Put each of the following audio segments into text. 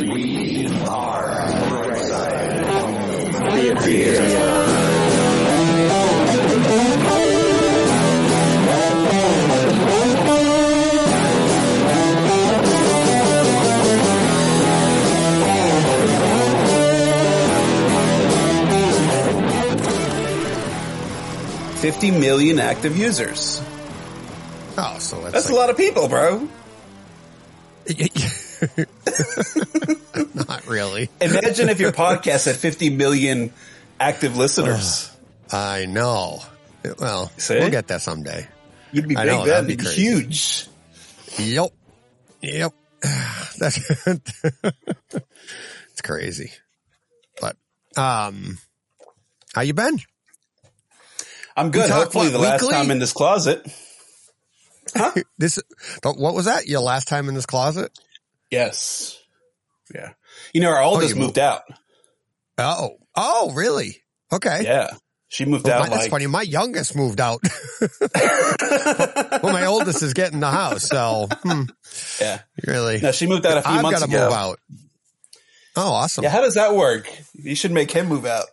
We are Brightside. Fifty million active users. Oh, so that's, That's a lot of people, bro. not really. Imagine if your podcast had 50 million active listeners. I know. Well, See? we'll get that someday. You'd be big know, then. that'd be You'd be crazy. huge. Yep. Yep. That's it's crazy. But um how you been? I'm good. Hopefully what, the last weekly? time in this closet. Huh? this what was that? Your last time in this closet? Yes. Yeah. You know, our oldest you moved out. Oh. Oh, really? Okay. Yeah. She moved Well, out that's like, funny. My youngest moved out. well, my oldest is getting the house, so hmm, yeah. really. No, she moved out a few I've months got to ago. move out. Oh, awesome. Yeah. How does that work? You should make him move out.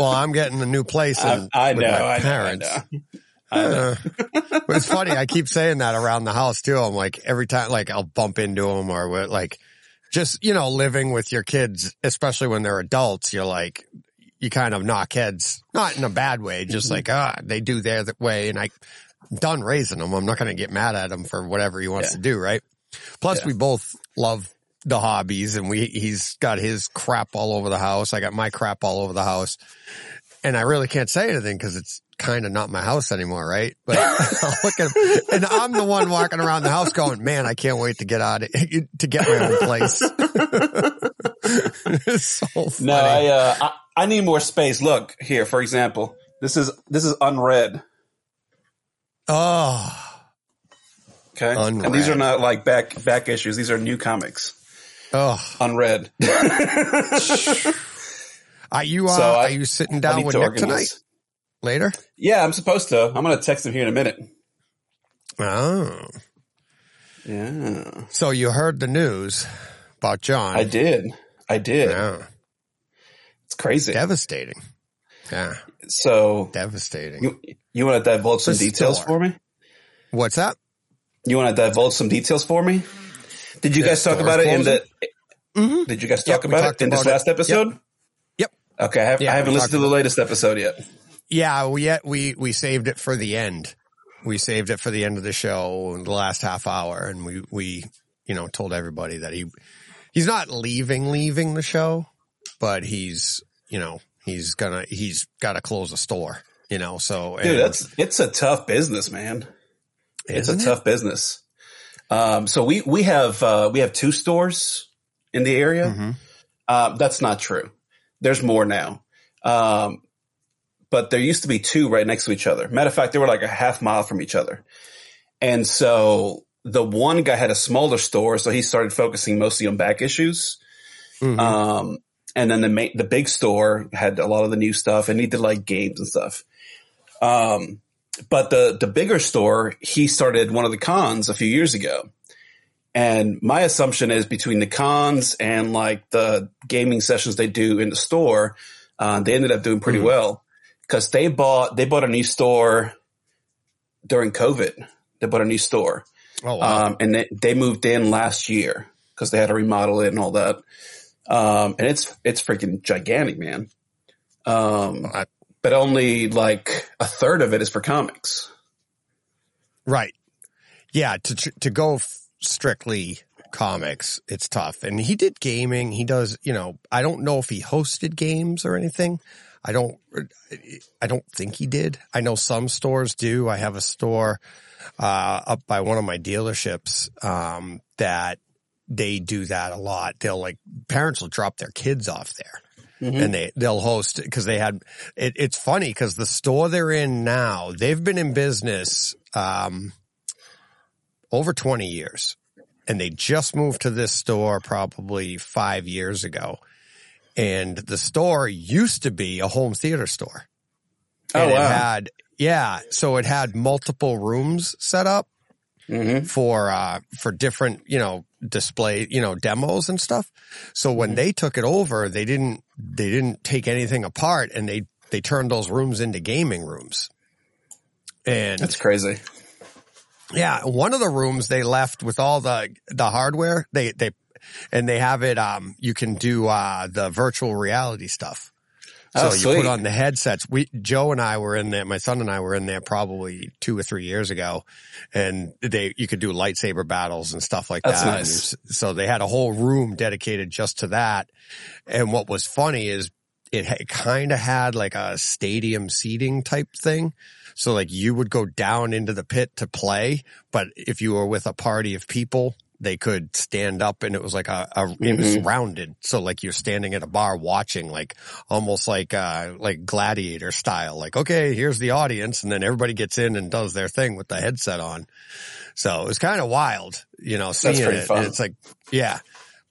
Well, I'm getting a new place I, and I with know. my I parents. know. I know. Uh, it's funny. I keep saying that around the house too. I'm like every time, like I'll bump into them or like, just you know, living with your kids, especially when they're adults. You're like, you kind of knock heads, not in a bad way, just Mm-hmm. like ah, they do their way, and I, I'm done raising them. I'm not going to get mad at him for whatever he wants Yeah. to do, right? Plus, Yeah. we both love the hobbies, and we he's got his crap all over the house. I got my crap all over the house, and I really can't say anything because it's kind of not my house anymore, right? But I'll look at and I'm the one walking around the house going, "Man, I can't wait to get out of to get my own place." it's so funny. No, I, uh, I, I need more space. Look here, for example, this is, this is unread. oh, Okay. Unread. And these are not like back, back issues. These are new comics. oh. Unread. Are you uh, So I- are you sitting down with to Nick organize. tonight? Later? Yeah, I'm supposed to. I'm going to text him here in a minute. Oh, Yeah. so you heard the news about John? I did. I did. Yeah, It's crazy. devastating. Yeah, So devastating. you, you want to divulge some details store. for me? What's that? You want to divulge some details for me? Did you The guys talk about it in the? Mhm. Did you guys talk we about it in this it. last episode? Yep. Okay, I, have, Yeah, I haven't we listened to the latest episode yet. Yeah, we yet we we saved it for the end. We saved it for the end of the show, the last half hour, and we we you know told everybody that he he's not leaving leaving the show, but he's you know he's gonna he's got to close a store. You know, so Dude, that's it's a tough business, man. It's a it? tough business. Um, so we we have uh, we have two stores in the area. Mhm. Uh, that's not true. There's more now. Um, but there used to be two right next to each other. Matter of fact, they were like a half mile from each other. And so the one guy had a smaller store, so he started focusing mostly on back issues. Mhm. Um, and then the ma- the big store had a lot of the new stuff and he did like games and stuff. Um, but the the bigger store, he started one of the cons a few years ago. And my assumption is between the cons and like the gaming sessions they do in the store, uh, they ended up doing pretty Mhm. well because they bought they bought a new store during COVID. They bought a new store, oh wow. um, and they, they moved in last year because they had to remodel it and all that. Um, and it's it's freaking gigantic, man. Um, I- but only like a third of it is for comics. Right. Yeah. To, to go f- strictly comics, it's tough. And he did gaming. He does, you know, I don't know if he hosted games or anything. I don't, I don't think he did. I know some stores do. I have a store, uh, up by one of my dealerships, um, that they do that a lot. They'll like, parents will drop their kids off there Mhm. and they they'll host because they had it, it's funny because the store they're in now they've been in business um over 20 years and they just moved to this store probably five years ago and the store used to be a home theater store Oh and it wow! had yeah so it had multiple rooms set up hmm for uh for different you know display, you know, demos and stuff. So when they took it over, they didn't, they didn't take anything apart and they, they turned those rooms into gaming rooms. And That's crazy. yeah, one of the rooms they left with all the the hardware. They they and they have it. Um, you can do uh the virtual reality stuff. So Oh, you put on the headsets. We Joe and I were in there. My son and I were in there probably two or three years ago, and they you could do lightsaber battles and stuff like That's that. nice. And So they had a whole room dedicated just to that. And what was funny is it ha- kind of had like a stadium seating type thing. So like you would go down into the pit to play, but if you were with a party of people, they could stand up and it was like a, a it was rounded. So like you're standing at a bar watching like almost like, uh, like gladiator style. Like, okay, here's the audience. And then everybody gets in and does their thing with the headset on. So it was kind of wild, you know, seeing pretty it. fun. It's like, yeah,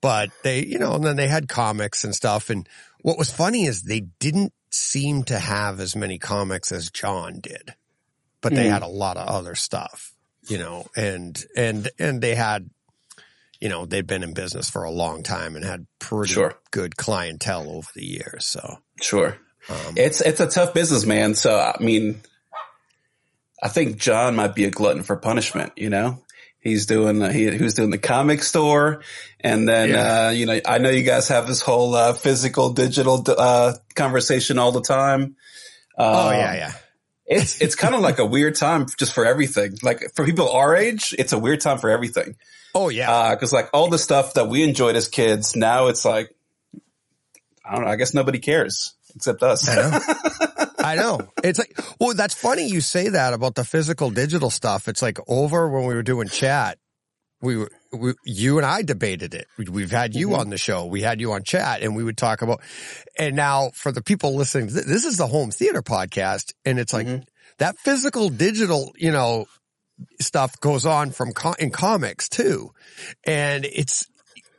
but they, you know, and then they had comics and stuff. And what was funny is they didn't seem to have as many comics as John did, but they Mm. had a lot of other stuff, you know, and, and, and they had, you know, they'd been in business for a long time and had pretty Sure. good clientele over the years. So, Sure. um, It's it's a tough business, man. So I mean, I think John might be a glutton for punishment. You know, he's doing uh, he he was doing the comic store, and then Yeah. uh, you know I know you guys have this whole uh, physical digital uh, conversation all the time. oh Um, yeah, yeah. It's it's kind of like a weird time just for everything. Like for people our age, it's a weird time for everything. Oh yeah. Because like all the stuff that we enjoyed as kids, now it's like I don't know. I guess nobody cares except us. I know. I know. It's like, well, that's funny you say that about the physical digital stuff. It's like over when we were doing chat, we were, we, you and I debated it. We- We've had you Mhm. on the show. We had you on chat and we would talk about, and now for the people listening, this is the home theater podcast and it's like Mhm. that physical digital, you know, stuff goes on from co- in comics too. And it's,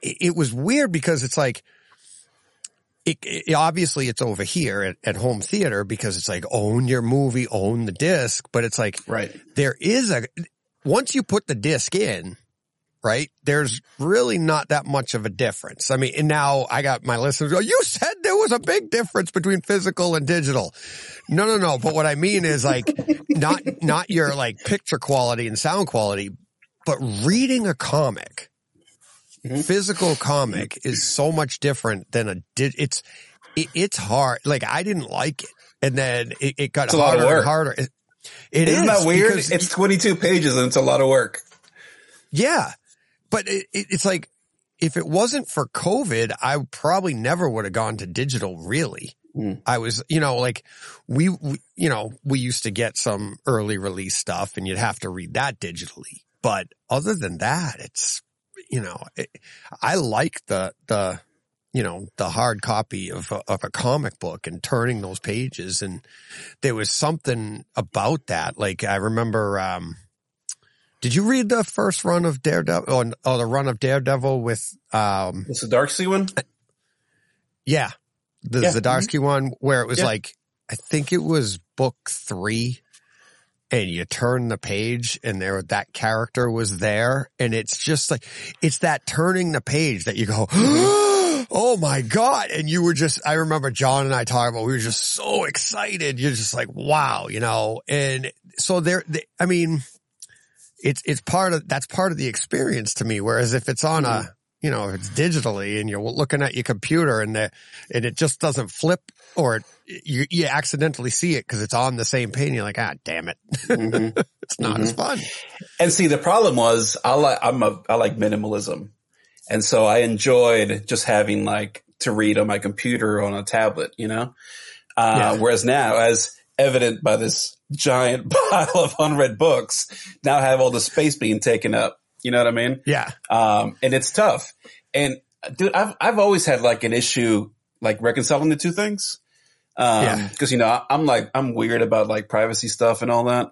it, it was weird because it's like, it, it- obviously it's over here at, at home theater because it's like own your movie, own the disc, but it's like right. there is a once you put the disc in, right? There's really not that much of a difference. I mean, and now I got my listeners. go, You said there was a big difference between physical and digital. No, no, no. But what I mean is like not not your like picture quality and sound quality, but reading a comic Mhm. physical comic is so much different than a did. It's it, it's hard. Like I didn't like it, and then it, it got It's a lot of harder and harder. It, it Isn't is that weird? It's 22 pages and it's a lot of work. yeah, but it, it, it's like if it wasn't for COVID, I probably never would have gone to digital. Really, Mm. I was, you know, like we, we, you know, we used to get some early release stuff, and you'd have to read that digitally. But other than that, it's, you know, it, I like the the, you know, the hard copy of a, of a comic book and turning those pages, and there was something about that. Like I remember. um did you read the first run of Daredevil? N- oh, the run of Daredevil with, um, It's the Zdarsky one? yeah, the Yeah. Zdarsky one where it was Yeah. like, I think it was book three and you turn the page and there, that character was there. And it's just like, it's that turning the page that you go, Oh my God. And you were just, I remember John and I talking about, we were just so excited. You're just like, wow, you know, and so there, they, I mean, it's, it's part of, that's part of the experience to me. Whereas if it's on a, you know, if it's digitally and you're looking at your computer and the, and it just doesn't flip or it, you, you accidentally see it because it's on the same page and you're like, ah, damn it. Mhm. it's not as fun. And see, the problem was I like, I'm a, I like minimalism. And so I enjoyed just having like to read on my computer or on a tablet, you know? Uh, Yeah. whereas now, as evident by this giant pile of unread books, now have all the space being taken up. You know what I mean? Yeah. Um, and it's tough. And dude, I've, I've always had like an issue, like reconciling the two things. Um, Yeah. cause you know, I, I'm like, I'm weird about like privacy stuff and all that.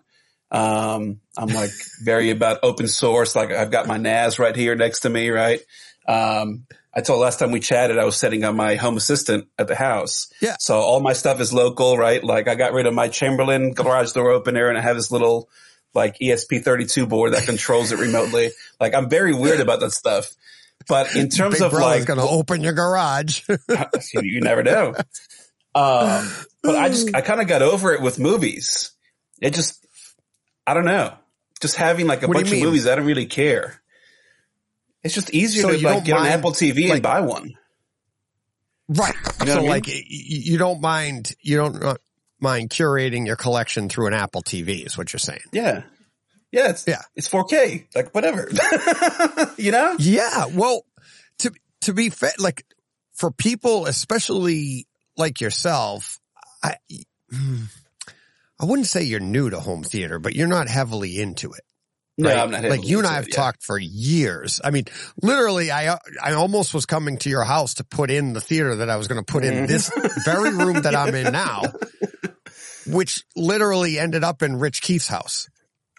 Um, I'm like very about open source. Like I've got my NAS right here next to me, right? Um, I told last time we chatted, I was setting up my home assistant at the house. Yeah. So all my stuff is local, right? Like I got rid of my Chamberlain garage door opener and I have this little like ESP32 board that controls it remotely. Like I'm very weird about that stuff. But in terms Big of like, going to open your garage. you, you never know. Um, but I just, I kind of got over it with movies. It just, I don't know. Just having like a What bunch of movies, I don't really care. It's just easier So to like get an mind, Apple TV like- and buy one. right. You know so I mean? like you don't mind, you don't uh, mind curating your collection through an Apple TV is what you're saying. Yeah. Yeah. It's, Yeah. it's 4K. Like whatever. you know? Yeah. Well, to, to be fair, like for people, especially like yourself, I, I wouldn't say you're new to home theater, but you're not heavily into it. No, right? I'm not. like you and into I it, have yeah. talked for years. I mean, literally, I I almost was coming to your house to put in the theater that I was going to put in mm. this very room that I'm in now, which literally ended up in Rich Keefe's house.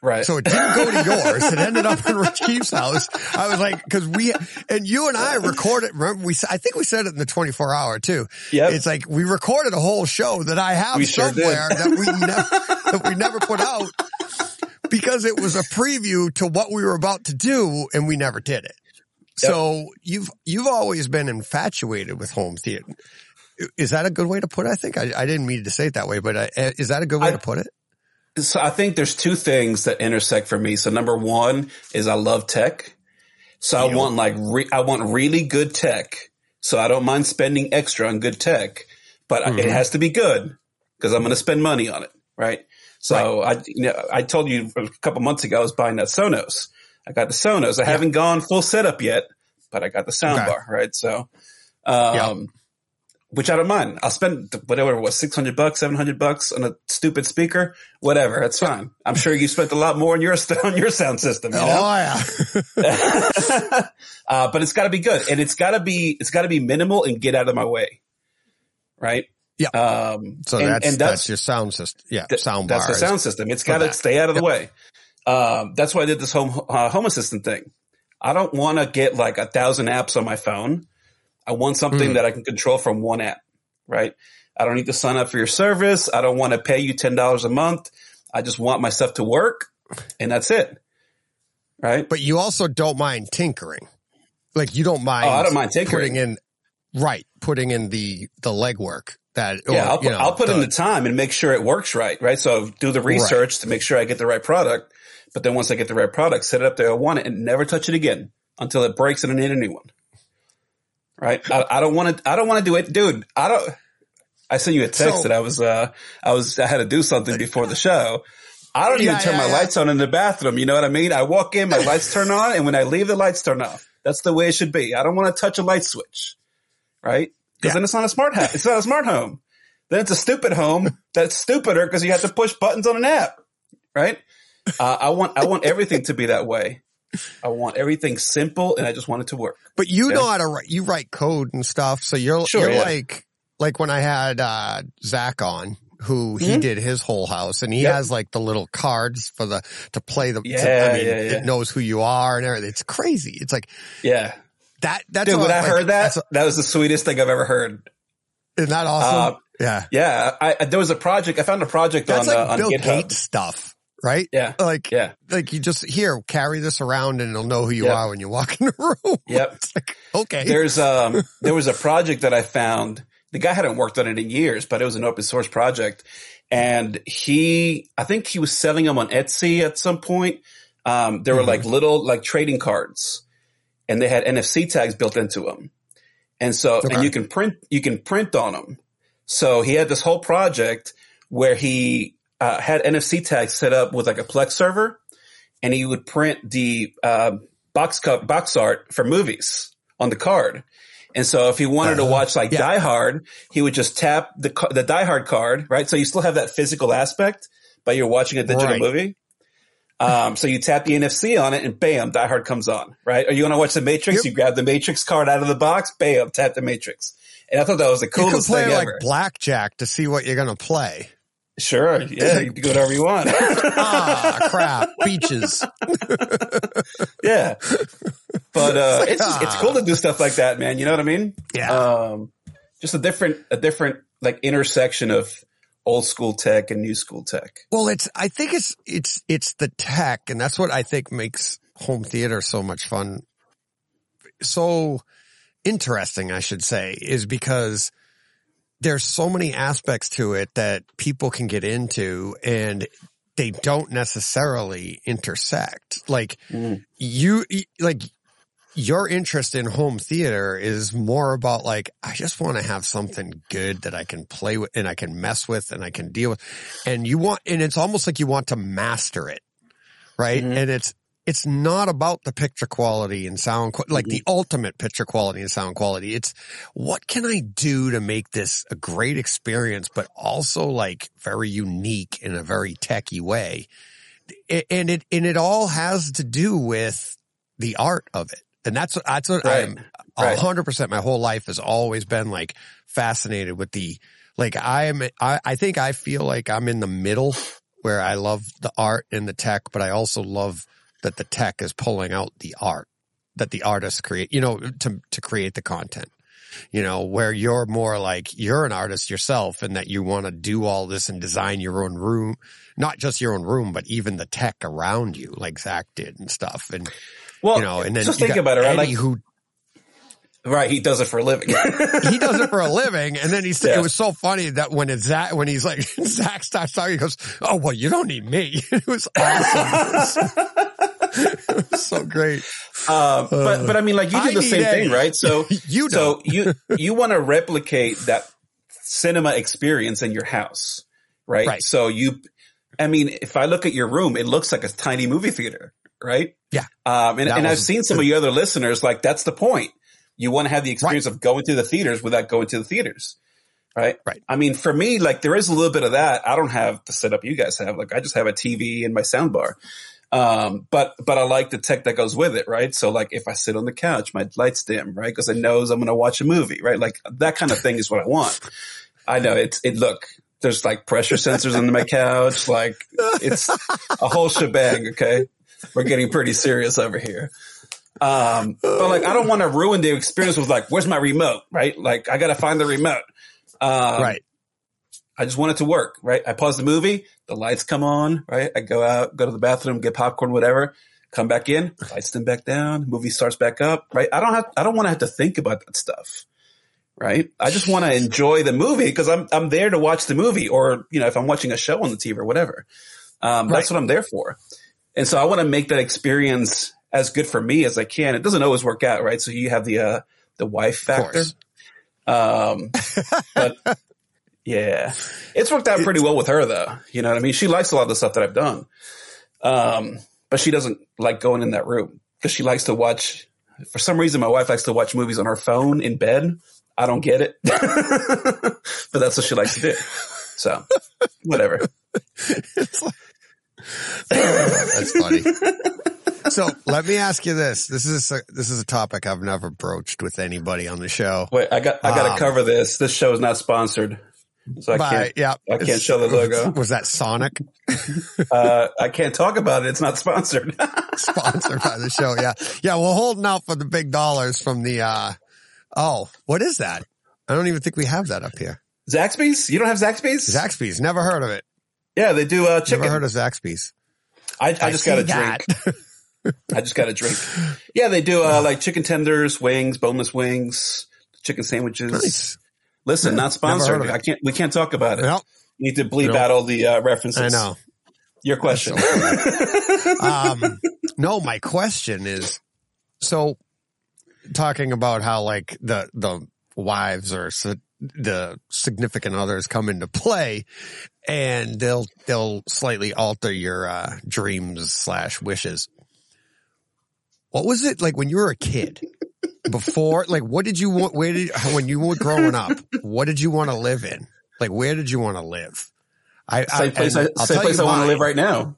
Right. So it didn't go to yours. It ended up in Rich Keefe's house. I was like, cause we, and you and I recorded, remember we, I think we said it in the 24 hour too. Yeah. It's like we recorded a whole show that I have We sure did. somewhere that we never, that we never put out because it was a preview to what we were about to do and we never did it. So you've, you've always been infatuated with home theater. Is that a good way to put it? I think I, I didn't mean to say it that way, but uh, is that a good way I- to put it? So I think there's two things that intersect for me. So number one is I love tech. So I want like, re- I want really good tech. So I don't mind spending extra on good tech, but it Mhm. has to be good because I'm going to spend money on it. Right. So I, you know, I told you a couple months ago, I was buying that Sonos. I got the Sonos. I haven't gone full setup yet, but I got the soundbar, Okay. Right. So, um, which I don't mind. I'll spend whatever it was, 600 bucks, 700 bucks on a stupid speaker, whatever. That's fine. I'm sure you spent a lot more on your, on your sound system. You know? Oh yeah. uh, but it's gotta be good and it's gotta be, it's gotta be minimal and get out of my way. Right. Yeah. Um, So and, that's, and that's your sound system. Yeah, Th- sound That's the sound system. It's got to stay out of the Yep. way. Um, that's why I did this home uh, home assistant thing. I don't want to get like a thousand apps on my phone. I want something Mm. that I can control from one app. Right. I don't need to sign up for your service. I don't want to pay you ten dollars a month. I just want my stuff to work, and that's it. Right. But you also don't mind tinkering. Like you don't mind. Oh, I don't mind tinkering. putting in right, putting in the the legwork that. Yeah, I'll put, you know, I'll put in the- the time and make sure it works right, right? So do the research to make sure I get the right product. But then once I get the right product, set it up there I want it and never touch it again until it breaks and I need a new one. Right? I, don't want to, I don't want to do it. Dude, I don't, I sent you a text So- that I was, uh, I was, I had to do something before the show. I don't even turn yeah, my yeah. lights on in the bathroom. You know what I mean? I walk in, my lights turn on, and when I leave, the lights turn off. That's the way it should be. I don't want to touch a light switch, right? Because Yeah. then it's not a smart house. It's not a smart home. Then it's a stupid home that's stupider because you have to push buttons on an app, right? Uh, I want I want everything to be that way. I want everything simple, and I just want it to work. But you Okay. know how to write. You write code and stuff. So you're Sure, you're yeah. like like when I had uh Zach on. Who he Mhm. did his whole house and he Yep. has like the little cards for the, to play the, to- I mean, yeah, yeah. it knows who you are and everything. It's crazy. It's like Yeah, that, that's dude. When I like, heard that, that's- that was the sweetest thing I've ever heard. Isn't that awesome? Uh, yeah. Yeah, I, I- there was a project. I found a project That's on like uh, on Bill GitHub. Gates stuff, right? Yeah, Like, yeah, like you just here carry this around and it'll know who you Yep. are when you walk in the room. yep. Like, okay. There's um there was a project that I found. The guy hadn't worked on it in years, but it was an open source project. And he, I think he was selling them on Etsy at some point. Um, there were Mhm. like little like trading cards, and they had NFC tags built into them. And so, Okay. and you can print you can print on them. So he had this whole project where he uh, had NFC tags set up with like a Plex server, and he would print the uh, box cut box art for movies on the card. And so if he wanted to Uh, watch like yeah. Die Hard, he would just tap the the Die Hard card, right? So you still have that physical aspect, but you're watching a digital Right. movie. Um, so you tap the NFC on it and bam, Die Hard comes on, right? Are you going to watch the Matrix? Yep. You grab the Matrix card out of the box, bam, tap the Matrix. And I thought that was the you can coolest play thing like ever. blackjack to see what you're going to play. Sure. Yeah. You can do whatever you want. ah, crap. Beaches. yeah. But, uh, it's just, it's ah. cool to do stuff like that, man. You know what I mean? Yeah. Um, just a different, a different like intersection of old school tech and new school tech. Well, it's, I think it's, it's, it's the tech and that's what I think makes home theater so much fun. So interesting, I should say, is because there's so many aspects to it that people can get into and they don't necessarily intersect. Like Mm. you, like your interest in home theater is more about like, I just want to have something good that I can play with and I can mess with and I can deal with. And you want, and it's almost like you want to master it. Right. Mhm. And it's, it's not about the picture quality and sound, like the ultimate picture quality and sound quality. It's what can I do to make this a great experience, but also like very unique in a very techy way. And it, and it all has to do with the art of it. And that's that's what Right. I'm a hundred percent. My whole life has always been like fascinated with the, like I'm, I, I think I feel like I'm in the middle where I love the art and the tech, but I also love that the tech is pulling out the art that the artists create, you know, to, to create the content, you know, where you're more like you're an artist yourself and that you want to do all this and design your own room, not just your own room, but even the tech around you, like Zach did and stuff. And, Well, you know, and then just think about it, right? Eddie Like, who right, he does it for a living. he does it for a living. And then he's, Yeah. it was so funny that when it's Zach, when he's like, Zach starts talking, he goes, Oh, well, you don't need me. It was awesome. it was so great. Um, but but I mean, like you I do the need same thing, right? So You so don't. you you want to replicate that cinema experience in your house, right? Right. So you, I mean, if I look at your room, it looks like a tiny movie theater, right? Yeah. Um, and, and I've seen some of your other listeners, like that's the point. You want to have the experience of going to the theaters without going to the theaters. Right. Right. I mean, for me, like there is a little bit of that. I don't have the setup you guys have. Like I just have a TV and my sound bar. Um, but, but I like the tech that goes with it, right? So like if I sit on the couch, my lights dim, right? Cause it knows I'm going to watch a movie, right? Like that kind of thing is what I want. I know it's, it look, there's like pressure sensors under my couch. Like it's a whole shebang. Okay. We're getting pretty serious over here. Um, but like, I don't want to ruin the experience with like, where's my remote? Right? Like I got to find the remote. Um, right. I just want it to work, right? I pause the movie, the lights come on, right? I go out, go to the bathroom, get popcorn, whatever, come back in, lights them back down, movie starts back up, right? I don't have, I don't want to have to think about that stuff, right? I just want to enjoy the movie because I'm, I'm there to watch the movie or, you know, if I'm watching a show on the TV or whatever, um, that's what I'm there for. And so I want to make that experience as good for me as I can. It doesn't always work out, right? So you have the, uh, the wife factor. Um, but yeah, it's worked out pretty well with her though. You know what I mean? She likes a lot of the stuff that I've done. Um, but she doesn't like going in that room because she likes to watch, for some reason, my wife likes to watch movies on her phone in bed. I don't get it, but that's what she likes to do. So whatever. That's funny. so let me ask you this. This is a, this is a topic I've never broached with anybody on the show. Wait, I got, I got to Um, cover this. This show is not sponsored. So I By- can't, yeah, I can't show the logo. Was that Sonic uh, I can't talk about it. It's not sponsored. sponsored by the show? Yeah, yeah. We're holding out for the big dollars from the. uh Oh, what is that? I don't even think we have that up here. Zaxby's? You don't have Zaxby's? Zaxby's. Never heard of it. Yeah, they do, uh, chicken. Never heard of Zaxby's. I, I just got a drink. I just got a drink. Yeah, they do uh, like chicken tenders, wings, boneless wings, chicken sandwiches. nice. Listen, not sponsored. I can't. We can't talk about it. Well, You need to bleep Nope. out all the uh, references. I know. Your question. um, no, my question is, so talking about how like the, the wives or si- the significant others come into play and they'll, they'll slightly alter your, uh, dreams slash wishes. What was it like when you were a kid? Before, like, what did you want? Where did, when you were growing up, what did you want to live in? Like, where did you want to live? I, same place. I, and I'll same place I want to live right now.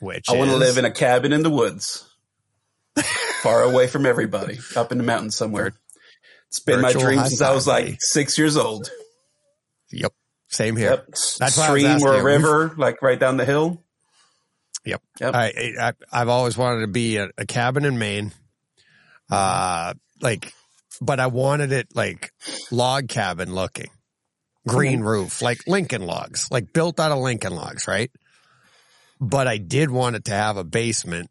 Which I want to live in a cabin in the woods, far away from everybody, up in the mountains somewhere. It's been my Virtual dream since I was like six years old. Yep. Same here. Yep. That's Stream or river, like right down the hill. Yep. Yep. I, I, I've always wanted to be a, a cabin in Maine. Uh, like, but I wanted it like log cabin looking. green roof, like Lincoln logs, like built out of Lincoln logs, right? But I did want it to have a basement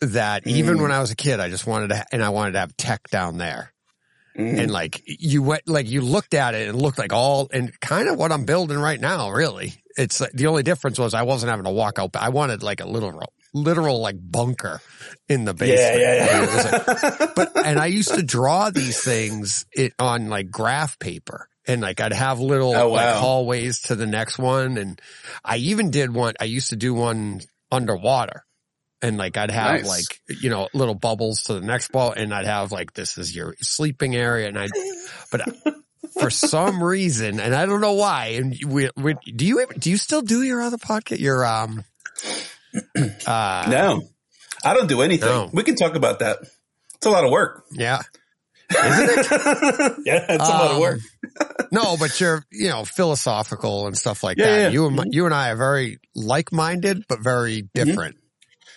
that even Mm. when I was a kid, I just wanted to, and I wanted to have tech down there. Mhm. And like you went, like you looked at it and looked like all, and kind of what I'm building right now, really. It's like, the only difference was I wasn't having to walk out. I wanted like a literal, literal like bunker in the basement. yeah, yeah, was like- yeah. but and I used to draw these things it on like graph paper. And like I'd have little Oh, like hallways to the next one. And I even did one, I used to do one underwater. And like I'd have Nice. like, you know, little bubbles to the next ball and I'd have like, this is your sleeping area. And I, but for some reason, and I don't know why, and we, we do you, ever- do you still do your other podcast? Your, um, uh, no, I don't do anything. No. We can talk about that. It's a lot of work. yeah. yeah, it's a lot of Um, work. No, but you're, you know, philosophical and stuff like Yeah, that. yeah. You and my, you and I are very like-minded, but very different.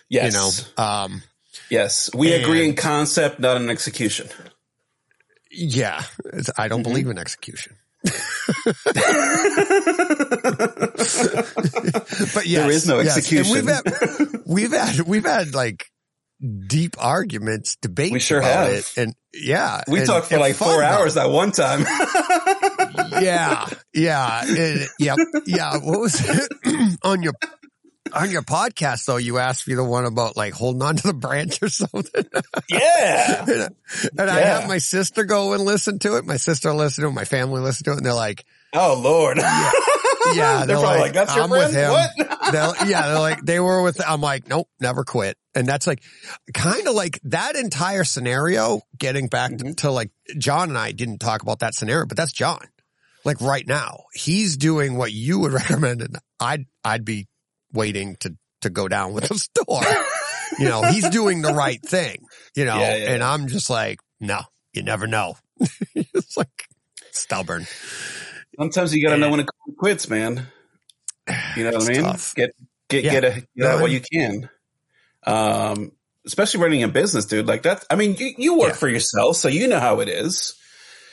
Yes. You know, um, yes. We agree in concept, not in execution. yeah, I don't Mhm. believe in execution. but yes, There is no yes. And execution. we've had, we've had, we've had like deep arguments, debates. We sure about have. it. And yeah, We and talked for like four though. hours that one time. yeah, yeah, and- yep, yeah. What was it on your on your podcast though? You asked me the one about like holding on to the branch or something, yeah. and, and I have my sister go and listen to it. My sister listened to it. My family listened to it, and they're like, Oh Lord. "Yeah, They're probably like, "That's your I'm with friend? him." What? They're- yeah, they're like they were with. I'm like, nope, never quit. And that's like kind of like that entire scenario. Getting back to, Mhm. to like John and I didn't talk about that scenario, but that's John. Like right now, he's doing what you would recommend, and I'd I'd be waiting to to go down with the store. you know, he's doing the right thing. You know, Yeah, yeah, and I'm just like, no, you never know. it's like stubborn. Sometimes you got to know when to call it quits, man. You know what I mean? tough. Get get Yeah. get a, get out what you can. Um, especially running a business, dude. Like that. I mean, you, you work for yourself, so you know how it is.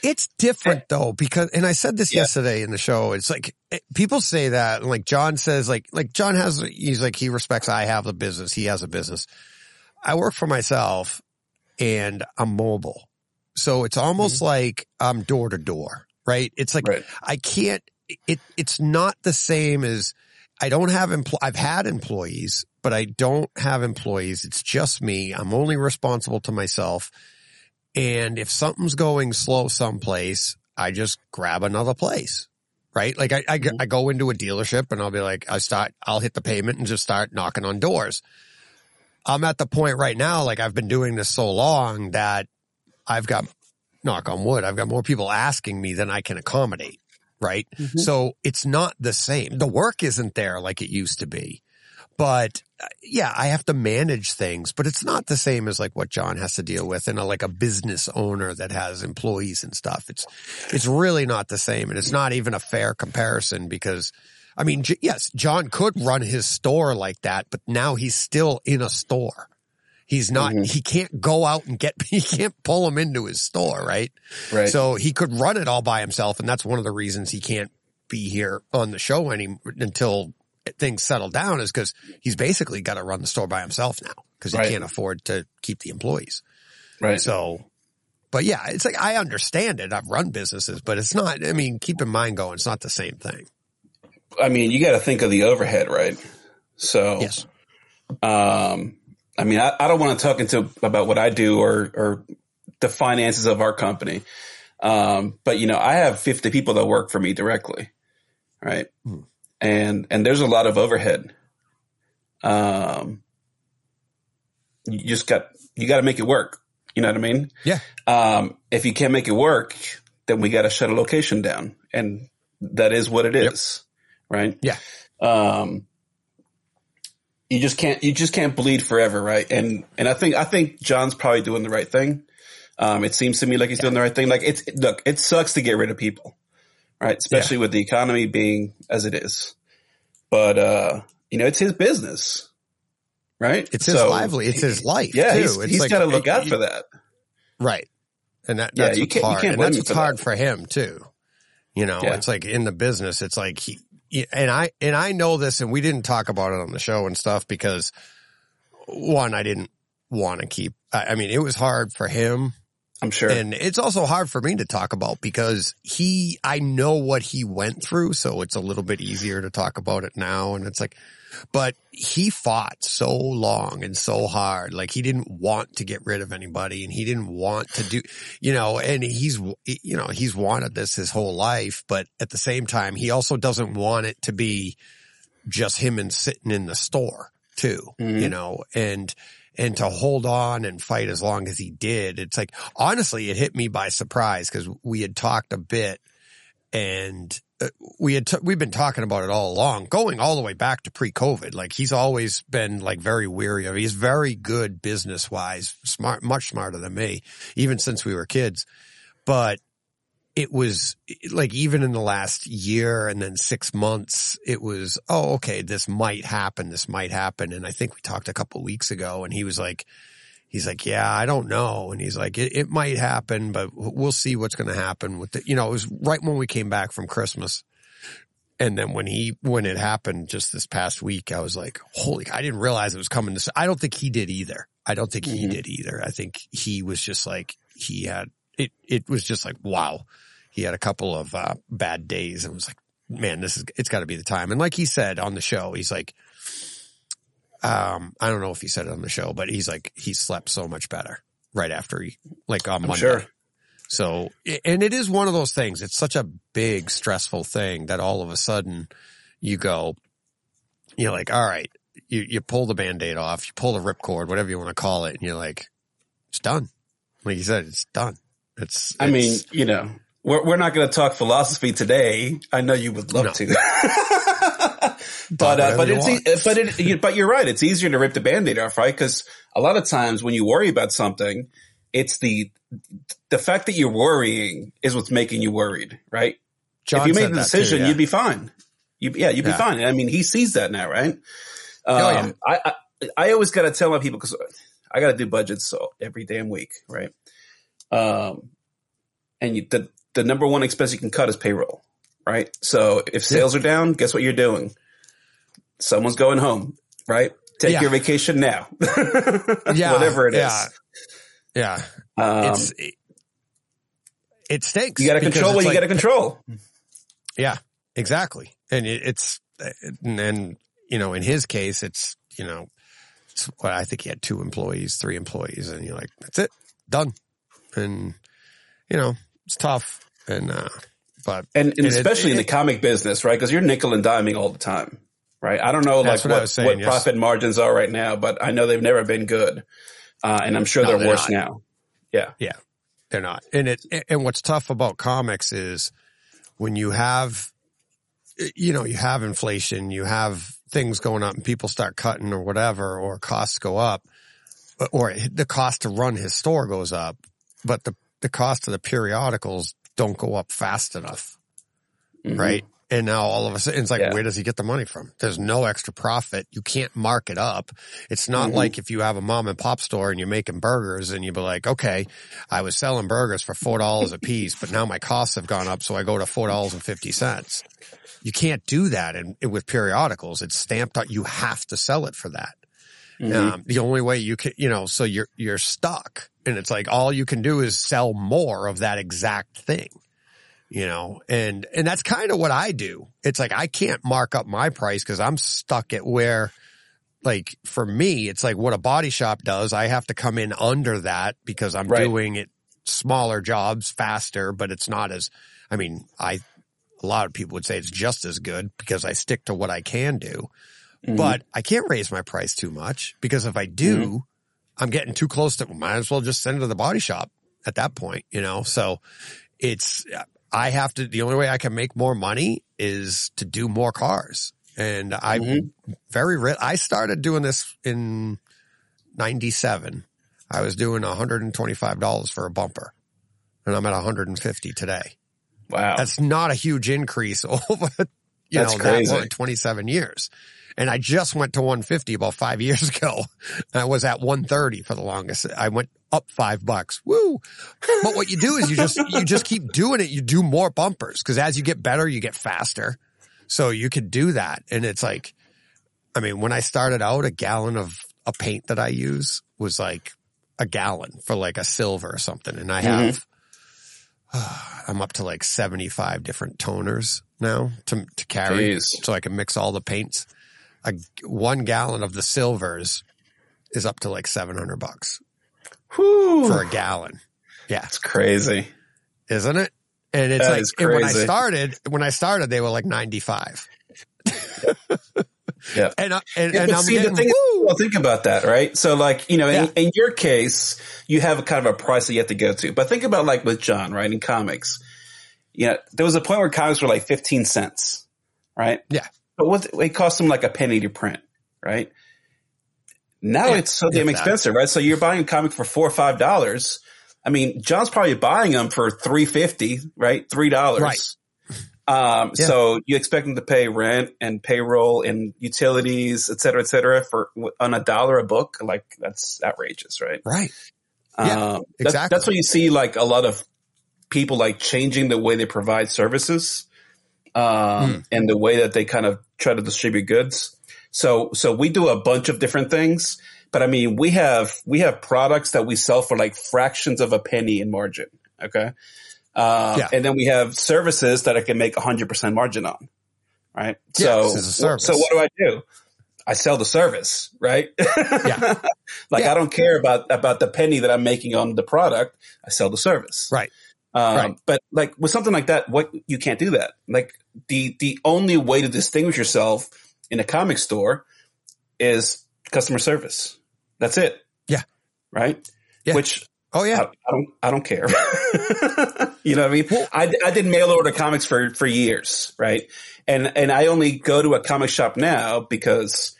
It's different eh. though, because, and I said this Yeah. yesterday in the show, it's like, it- people say that, and like John says, like, like John has, he's like, he respects I have a business, he has a business. I work for myself and I'm mobile. So it's almost mm-hmm. like I'm door to door, right? It's like, Right. I can't, it, it's not the same as, I don't have empl- I've had employees, but I don't have employees. It's just me. I'm only responsible to myself. And if something's going slow someplace, I just grab another place. Right? Like I, I, Mhm. I go into a dealership and I'll be like, I start, I'll hit the pavement and just start knocking on doors. I'm at the point right now, like I've been doing this so long that I've got, knock on wood, I've got more people asking me than I can accommodate. Right? Mm-hmm. So it's not the same. The work isn't there like it used to be. But uh, yeah, I have to manage things, but it's not the same as like what John has to deal with and a, like a business owner that has employees and stuff. It's, it's really not the same. And it's not even a fair comparison because I mean, J- yes, John could run his store like that, but now he's still in a store. He's not, Mhm. he can't go out and get, he can't pull him into his store, right? Right. So he could run it all by himself. And that's one of the reasons he can't be here on the show any until things settle down is because he's basically got to run the store by himself now because he Right. can't afford to keep the employees. right. So, but yeah, it's like, I understand it. I've run businesses, but it's not, I mean, keep in mind going, it's not the same thing. I mean, you got to think of the overhead, right? So, Yes. um, I mean, I, I don't want to talk into about what I do or, or the finances of our company. Um, but you know, I have 50 people that work for me directly. Right. Hmm. And, and there's a lot of overhead. Um, you just got, you got to make it work. You know what I mean? Yeah. Um, if you can't make it work, then we got to shut a location down and that is what it is. Right. Yeah. Um, you just can't, you just can't bleed forever. Right. And, and I think, I think John's probably doing the right thing. Um, it seems to me like he's doing the right thing. Like it's, look, it sucks to get rid of people, right? Especially with the economy being as it is. But, uh, you know, it's his business, right? It's his So, lively. It's his life. Yeah. too. He's, he's like, got to look out for that. Right. And that, Yeah, that's you what's hard. and that's what's for hard that. for him too. You know, Yeah. it's like in the business, it's like he, and I, and I know this and we didn't talk about it on the show and stuff because one, I didn't want to keep, I, I mean, it was hard for him I'm sure. and it's also hard for me to talk about because he, I know what he went through. So it's a little bit easier to talk about it now. And it's like, but he fought so long and so hard. Like he didn't want to get rid of anybody and he didn't want to do, you know, and he's, you know, he's wanted this his whole life, but at the same time, he also doesn't want it to be just him and sitting in the store too, Mhm. you know, and, and to hold on and fight as long as he did, it's like, honestly, it hit me by surprise because we had talked a bit and uh, we had, t- we've been talking about it all along, going all the way back to pre-COVID. Like he's always been like very weary of, he's very good business wise, smart, much smarter than me, even since we were kids. But it was like even in the last year and then six months, it was, oh, okay, this might happen. This might happen. And I think we talked a couple weeks ago and he was like, he's like, yeah, I don't know. And he's like, it, it might happen, but we'll see what's going to happen with it. You know, it was right when we came back from Christmas. And then when he, when it happened just this past week, I was like, holy, I didn't realize it was coming to, I don't think he did either. I don't think he Mhm. did either. I think he was just like, he had, it, it was just like, wow. He had a couple of, uh, bad days and was like, man, this is, it's gotta be the time. And like he said on the show, he's like, um, I don't know if he said it on the show, but he's like, he slept so much better right after he, like on I'm Monday. sure. So, and it is one of those things. It's such a big stressful thing that all of a sudden you go, you're like, all right, you, you pull the band-aid off, you pull the ripcord, whatever you want to call it. And you're like, it's done. Like you said, it's done. It's, I mean, you know, we're, we're not going to talk philosophy today. I know you would love No. to. but, uh, but it's, e- but it, you- but you're right. It's easier to rip the band-aid off, right? Cause a lot of times when you worry about something, it's the, the fact that you're worrying is what's making you worried, right? John if you made the that too, decision, yeah. you'd be fine. You, yeah, you'd be Yeah. fine. I mean, he sees that now, right? Um, Oh, yeah. I, I, I always got to tell my people because I got to do budgets every damn week, right? Um, and you, the the number one expense you can cut is payroll, right? So if sales are down, guess what you're doing? Someone's going home, right? Take Yeah. your vacation now, Yeah, whatever it is. yeah. Yeah. Um, it's, it, it stinks. you got to control what you got to control. Yeah, exactly. And it, it's, and, and, you know, in his case, it's, you know, it's what I think he had two employees, three employees, and you're like, that's it, done. And, you know, it's tough. And, uh, but And, and it- especially in the it- comic business, right? Because you're nickel and diming all the time, right? I don't know like what what, saying, what yes. profit margins are right now, but I know they've never been good. Uh, and I'm sure No, they're, they're worse not. now. Yeah. Yeah. They're not. And it, and what's tough about comics is when you have, you know, you have inflation, you have things going up and people start cutting or whatever, or costs go up, or the cost to run his store goes up, but the, the cost of the periodicals don't go up fast enough. Mhm. Right. And now all of a sudden it's like, Yeah. where does he get the money from? There's no extra profit. You can't mark it up. It's not Mhm. like if you have a mom and pop store and you're making burgers and you'd be like, okay, I was selling burgers for $4 a piece, but now my costs have gone up. So I go to $4.50. You can't do that in, with periodicals. It's stamped out. You have to sell it for that. Mhm. Um, the only way you can, you know, so you're, you're stuck and it's like all you can do is sell more of that exact thing, you know, and, and that's kind of what I do. It's like, I can't mark up my price cause I'm stuck at where like for me, it's like what a body shop does. I have to come in under that because I'm Right. doing it smaller jobs faster, but it's not as, I mean, I, a lot of people would say it's just as good because I stick to what I can do Mhm. but I can't raise my price too much because if I do, Mm-hmm. I'm getting too close to, might as well just send it to the body shop at that point, you know? So it's, I have to, the only way I can make more money is to do more cars. And I Mhm. very, re- I started doing this in 97. I was doing $125 for a bumper and I'm at 150 today. wow. That's not a huge increase over, you That's know, crazy. that 27 years. And I just went to 150 about five years ago. And I was at 130 for the longest. I went up five bucks. Woo. But what you do is you just, you just keep doing it. You do more bumpers because as you get better, you get faster. So you could do that. And it's like, I mean, when I started out, a gallon of a paint that I use was like a gallon for like a silver or something. And I mm-hmm. have, I'm up to like 75 different toners now to, to carry Jeez. so I can mix all the paints. A, one gallon of the silvers is up to like 700 bucks Whew. for a gallon. Yeah. It's crazy. Isn't it? And it's That like, and when I started, when I started, they were like 95. Yeah. And, I- and, Yeah, and I'm see, getting, the thing is, well, think about that, right? So like, you know, in, Yeah. in your case, you have a kind of a price that you have to go to, but think about like with John, right? In comics, yeah, there was a point where comics were like 15 cents, right? Yeah. But what, it cost them like a penny to print, right? Now Yeah, it's so damn expensive, right? So you're buying a comic for four or five dollars. I mean, John's probably buying them for three fifty, right? Three dollars. Right. Um, Yeah. so you expect them to pay rent and payroll and utilities, et cetera, et cetera, for on a dollar a book. Like that's outrageous, right? right. Yeah, um, that- exactly. that's what you see. Like a lot of people like changing the way they provide services, um, Hmm. and the way that they kind of try to distribute goods. So, so we do a bunch of different things, but I mean, we have, we have products that we sell for like fractions of a penny in margin. Okay. Uh, Yeah. and then we have services that I can make hundred percent margin on. Right. Yeah, so, 'cause it's a service. so what do I do? I sell the service, right? Yeah. like Yeah. I don't care about, about the penny that I'm making on the product. I sell the service. Right. Um, Right. But like with something like that, what you can't do that. Like the the only way to distinguish yourself in a comic store is customer service. That's it. Yeah. Right. Yeah. Which Oh yeah. I, I don't I don't care. you know what I mean? I, I did mail order comics for for years, right? And and I only go to a comic shop now because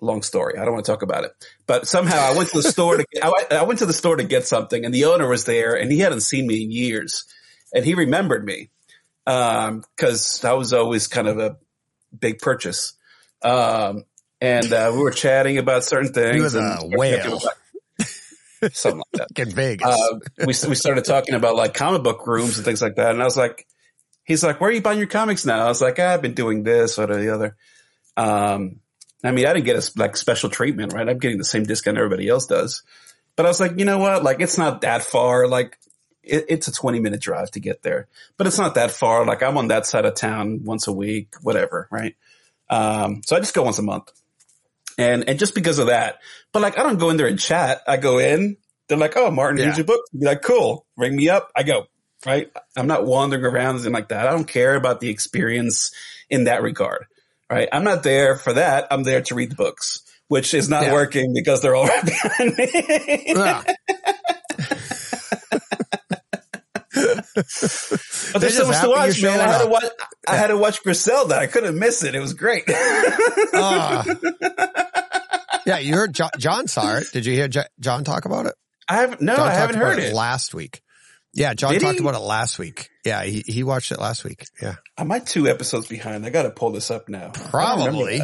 long story. I don't want to talk about it. But somehow I went to the store to I, went- I went to the store to get something, and the owner was there, and he hadn't seen me in years, and he remembered me because that was always kind of a big purchase. Um, and uh, we were chatting about certain things. He was and a whale. something like that. In Vegas. Uh, we we started talking about like comic book rooms and things like that, and I was like, he's like, "Where are you buying your comics now?" I was like, "Ah, "I've been doing this or the other." Um, I mean, I didn't get a like special treatment, right? I'm getting the same discount everybody else does, but I was like, you know what? Like, it's not that far. Like, it, it's a 20 minute drive to get there, but it's not that far. Like, I'm on that side of town once a week, whatever, right? Um, so I just go once a month. And, and just because of that, but like, I don't go in there and chat. I go in, they're like, Oh, Martin, Yeah. here's your book. Be like, cool. Ring me up. I go, right? I'm not wandering around and like that. I don't care about the experience in that regard, right? I'm not there for that. I'm there to read the books, which is not Yeah. working because they're all right behind me. Yeah. But there's so much to watch, man. I had to watch. I had to watch Griselda. I couldn't miss it. It was great. Ah. yeah, you heard John, John saw it. Did you hear Jo- John talk about it? I haven't. No, John I haven't heard it. last week. Yeah, John Did talked he? about it last week. Yeah, he, he watched it last week. Yeah. Am I two episodes behind? I got to pull this up now. I Probably.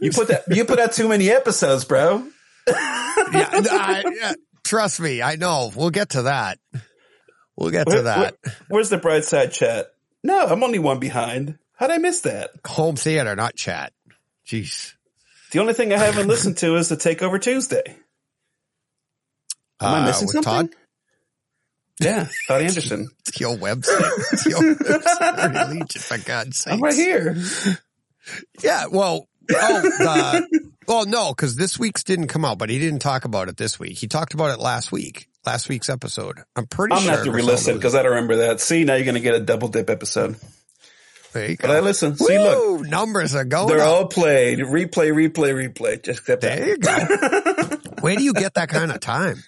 You put that. You put out too many episodes, bro. Yeah, I, yeah, trust me, I know. We'll get to that. We'll get to that. where- where's the bright side chat? No, I'm only one behind. How'd I miss that? Home theater, not chat. Jeez. The only thing I haven't listened to is the Takeover Tuesday. Am I Uh, missing with something? Todd? Yeah, Todd Anderson. Theo Webster. Theo Webster. Larry Leach, for God's sake. I'm right here. Yeah, well, oh, the, well, no, because this week's didn't come out, but he didn't talk about it this week. He talked about it last week, last week's episode. I'm pretty sure. I'm sure. gonna have to re-listen because I don't remember that. See, now you're gonna get a double dip episode. There you go. But I go. listen. See, look, numbers are going they're up. all played. Replay, replay, replay. Just kept There you go. Where do you get that kind of time?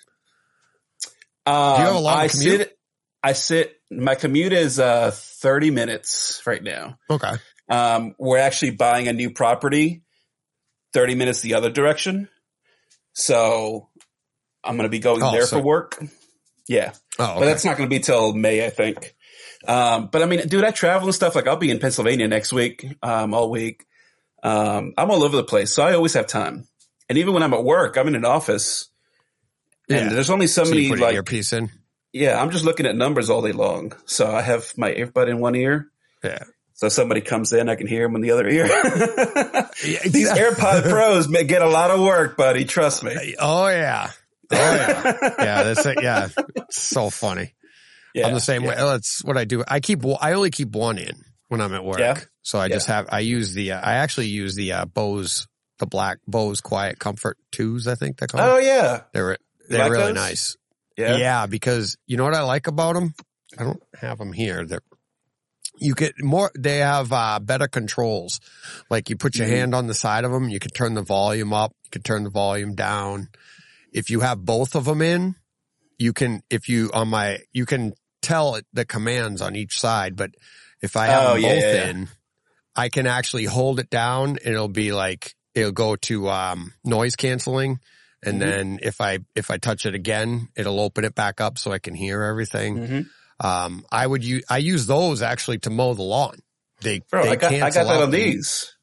Um, Do you have a long I commute? sit. I sit. My commute is uh 30 minutes right now. Okay. Um, we're actually buying a new property, 30 minutes the other direction. So I'm going to be going Oh, there so- for work. Yeah. Oh, But that's not going to be till May, I think. Um, but I mean, dude, I travel and stuff. Like I'll be in Pennsylvania next week, um, all week. Um, I'm all over the place, so I always have time. And even when I'm at work, I'm in an office, and there's only so, So many like earpiece in. yeah. I'm just looking at numbers all day long. So I have my earbud in one ear. Yeah. So somebody comes in, I can hear them in the other ear. These AirPod Pros may get a lot of work, buddy. Trust me. Oh yeah. Oh yeah. yeah. That's it. Yeah. It's so funny. Yeah, I'm the same yeah. way. That's what I do. I keep, I only keep one in when I'm at work. Yeah. So I just have, I use the, uh, I actually use the, uh, Bose, the black Bose Quiet Comfort twos, I think they're called. Oh yeah, they're, they're like really those? nice. yeah. Yeah. Because you know what I like about them? I don't have them here. They're, you get more, they have, uh, better controls. Like you put your Mhm. hand on the side of them, you can turn the volume up, you can turn the volume down. If you have both of them in, you can, if you, on my, you can tell the commands on each side, but if I have Oh, them both yeah, yeah. in, I can actually hold it down and it'll be like, it'll go to, um, noise canceling. And Mhm. then if I, if I touch it again, it'll open it back up so I can hear everything. Mhm. Um, I would use, I use those actually to mow the lawn. They, Bro, they I got I got that on the- these.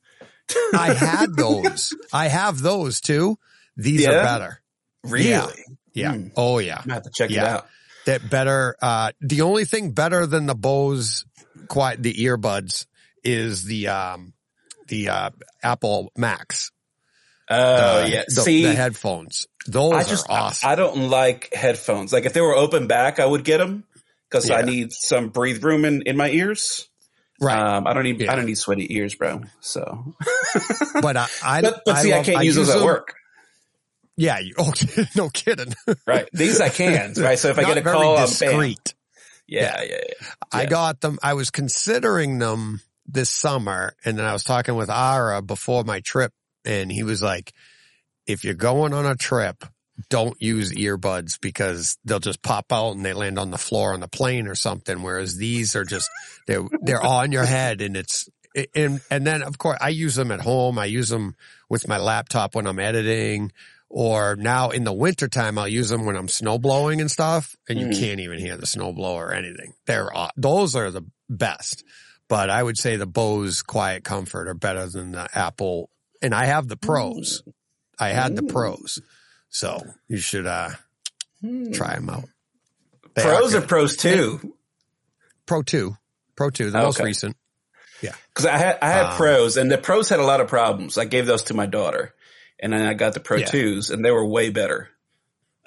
I had those. I have those too. These are better. Really? Yeah. Yeah. Hmm. Oh yeah. I'm gonna have to check it out. That better, uh, the only thing better than the Bose quiet, the earbuds is the, um, the, uh, Apple Max. Oh the, yeah. the, See, the headphones. Those I just are awesome. I don't like headphones. Like if they were open back, I would get them because I need some breathe room in, in my ears. right. Um, I don't need Yeah. I don't need sweaty ears, bro. So, but I, I, but, but see, I can't use those at work. Yeah. You, oh, no kidding. Right. These I can. Right. So if I get a call, discreet. Yeah, yeah, yeah. I got them. I was considering them this summer and then I was talking with Ara before my trip and he was like, if you're going on a trip, don't use earbuds because they'll just pop out and they land on the floor on the plane or something. Whereas these are just, they're, they're on your head and it's, and, and then of course I use them at home. I use them with my laptop when I'm editing or now in the wintertime, I'll use them when I'm snow blowing and stuff and you Mhm. can't even hear the snow blower or anything. They're, those are the best, but I would say the Bose Quiet Comfort are better than the Apple. And I have the pros. I had the pros. So you should, uh, Hmm. try them out. They Pros are or pros too? Pro two, pro two, the Oh, most okay. recent. Yeah, because I had I had Um, pros, and the pros had a lot of problems. I gave those to my daughter, and then I got the Pro Yeah. twos, and they were way better.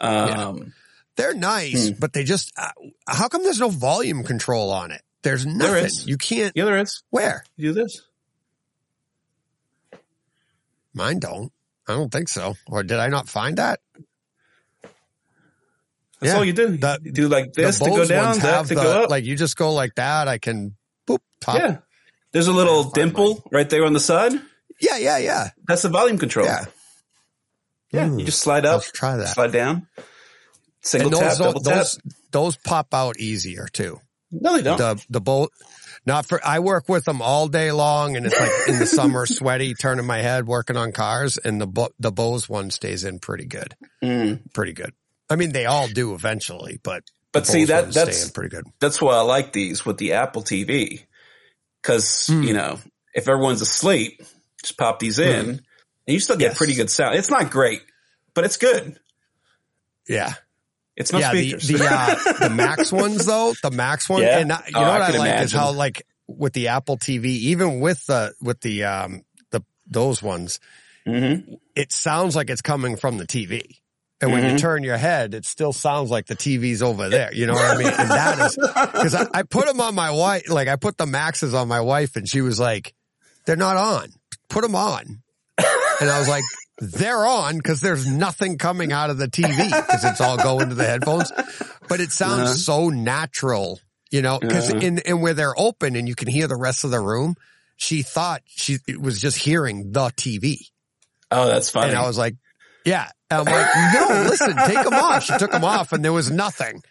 Um, They're nice, Hmm. but they just, uh, how come there's no volume control on it? There's nothing. There is. You can't, yeah, there is. where? You do this. Mine don't. I don't think so. Or did I not find that? That's Yeah. all you do. The- you do like this to go down, that to the, go up. like you just go like that. I can boop top. yeah, there's a little dimple right there on the side. Yeah. Yeah. Yeah. That's the volume control. Yeah. yeah. Hmm. You just slide up, Let's try that. slide down, single And those, tap, double tap. those, those pop out easier too. no, they don't. The, the bolt, not for, I work with them all day long and it's like in the summer, sweaty, turning my head, working on cars and the, the Bose one stays in pretty good. Mm. Pretty good. I mean, they all do eventually, but, But the see Bose that that's in pretty good. that's why I like these with the Apple TV. Cause, Hmm. you know, if everyone's asleep, just pop these in and you still get Yes. pretty good sound. It's not great, but it's good. Yeah. It's no yeah, speakers. the the, uh, the Max ones though, the Max one, Yeah? and I, you Oh, know what I, can like is how like with the Apple TV, even with the with the um the those ones, Mhm. it sounds like it's coming from the TV. And when you Mhm. turn your head, it still sounds like the TV's over there. You know what I mean? And that is because I, I put them on my wife, like I put the Maxes on my wife, and she was like, "They're not on. Put them on." And I was like, "They're on because there's nothing coming out of the TV because it's all going to the headphones." But it sounds Uh-huh. so natural, you know, because Uh-huh. in and where they're open and you can hear the rest of the room. She thought she was just hearing the TV. Oh, that's funny. And I was like, yeah. And I'm like, no, listen, take them off. She took them off and there was nothing.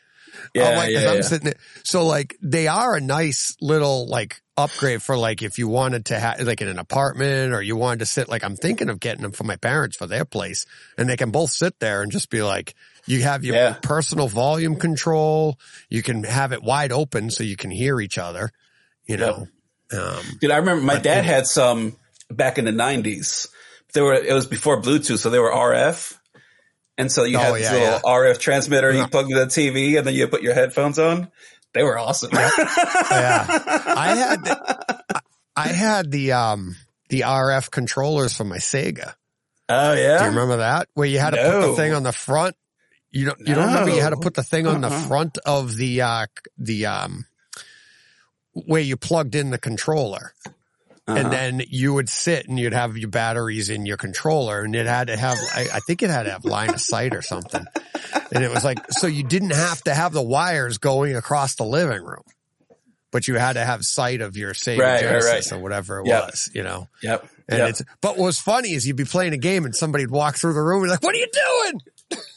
Yeah, I'm like, yeah, I'm yeah. sitting there. So like, they are a nice little like upgrade for like, if you wanted to have like in an apartment or you wanted to sit, like I'm thinking of getting them for my parents for their place and they can both sit there and just be like, you have your Yeah. personal volume control. You can have it wide open so you can hear each other, you know? Um, Dude, I remember my But dad had some back in the nineties. They were, it was before Bluetooth, so they were RF. And so you Oh, had this yeah, little yeah. RF transmitter, you plug into the TV and then you put your headphones on. They were awesome. yeah. I had the, I had the um the RF controllers for my Sega. oh yeah. Do you remember that? Where you had to put the thing on the front. You don't you don't remember you had to put the thing on the Uh-uh. front of the uh the um where you plugged in the controller. Uh-huh. And then you would sit and you'd have your batteries in your controller and it had to have, I, I think it had to have line of sight or something. And it was like, so you didn't have to have the wires going across the living room, but you had to have sight of your Sega Right, right, Genesis right. or whatever it Yep. was, you know? Yep. And yep. it's, but what was funny is you'd be playing a game and somebody'd walk through the room and be like, what are you doing?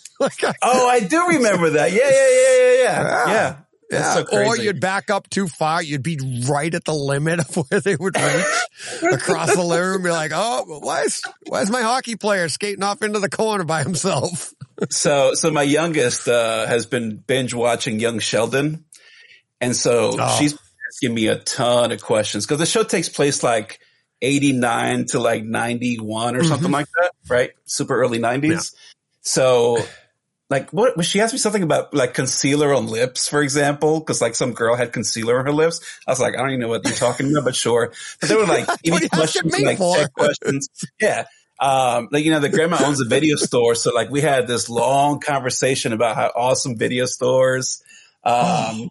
like, I- Oh, I do remember that. Yeah, yeah, yeah, yeah, yeah. Yeah. Yeah. So or you'd back up too far. You'd be right at the limit of where they would reach across the living room. Be like, oh, why is, why is my hockey player skating off into the corner by himself? So, so my youngest, uh, has been binge watching Young Sheldon. And so Oh. she's asking me a ton of questions because the show takes place like 89 to like 91 or something like that, right? Super early 90s. Mm-hmm. Yeah. So like what was she asked me something about like concealer on lips, for example, because like some girl had concealer on her lips. I was like, I don't even know what you're talking about, but sure. But they were like What even are you asking questions, like tech questions. Yeah. Um, like, you know, the grandma owns a video store. So like we had this long conversation about how awesome video stores, um,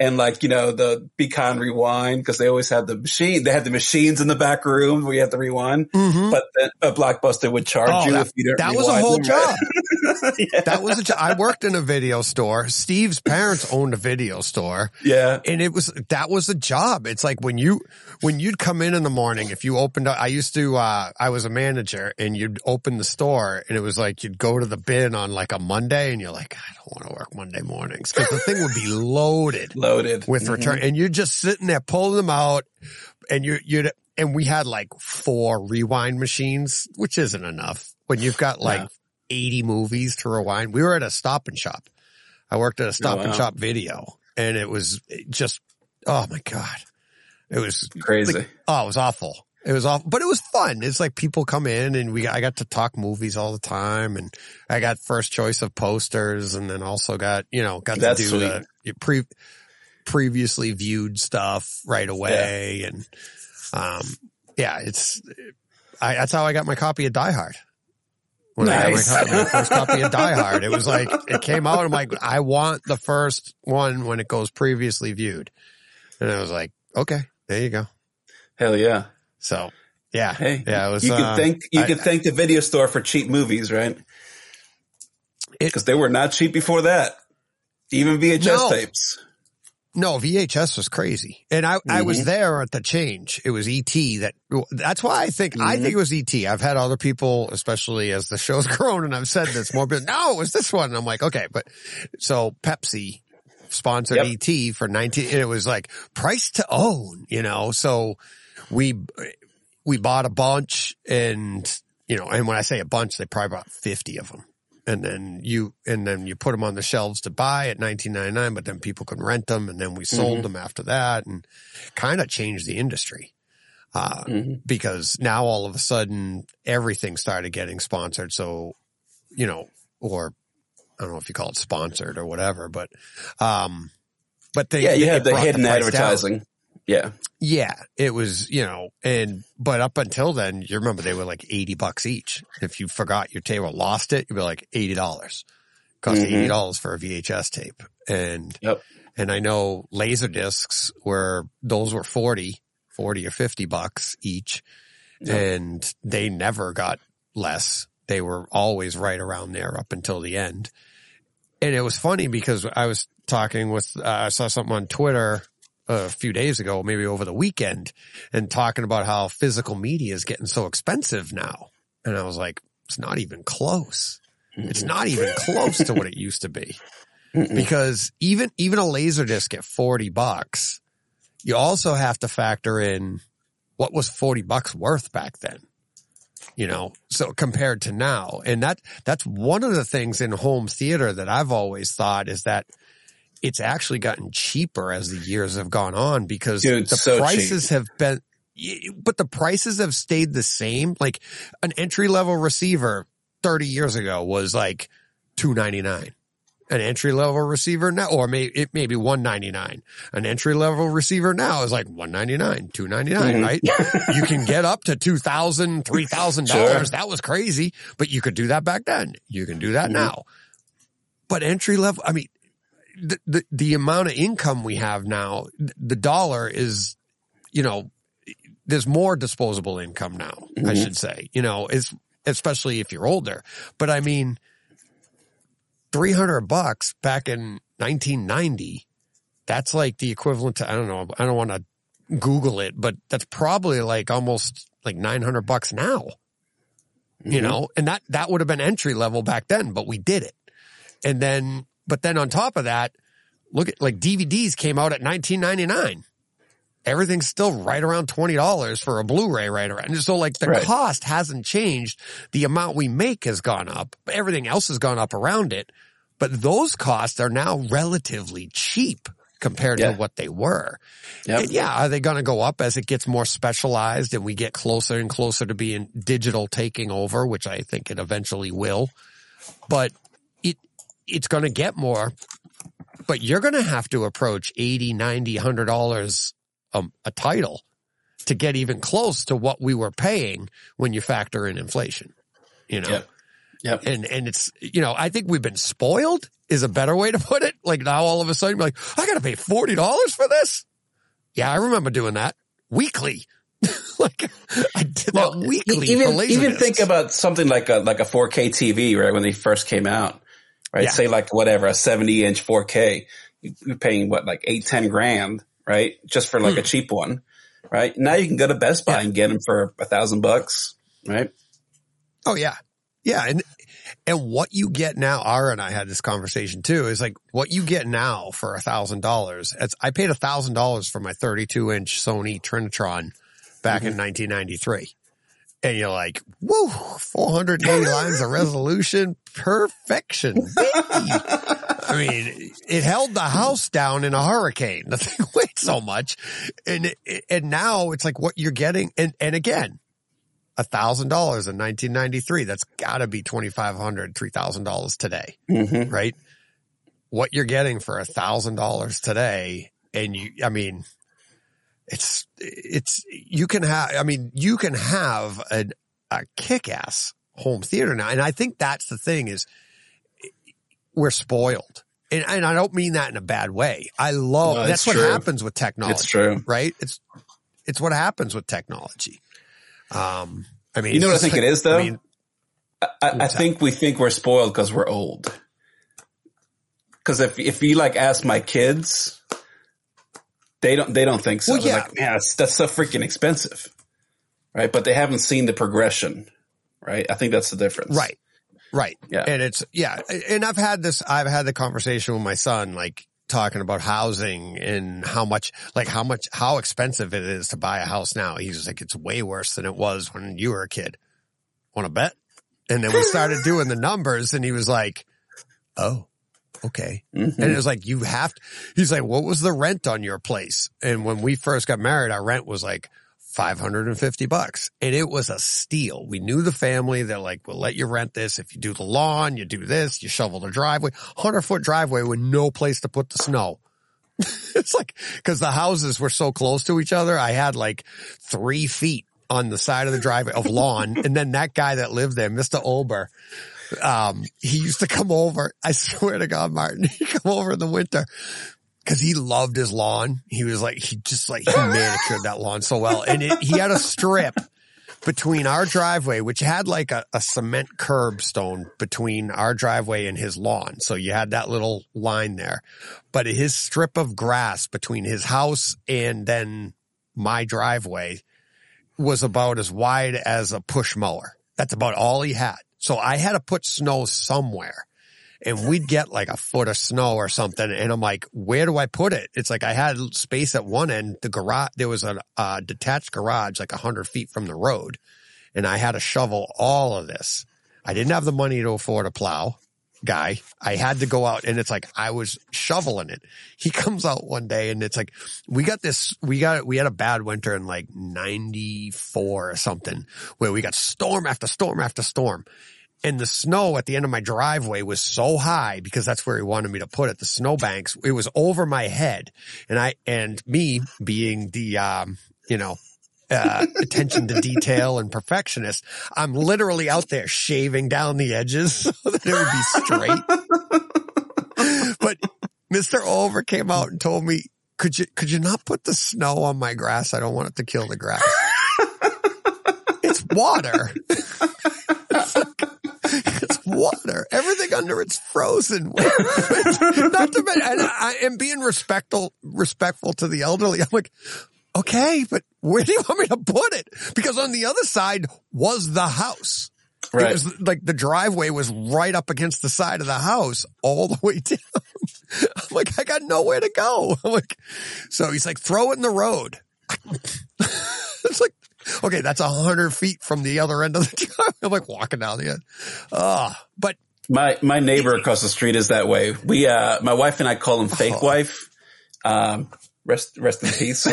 and like, you know, the Be Kind Rewind, cause they always had the machine, they had the machines in the back room where you had to rewind, Mm-hmm. but then a Blockbuster would charge Oh, you that- if you didn't that was a whole them, job. yeah. That was a job. I worked in a video store. Steve's parents owned a video store. yeah. and it was that was a job it's like when you when you'd come in in the morning if you opened up i used to uh i was a manager and you'd open the store and it was like you'd go to the bin on like a monday and you're like i don't want to work monday mornings because the thing would be loaded Loaded. with Mhm. return and you're just sitting there pulling them out and you you'd and we had like four rewind machines which isn't enough when you've got like No. 80 movies to rewind we were at a stop and shop i worked at a stop and wow. shop video and it was just oh my god it was Crazy. like, oh it was awful. It was awful but it was fun. It's like people come in and we i got to talk movies all the time and i got first choice of posters and then also got you know got That's to do the pre previously viewed stuff right away. And um yeah it's I, that's how i got my copy of die hard. When Nice. I got my, copy, my first copy of Die Hard, it was like it came out. I'm like, I want the first one when it goes previously viewed, and I was like, okay, there you go. Hell yeah. So yeah, Hey, yeah, it was. you uh, can thank you I- can thank the video store for cheap movies, right? Because they were not cheap before that. Even VHS No. tapes. No, VHS was crazy. And I, I was Mhm. there at the change. It was ET that, that's why I think, I Mhm. think it was ET. I've had other people, especially as the show's grown and I've said this more, but no, it was this one. And I'm like, okay, but so Pepsi sponsored Yep. ET for 19, and it was like price to own, you know? So we, we bought a bunch and, you know, and when I say a bunch, they probably bought 50 of them. And then you, and then you put them on the shelves to buy at 1999, but then people can rent them. And then we sold Mhm. them after that and kind of changed the industry. Uh, Mhm. because now all of a sudden everything started getting sponsored. So, you know, or I don't know if you call it sponsored or whatever, but, um, but they, Yeah, you had the hidden down. advertising. Yeah. Yeah, it was, you know, and, but up until then, you remember they were like 80 bucks each. If you forgot your tape or lost it, you'd be like $80. Cost Mhm. $80 for a VHS tape. And, Yep. and I know laser discs were, those were 40, 40 or 50 bucks each. Yep. And they never got less. They were always right around there up until the end. And it was funny because I was talking with, uh, I saw something on Twitter a few days ago, maybe over the weekend, and talking about how physical media is getting so expensive now. And I was like, it's not even close. It's not even close to what it used to be. Because even, even a laser disc at 40 bucks, you also have to factor in what was 40 bucks worth back then. You know, so compared to now. And that, that's one of the things in home theater that I've always thought is that it's actually gotten cheaper as the years have gone on because Dude, the so prices have been, but the prices have stayed the same. Like an entry level receiver 30 years ago was like 299 an entry level receiver now, or maybe it may be 199. An entry level receiver now is like 199, 299, Mhm. right? you can get up to $2,000, $3,000. Sure. That was crazy, but you could do that back then. You can do that Mhm. now. But entry level, I mean, the, the, the amount of income we have now, the dollar is, you know, there's more disposable income now, I Mhm. should say, you know, it's, especially if you're older. But I mean, 300 bucks back in 1990, that's like the equivalent to, I don't know, I don't want to Google it, but that's probably like almost like 900 bucks now, you Mhm. know, and that, that would have been entry level back then, but we did it. And then, but then on top of that, look at like DVDs came out at 1999. Everything's still right around $20 for a Blu-ray right around. So like the Right. cost hasn't changed. The amount we make has gone up, everything else has gone up around it. But those costs are now relatively cheap compared Yeah. to what they were. Yep. And yeah, are they going to go up as it gets more specialized and we get closer and closer to being digital taking over, which I think it eventually will. But it it's going to get more. But you're going to have to approach 80, 90, 100 dollars um, a title to get even close to what we were paying when you factor in inflation. You know. Yep. Yep. And and it's you know, I think we've been spoiled is a better way to put it. Like now all of a sudden you're like, I gotta pay forty dollars for this? Yeah, I remember doing that. Weekly. like I did that weekly even even think about something like a like a 4K TV, right? When they first came out, right? Yeah. Say like whatever a 70 inch 4K, You- you're paying what like eight ten grand, right? Just for like a cheap one, right? Now you can go to Best Buy Hmm. Yeah. and get them for a thousand bucks, right? Oh yeah. Yeah. And, and what you get now, Ara and I had this conversation too, is like what you get now for a thousand dollars. I paid a thousand dollars for my 32 inch Sony Trinitron back in 1993. And you're like, woo, 480 lines of resolution, perfection. I mean, it held the house down in a hurricane. The thing weighed so much. And, and now it's like what you're getting. And, and again, a thousand dollars in 1993. That's gotta be $2,500, $3,000 today, Mm-hmm. right? What you're getting for a thousand dollars today. And you, I mean, it's, it's, you can have, I mean, you can have a, a kick-ass home theater now. And I think that's the thing is we're spoiled. And, and I don't mean that in a bad way. I love, No, that's what true. happens with technology It's true. right? It's it's what happens with technology. Um, I mean, You know what I think it like- is, though? I mean, I, I that? think we think we're spoiled because we're old. Because if if you like ask my kids, they don't they don't think so. Well, yeah. like, man, that's, that's so freaking expensive, right? But they haven't seen the progression, right? I think that's the difference, right, right, Yeah. and it's yeah, and I've had this. I've had the conversation with my son, like talking about housing and how much, like how much, how expensive it is to buy a house now. He's like, it's way worse than it was when you were a kid. Want to bet? And then we started doing the numbers, and he was like, "Oh, okay." Mhm. And it was like, you have to, he's like, what was the rent on your place? And when we first got married, our rent was like 550 bucks and it was a steal. We knew the family. They're like, we'll let you rent this. If you do the lawn, you do this, you shovel the driveway, hundred foot driveway with no place to put the snow. it's like, cause the houses were so close to each other. I had like three feet on the side of the driveway of lawn. and then that guy that lived there, Mr. Ober, um, he used to come over. I swear to God, Martin, he'd come over in the winter because he loved his lawn. He was like, he just like, he manicured that lawn so well. And it, he had a strip between our driveway, which had like a, a cement curbstone between our driveway and his lawn. So you had that little line there, but his strip of grass between his house and then my driveway was about as wide as a push mower. That's about all he had. So I had to put snow somewhere and we'd get like a foot of snow or something. And I'm like, where do I put it? It's like I had space at one end. The garage, there was a detached garage like a hundred feet from the road and I had to shovel all of this. I didn't have the money to afford a plow. guy. I had to go out and it's like I was shoveling it. He comes out one day and it's like we got this we got we had a bad winter in like 94 or something where we got storm after storm after storm. And the snow at the end of my driveway was so high because that's where he wanted me to put it. The snowbanks, it was over my head. And I, and me being the, um, you know, uh, attention to detail and perfectionist. I'm literally out there shaving down the edges so that it would be straight. but Mr. Over came out and told me, could you, could you not put the snow on my grass? I don't want it to kill the grass. it's water. It's, like, it's water. Everything under it's frozen. Not to mention, and I am being respectful, respectful to the elderly. I'm like, okay, but where do you want me to put it? Because on the other side was the house. Right. It was like the driveway was right up against the side of the house all the way down. I'm like, I got nowhere to go. I'm like, so he's like, throw it in the road. it's like, okay, that's a hundred feet from the other end of the driveway. I'm like walking down the end. Oh, but My my neighbor across the street is that way. We uh my wife and I call him fake Oh. wife. Um rest rest in peace.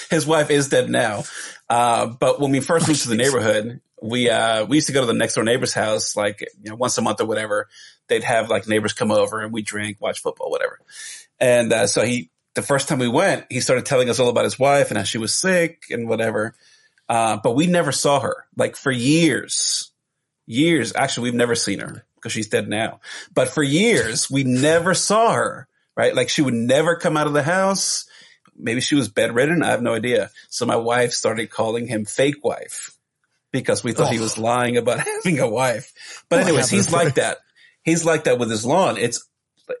His wife is dead now. Uh but when we first moved to the neighborhood, we uh we used to go to the next door neighbor's house like you know once a month or whatever. They'd have like neighbors come over and we drink, watch football, whatever. And uh so he the first time we went, he started telling us all about his wife and how she was sick and whatever. Uh but we never saw her like for years years. Actually, we've never seen her because she's dead now. But for years, we never saw her, right? Like she would never come out of the house. Maybe she was bedridden. I have no idea. So my wife started calling him fake wife because we thought he Oh. was lying about having a wife. But anyways, he's like that. He's like that with his lawn. It's,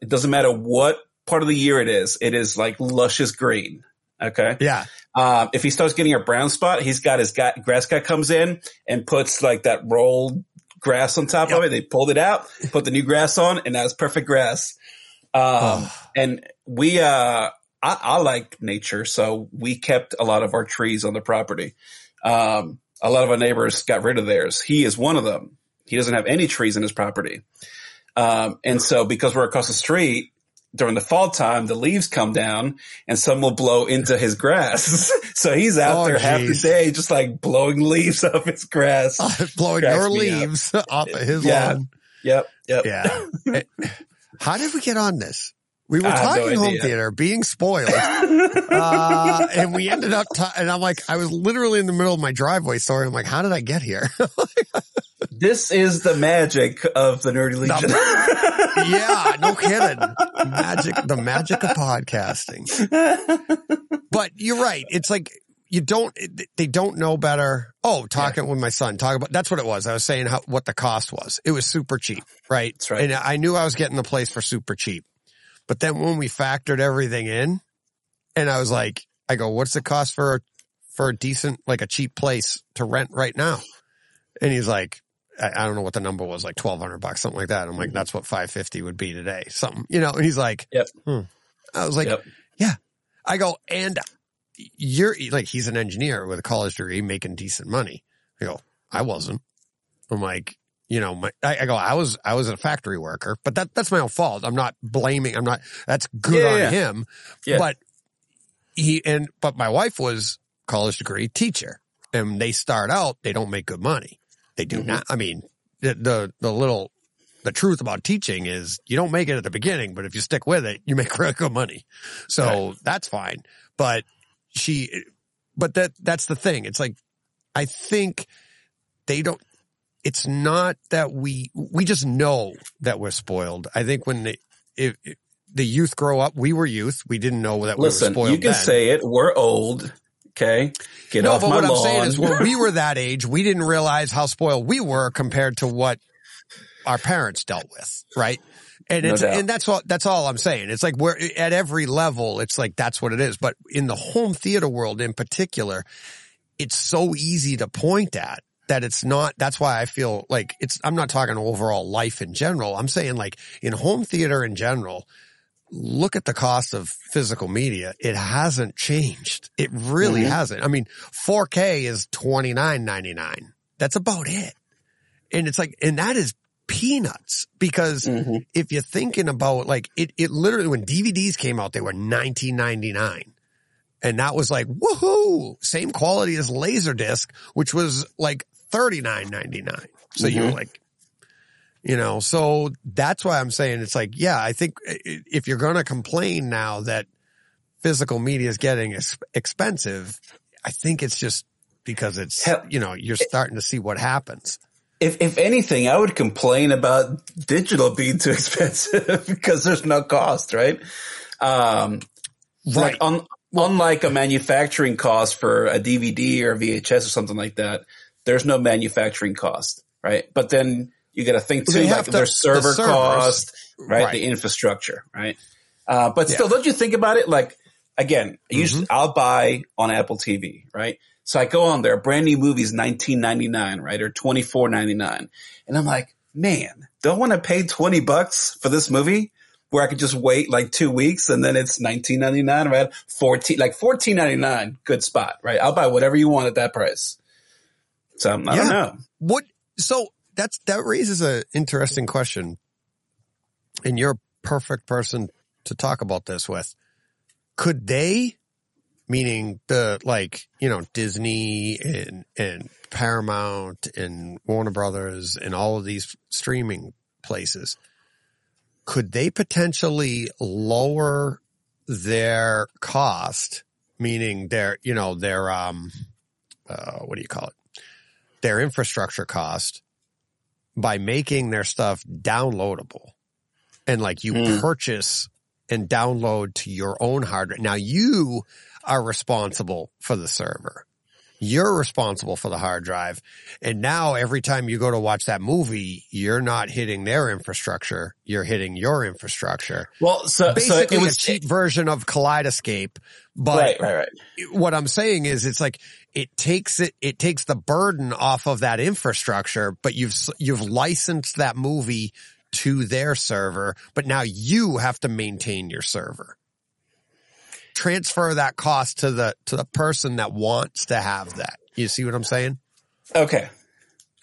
it doesn't matter what part of the year it is. It is like luscious green. Okay. yeah, Um, if he starts getting a brown spot, he's got his guy, grass guy comes in and puts like that rolled grass on top Yep. of it. They pulled it out, put the new grass on, and it's perfect grass. Um, Oh. and we, uh, I, I like nature, so we kept a lot of our trees on the property. Um, a lot of our neighbors got rid of theirs. He is one of them. He doesn't have any trees in his property. Um, and so because we're across the street, during the fall time, the leaves come down and some will blow into his grass. so he's out Oh, there half the day just like blowing leaves off his grass. blowing your me up. leaves off of his Yeah. lawn. Yep. Yep. Yeah. How did we get on this? We were I have no talking home theater, being spoiled, uh, and we ended up. ta- and I'm like, I was literally in the middle of my driveway story. I'm like, how did I get here? This is the magic of the Nerdy Legion. yeah, no kidding. Magic, the magic of podcasting. But you're right. It's like you don't. They don't know better. Oh, talking with my son, talk about that's what it was. I was saying how what the cost was. It was super cheap, right? That's right. And I knew I was getting the place for super cheap. But then when we factored everything in, and I was like, I go, what's the cost for for a decent, like a cheap place to rent right now? And he's like, I, I don't know what the number was, like twelve hundred bucks, something like that. I'm like, that's what five fifty would be today, something, you know. And he's like, Yep. hmm. I was like, Yep. yeah. I go, and you're like, he's an engineer with a college degree, making decent money. I go, I wasn't. I'm like, you know, my, I, I go, I was, I was a factory worker, but that, that's my own fault. I'm not blaming. I'm not, that's good Yeah, on yeah. him. Yeah. But he, and, but my wife was college degree teacher and they start out, they don't make good money. They do Mhm. not. I mean, the, the, the little, the truth about teaching is you don't make it at the beginning, but if you stick with it, you make really good money. So that's fine. But she, but that, that's the thing. It's like, I think they don't, it's not that we, we just know that we're spoiled. I think when the, if, if the youth grow up, we were youth. We didn't know that we were spoiled. you can then. say it. We're old. Okay. Get no, off but my what lawn. I'm saying is when we were that age, we didn't realize how spoiled we were compared to what our parents dealt with. Right. And No it's, doubt. and that's all, that's all I'm saying. It's like we're at every level. It's like, that's what it is. But in the home theater world in particular, it's so easy to point at that it's not, that's why I feel like it's, I'm not talking overall life in general. I'm saying like in home theater in general, look at the cost of physical media. It hasn't changed. It really Mhm. hasn't. I mean, 4K is twenty nine ninety nine. That's about it. And it's like, and that is peanuts because Mhm. if you're thinking about like it, it literally when DVDs came out, they were 1999. And that was like, woohoo, same quality as Laserdisc, which was like 39.99. So you're Mhm. like, you know, so that's why I'm saying it's like, yeah, I think if you're going to complain now that physical media is getting ex- expensive, I think it's just because it's, Hell- you know, you're starting to see what happens. If if anything, I would complain about digital being too expensive because there's no cost, right? Um, Right. Like un, unlike a manufacturing cost for a DVD or VHS or something like that, there's no manufacturing cost, right? But then you got to think too, like to- there's server the servers. cost, right? Right. The infrastructure, right? Uh, but still, Yeah. Mm-hmm. don't you think about it? Like again, usually I'll buy on Apple TV, right? So I go on there, brand new movies, nineteen ninety nine, right, or twenty four ninety nine, and I'm like, man, don't want to pay twenty bucks for this movie where I could just wait like two weeks and then it's nineteen ninety nine, right? Fourteen, like fourteen ninety nine, good spot, right? I'll buy whatever you want at that price. So I don't know. What? So that's that raises an interesting question, and you're a perfect person to talk about this with. Could they, meaning the like you know Disney and and Paramount and Warner Brothers and all of these streaming places, could they potentially lower their cost, meaning their you know their um uh, what do you call it? Their infrastructure cost by making their stuff downloadable and like you Hmm. purchase and download to your own hardware. Now you are responsible for the server. You're responsible for the hard drive. And now every time you go to watch that movie, you're not hitting their infrastructure. You're hitting your infrastructure. Well, so, so Basically it was a cheap version of Kaleidoscape, but right, right, right. what I'm saying is it's like it takes it it takes the burden off of that infrastructure, but you've you've licensed that movie to their server, but now you have to maintain your server. Transfer that cost to the to the person that wants to have that. You see what I'm saying? Okay.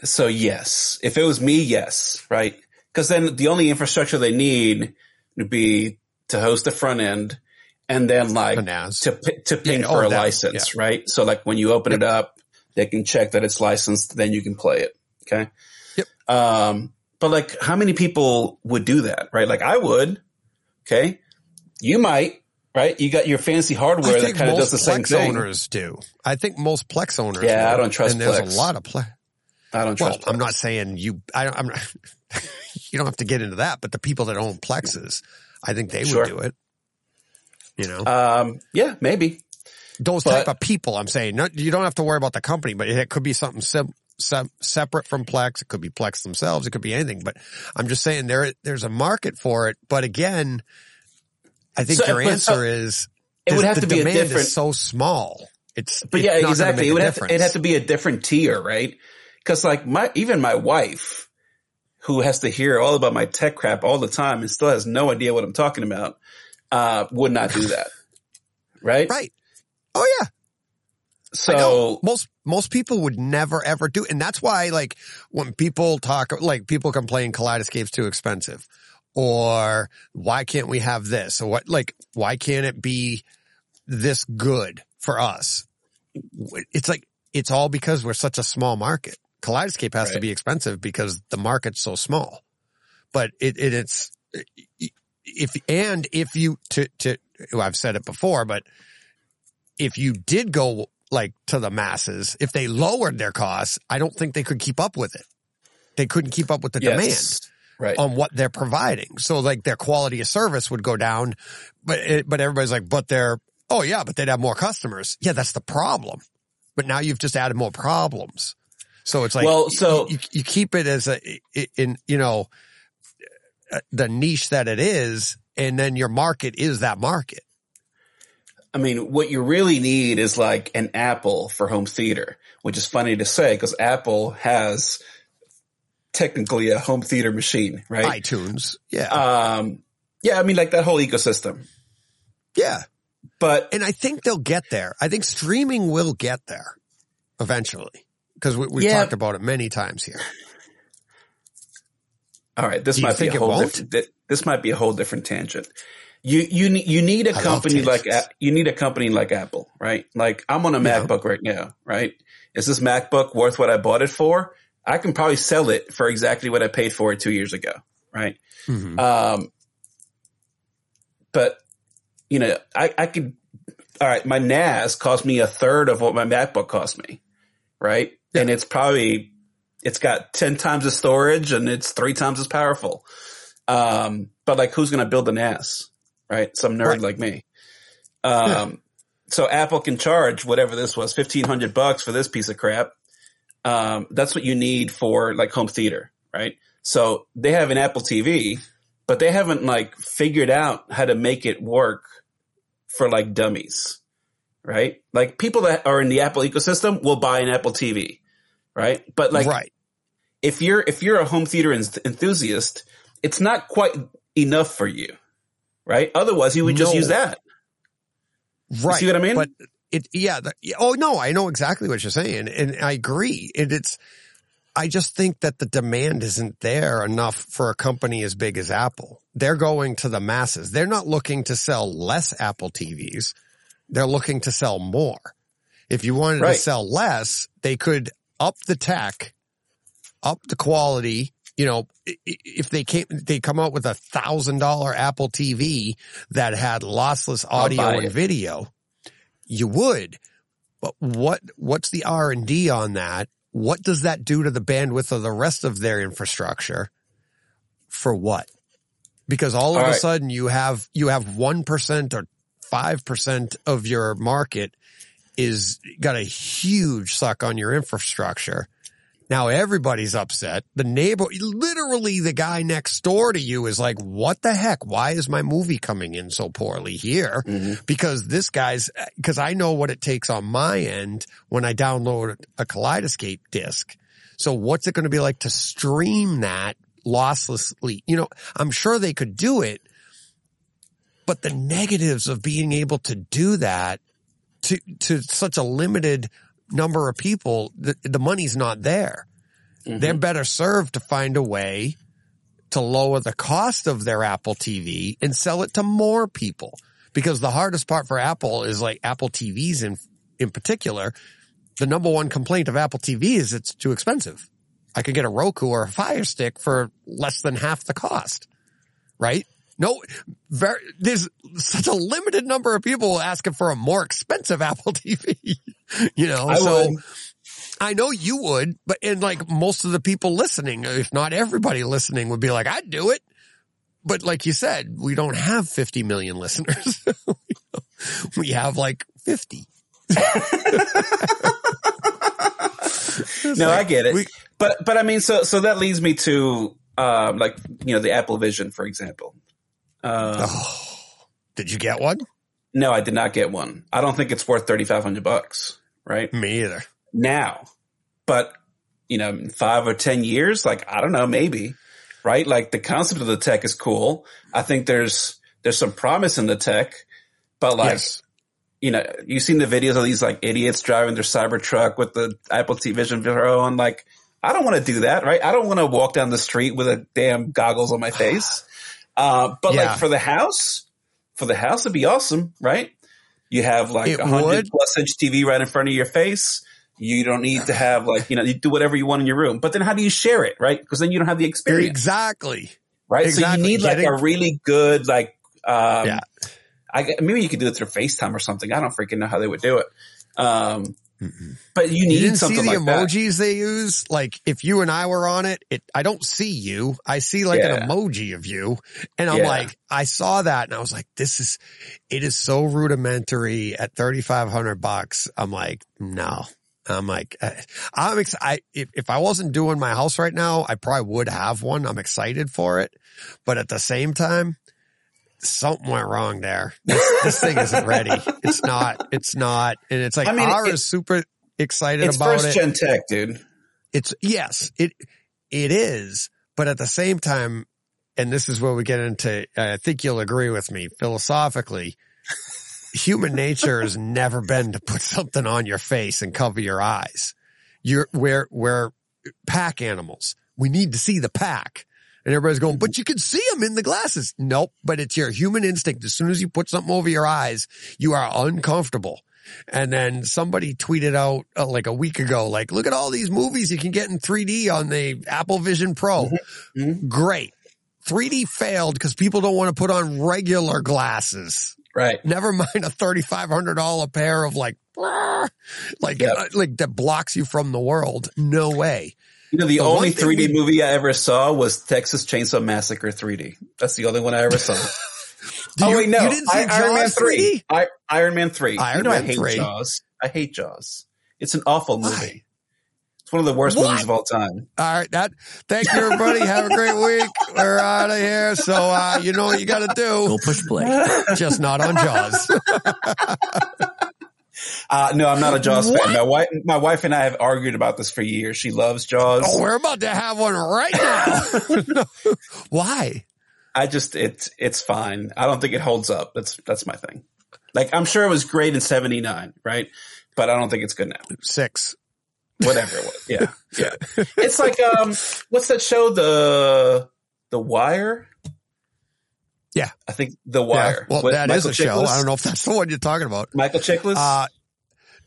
So yes, if it was me, yes, right? Because then the only infrastructure they need would be to host the front end, and then like Finance. to to ping Yeah, for oh, a that- license, right? So like when you open it up, they can check that it's licensed, then you can play it. Okay. Yep. Um, but like, how many people would do that, right? Like I would. Okay. You might, right? You got your fancy hardware that think kind of most does the same Plex thing. owners do. I think most Plex owners. Yeah, do. I don't trust And there's a lot of Plex. I don't Well, trust. I'm not saying you. I, I'm. Not, you don't have to get into that, but the people that own plexes, I think they Sure. would do it. You know, Um, yeah, maybe. those but- type of people. I'm saying, no, you don't have to worry about the company, but it could be something sim, sem, separate from Plex. It could be Plex themselves. It could be anything. But I'm just saying there there's a market for it. But again, I think So- your answer so- is It would have the to be a demand different- Is so small. It's But it's yeah, not exactly. make It a would have to, it'd have to be a different tier, right? Cause like my, even my wife, who has to hear all about my tech crap all the time and still has no idea what I'm talking about, uh, would not do that. right? right. Oh yeah. So, most most people would never ever do, and that's why like when people talk, like people complain Kaleidoscape's too expensive, or why can't we have this, or what, like why can't it be this good for us? It's like it's all because we're such a small market. Kaleidoscape has to be expensive because the market's so small, but it, it it's if and if you to to well, I've said it before, but if you did go like to the masses, if they lowered their costs, I don't think they could keep up with it. They couldn't keep up with the yes. Right. demand on what they're providing. So like their quality of service would go down, but it, but everybody's like, but they're oh yeah, but they'd have more customers. Yeah, that's the problem. But now you've just added more problems. So it's like Well, so- you, you keep it as a in you know the niche that it is, and then your market is that market. I mean, what you really need is like an Apple for home theater, which is funny to say because Apple has technically a home theater machine, right? iTunes, yeah, Um, yeah, I mean, like that whole ecosystem. yeah. But And I think they'll get there. I think streaming will get there eventually because we, we've Yeah. talked about it many times here. All right, this Do might be a whole different. This might be a whole different tangent. You you you need a I company like. You need a company like Apple, right? Like I'm on a Yeah. MacBook right now, right? Is this MacBook worth what I bought it for? I can probably sell it for exactly what I paid for it two years ago, right? Mhm. Um, but you know, I, I could. All right, my NAS cost me a third of what my MacBook cost me, right? And it's probably it's got ten times the storage and it's three times as powerful. Um, but like, who's going to build a NAS? right? Some nerd Right. like me. Um, so Apple can charge whatever this was, fifteen hundred bucks for this piece of crap. Um, that's what you need for like home theater, right? So they have an Apple TV, but they haven't like figured out how to make it work for like dummies, right? Like people that are in the Apple ecosystem will buy an Apple TV, right? But like right. if you're if you're a home theater en- enthusiast, it's not quite enough for you, right? Otherwise, you would just No. use that. Right. You see what I mean? But it, yeah. The, oh no, I know exactly what you're saying, and I agree. And it's, I just think that the demand isn't there enough for a company as big as Apple. They're going to the masses. They're not looking to sell less Apple TVs. They're looking to sell more. If you wanted Right. to sell less, they could up the tech, up the quality. You know, if they came, they come out with a thousand dollar Apple TV that had lossless audio and it. video, you would. But what, what's the R and D on that? What does that do to the bandwidth of the rest of their infrastructure? For what? Because all of All a sudden you have, you have 1% or 5% of your market is got a huge suck on your infrastructure. Now everybody's upset. The neighbor, literally the guy next door to you is like, what the heck? Why is my movie coming in so poorly here? Mm-hmm. Because this guy's, because I know what it takes on my end when I download a Kaleidoscape disc. So what's it going to be like to stream that losslessly? You know, I'm sure they could do it, but the negatives of being able to do that to, to such a limited number of people, the, the money's not there. They're mm-hmm. better served to find a way to lower the cost of their Apple TV and sell it to more people. Because the hardest part for Apple is like Apple TVs in, in particular. The number one complaint of Apple TV is it's too expensive. I could get a Roku or a Fire Stick for less than half the cost. Right? No, very, there's such a limited number of people asking for a more expensive Apple TV. you know, I so would. I know you would, but and like most of the people listening, if not everybody listening would be like, I'd do it. But like you said, we don't have 50 million listeners. we have like 50. No, I get it. we- but but I mean, so so that leads me to um, like you know the Apple Vision, for example. Um, Oh, did you get one? No, I did not get one. I don't think it's worth thirty five hundred bucks. Right Me either. now, but you know, in five or ten years, like I don't know, maybe. Right, like the concept of the tech is cool. I think there's there's some promise in the tech, but like yes. you know, you've seen the videos of these like idiots driving their Cybertruck with the Apple TV Vision Pro on. Like, I don't want to do that, right? I don't want to walk down the street with a damn goggles on my face. Uh, but Yeah. like for the house, for the house, it'd be awesome, right? You have like a hundred plus inch TV right in front of your face. You don't need to have like, you know, you do whatever you want in your room, but then how do you share it, right? Because then you don't have the experience Exactly. right? So you need like Getting- a really good like um Yeah. I maybe you could do it through FaceTime or something. I don't freaking know how they would do it. Um but you You need didn't see the like that. emojis they use? Like if you and I were on it, it, I don't see you. I see like Yeah. an emoji of you. And I'm Yeah. like, I saw that and I was like, this is, it is so rudimentary at 3,500 bucks. I'm like, no. I'm like, uh, I'm ex- I, if, if I wasn't doing my house right now, I probably would have one. I'm excited for it. But at the same time, something went wrong there. This, this thing isn't ready. It's not, it's not. And it's like, I mean, it- is super excited It's about first it. gen tech, dude. It's yes, it it is, but at the same time, and this is where we get into. I think you'll agree with me philosophically. Human nature has never been to put something on your face and cover your eyes. You're we're we're pack animals. We need to see the pack. And everybody's going, but you can see them in the glasses. Nope. But it's your human instinct. As soon as you put something over your eyes, you are uncomfortable. And then somebody tweeted out uh, like a week ago, like, look at all these movies you can get in 3D on the Apple Vision Pro. Mhm. Great. 3D failed because people don't want to put on regular glasses. Right. Never mind a $3,500 pair of like, like, Yep. uh, like that blocks you from the world. No way. You know, the The only 3D we- movie I ever saw was Texas Chainsaw Massacre 3D. That's the only one I ever saw. Do oh you- wait, no, you didn't see I, Iron Man 3. 3D? I, Iron Man 3. Iron you know I hate 3. Jaws. I hate Jaws. It's an awful Why? movie. It's one of the worst What? movies of all time. All right. That, thank you everybody. Have a great week. We're out of here. So, uh, you know what you got to do. Go do. push play. Just not on Jaws. Uh, no, I'm not a Jaws What? fan. My wife, my wife and I have argued about this for years. She loves Jaws. Oh, we're about to have one right now. Why? I just, it's, it's fine. I don't think it holds up. That's, that's my thing. Like, I'm sure it was great in 79, right? But I don't think it's good now. Six. Whatever it was. Yeah. Yeah. It's like, um, what's that show? The, The Wire? Yeah. I think The Wire. Yeah, well, With that is Michael a show. I don't know if that's the one you're talking about. Michael Chiklis? Uh,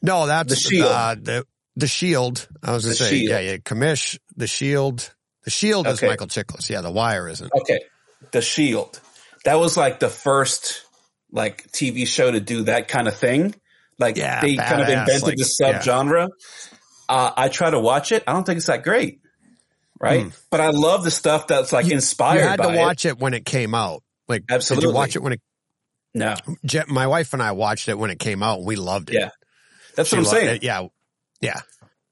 no, that's The Shield. Uh, the, the Shield. I was going to say, Shield. yeah, yeah. Commish, the Shield. The Shield is Michael Chiklis. Yeah, the Wire isn't. okay. The Shield. That was like the first like TV show to do that kind of thing. Like Yeah, they kind of invented like, the subgenre. Uh, I try to watch it. I don't think it's that great. Right. But I love the stuff that's like inspired. You had to watch it. when it came out. Like, did Absolutely. you watch it when it. No. Je- my wife and I watched it when it came out and we loved it. Yeah. That's She what I'm saying. it. Yeah. Yeah.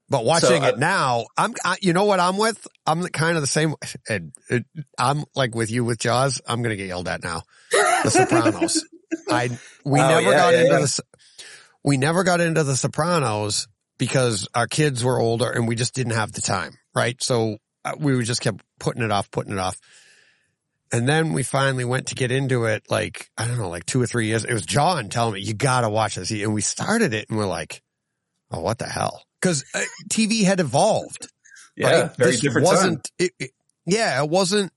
But watching I- it now, I'm, I, you know what I'm with? I'm kind of the same. And it, I'm like with you with Jaws. I'm going to get yelled at now. The Sopranos. I, we Oh, never yeah, got yeah, into yeah. the, we never got into the Sopranos because our kids were older and we just didn't have the time. Right. So uh, we just kept putting it off, putting it off. And then we finally went to get into it like, I don't know, like two or three years. It was John telling me, you gotta watch this. And we started it and we're like, oh, what the hell? Cause uh, TV had evolved. Yeah. right? Very This different wasn't, It, it- yeah, it wasn't,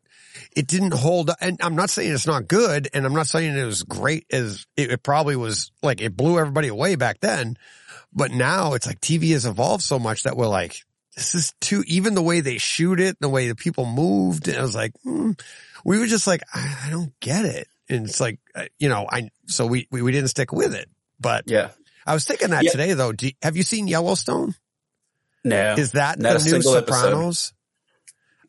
it didn't hold up. And I'm not saying it's not good. And I'm not saying it was great as it, it probably was like, it blew everybody away back then. But now it's like TV has evolved so much that we're like, this is too, even the way they shoot it, the way the people moved. And I was like, hmm. We were just like, I, I don't get it. And it's like, uh, you know, I, so we, we, we didn't stick with it, but Yeah. I was thinking that Yeah. today though. Do, have you seen Yellowstone? No. Is that the new single episode. Sopranos?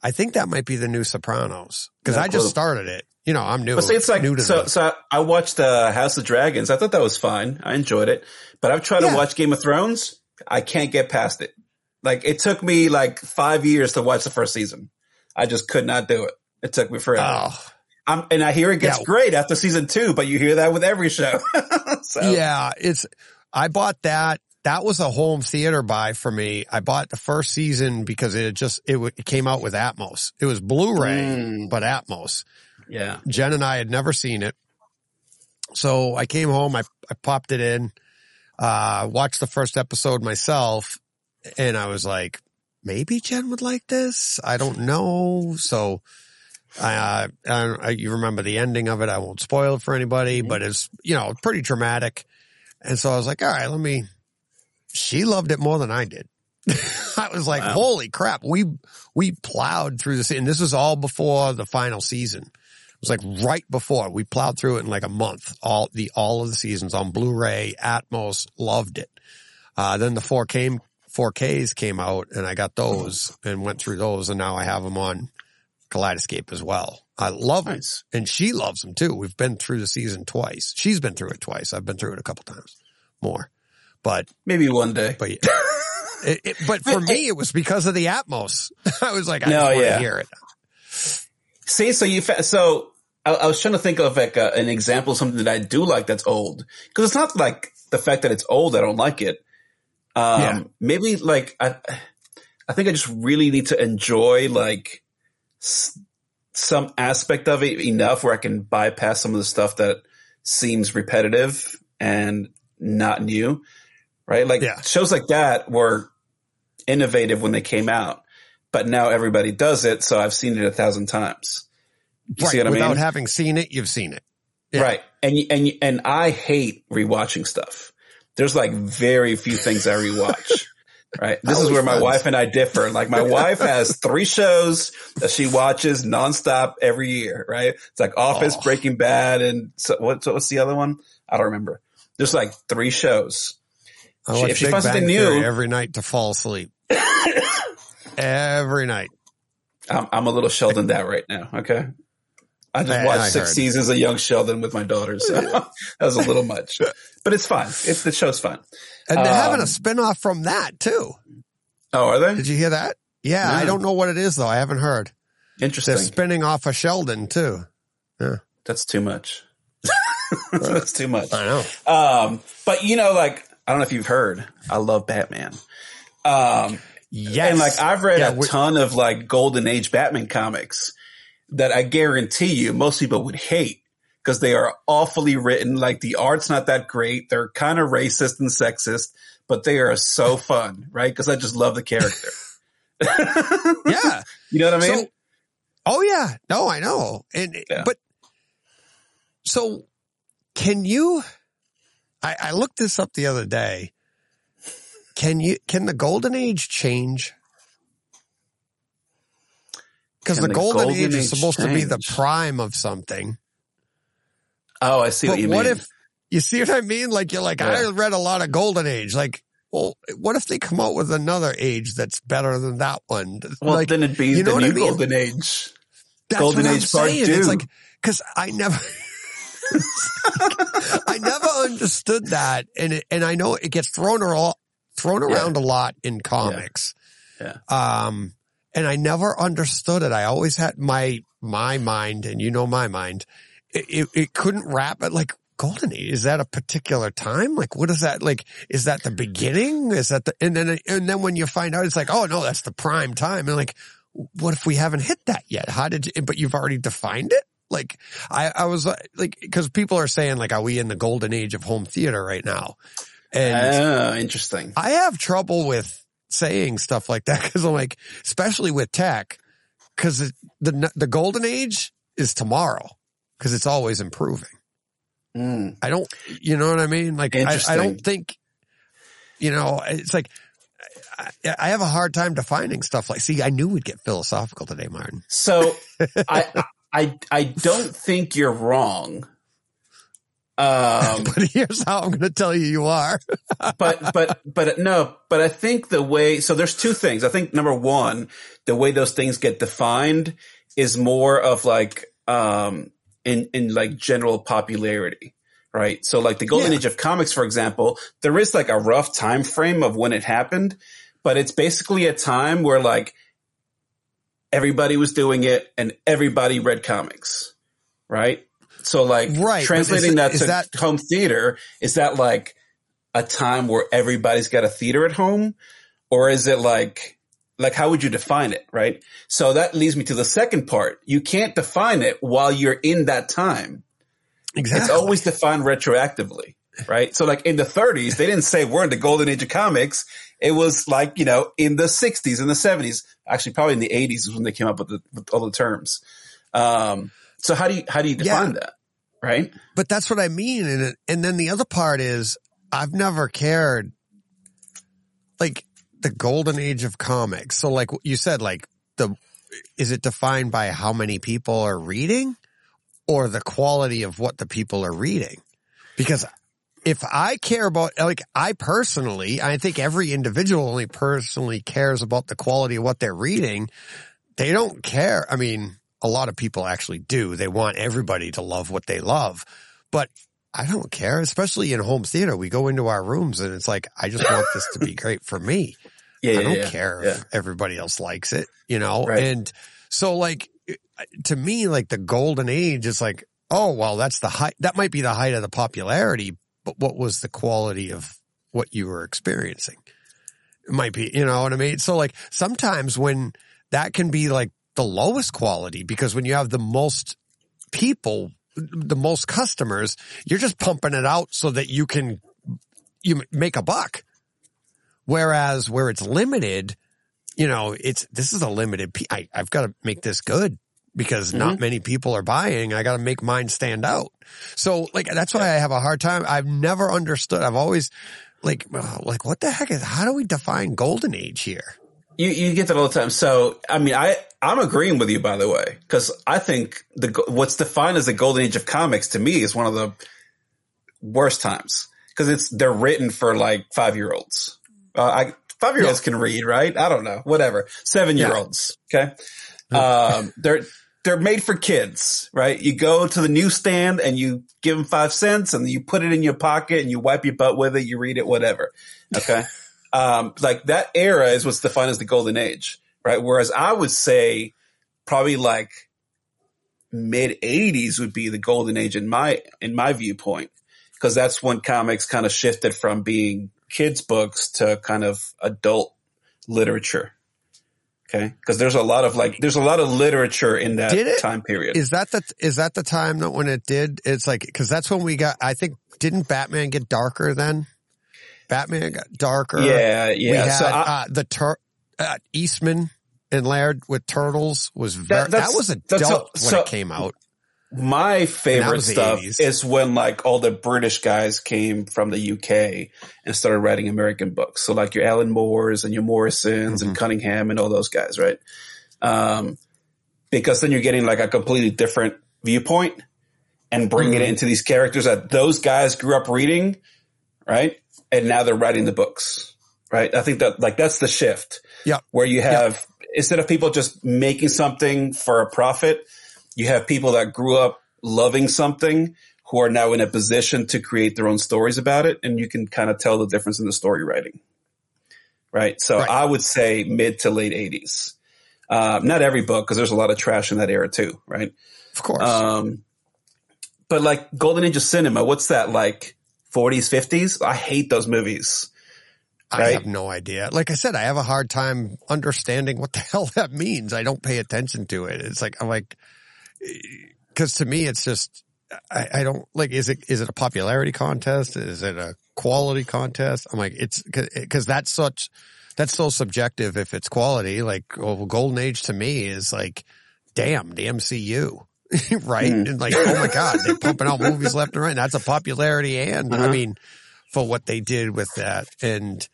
I think that might be the new Sopranos because No I just started it. You know, I'm new. But see, it's like so. this. So I watched uh, House of Dragons. I thought that was fine. I enjoyed it. But I've tried Yeah. to watch Game of Thrones. I can't get past it. Like it took me like five years to watch the first season. I just could not do it. It took me forever. Oh, I'm, and I hear it gets Yeah. great after season two, but you hear that with every show. so, yeah. It's. I bought that. That was a home theater buy for me. I bought the first season because it just it, w- it came out with Atmos. It was Blu-ray, Mm. but Atmos. yeah. Jen and I had never seen it. So I came home, I, I popped it in, uh, watched the first episode myself and I was like, maybe Jen would like this. I don't know. So, uh, I, I, you remember the ending of it. I won't spoil it for anybody, but it's, you know, pretty dramatic. And so I was like, all right, let me, she loved it more than I did. I was like, Wow. holy crap. We, we plowed through this and this was all before the final season. It was like right before we plowed through it in like a month. All the, all of the seasons on Blu-ray, Atmos, loved it. Uh, then the 4K, 4Ks came out and I got those and went through those and now I have them on Kaleidoscape as well. I love them Nice. and she loves them too. We've been through the season twice. She's been through it twice. I've been through it a couple times more, but, Maybe one day. but, yeah. it, it, but for me, it was because of the Atmos. I was like, I No, just want to yeah. hear it. See, so you, fa- so I, I was trying to think of like a, an example of something that I do like that's old. Cause it's not like the fact that it's old, I don't like it. Um, Yeah. maybe like I, I think I just really need to enjoy like s- some aspect of it enough where I can bypass some of the stuff that seems repetitive and not new. Right. Like Yeah. shows like that were innovative when they came out. but now everybody does it. So I've seen it a thousand times. You right. see what I Without mean? having seen it, you've seen it. Yeah. Right. And, and, and I hate rewatching stuff. There's like very few things I rewatch. Right. This is where my wife and I differ. Like my wife has three shows that she watches nonstop every year. Right. It's like Office, Oh. Breaking Bad, and so what, so what's the other one? I don't remember. There's like three shows. I She- watch she Big finds Bang new- every night to fall asleep. every night. I'm, I'm a little Sheldon that right now. Okay. I just watched I six heard. seasons of Young Sheldon with my daughter. So that was a little much, but it's fun. It's the show's fun. And they're having Um, a spinoff from that too. Oh, are they? Did you hear that? Yeah, I don't know what it is though. I haven't heard. Interesting. They're spinning off of Sheldon too. Yeah. That's too much. That's too much. I know. Um, but you know, like, I don't know if you've heard, I love Batman. Um, Yes. and like I've read Yeah, a ton of like golden age Batman comics that I guarantee you most people would hate because they are awfully written. Like the art's not that great. They're kind of racist and sexist, but they are so fun, right? Cause I just love the character. yeah. You know what I mean? So, oh yeah, no, I know. And Yeah. but so can you? I, I looked this up the other day. Can you? Can the golden age change? Because the, the golden, golden age is age supposed to be the prime of something. oh, I see But what you what if you see what I mean? Like you're like, I read a lot of golden age. Like, well, what if they come out with another age that's better than that one? well, like, then it'd be you know the what I new mean? golden age. That's Golden what I'm Age Part saying. Two. It's like because I never, I never understood that, and it, and I know it gets thrown around thrown around a lot in comics. Yeah. Um, and I never understood it. I always had my my mind, and you know my mind. It it, it couldn't wrap it like. Golden Age is that a particular time? Like, what is that? Like, is that the beginning? Is that the and then and then when you find out, it's like, oh no, that's the prime time. And like, what if we haven't hit that yet? How did you, but you've already defined it? Like, I, I was like, cause people are saying like, are we in the golden age of home theater right now? And Oh, interesting. I have trouble with saying stuff like that cause I'm like, especially with tech, cause the, the golden age is tomorrow cause it's always improving. Mm. I don't, you know what I mean? Like, I, I don't think, you know, it's like, I, I have a hard time defining stuff like, see, I knew we'd get philosophical today, Martin. So I, I, I don't think you're wrong. Um, But here's how I'm going to tell you you are. but, but, but no, but I think the way, so there's two things. I think number one, the way those things get defined is more of like, um, in, in like general popularity, right? So like the golden Yeah. age of comics, for example, there is like a rough time frame of when it happened, but it's basically a time where like everybody was doing it and everybody read comics, right? So like Right, translating that to that- home theater, is that like a time where everybody's got a theater at home? Or is it like, like how would you define it? Right. So that leads me to the second part. You can't define it while you're in that time. Exactly. It's always defined retroactively. Right. So like in the 30s, they didn't say we're in the golden age of comics. It was like, you know, in the 60s and the 70s, actually probably in the 80s is when they came up with, the, with all the terms. Um, so how do you, how do you define that? Right. but that's what I mean. And, and then the other part is I've never cared like the golden age of comics. So like you said, like the, is it defined by how many people are reading or the quality of what the people are reading? Because if I care about, like I personally, I think every individual only personally cares about the quality of what they're reading. They don't care. I mean, a lot of people actually do. They want everybody to love what they love, but I don't care, especially in home theater. We go into our rooms and it's like, I just want this to be great for me. Yeah. I don't yeah, care Yeah. if everybody else likes it, you know? Right. And so like, uh, to me, like the golden age is like, oh, well, that's the height, that might be the height of the popularity, but what was the quality of what you were experiencing? It might be, you know what I mean? So like sometimes when that can be like the lowest quality because when you have the most people, the most customers, you're just pumping it out so that you can, you make a buck. Whereas where it's limited, you know, it's, this is a limited, I, I've got to make this good because not mm-hmm. many people are buying. I got to make mine stand out. So like, that's why I have a hard time. I've never understood. I've always like, like what the heck is, how do we define golden age here? You you get that all the time. So I mean, I I'm agreeing with you by the way, because I think the what's defined as the golden age of comics to me is one of the worst times because it's they're written for like five year olds. Uh, I five year olds can read, right? I don't know, whatever. Seven year olds, okay. Um, they're they're made for kids, right? You go to the newsstand and you give them five cents and you put it in your pocket and you wipe your butt with it. You read it, whatever. Okay. um, like that era is what's defined as the golden age, right? Whereas I would say probably like mid eighties would be the golden age in my, in my viewpoint. Cause that's when comics kind of shifted from being kids books to kind of adult literature. Okay. Cause there's a lot of like, there's a lot of literature in that Did it? time period. Is that the, is that the time that when it did, it's like, cause that's when we got, I think, didn't Batman get darker then? Batman got darker. yeah. yeah. We had, so I, uh, the tur- uh, Eastman and Laird with turtles was very, that, that's- was adult a- when so- it came out. My favorite stuff 80s. is when like all the British guys came from the UK and started writing American books. So like your Alan Moores and your Morrisons Mm-hmm. and Cunningham and all those guys, right? Um, because then you're getting like a completely different viewpoint and bringing Mm-hmm. it into these characters that those guys grew up reading, right? And now they're writing the books, right? I think that like that's the shift Yeah. where you have instead of people just making something for a profit, you have people that grew up loving something who are now in a position to create their own stories about it, and you can kind of tell the difference in the story writing. Right. So Right. I would say mid to late eighties. Um, not every book, because there's a lot of trash in that era too, right? Of course. Um, but like Golden Age of Cinema, what's that like? 40s, 50s? I hate those movies. I have no idea. Like I said, I have a hard time understanding what the hell that means. I don't pay attention to it. It's like, I'm like, cause to me, it's just, I, I don't like, is it, is it a popularity contest? Is it a quality contest? I'm like, it's cause that's such, that's so subjective if it's quality. Like, well, golden age to me is like, damn, the MCU. right? Mm. And like, oh my God, they're pumping out movies left and right. And that's a popularity and I Uh-huh. mean, for what they did with that and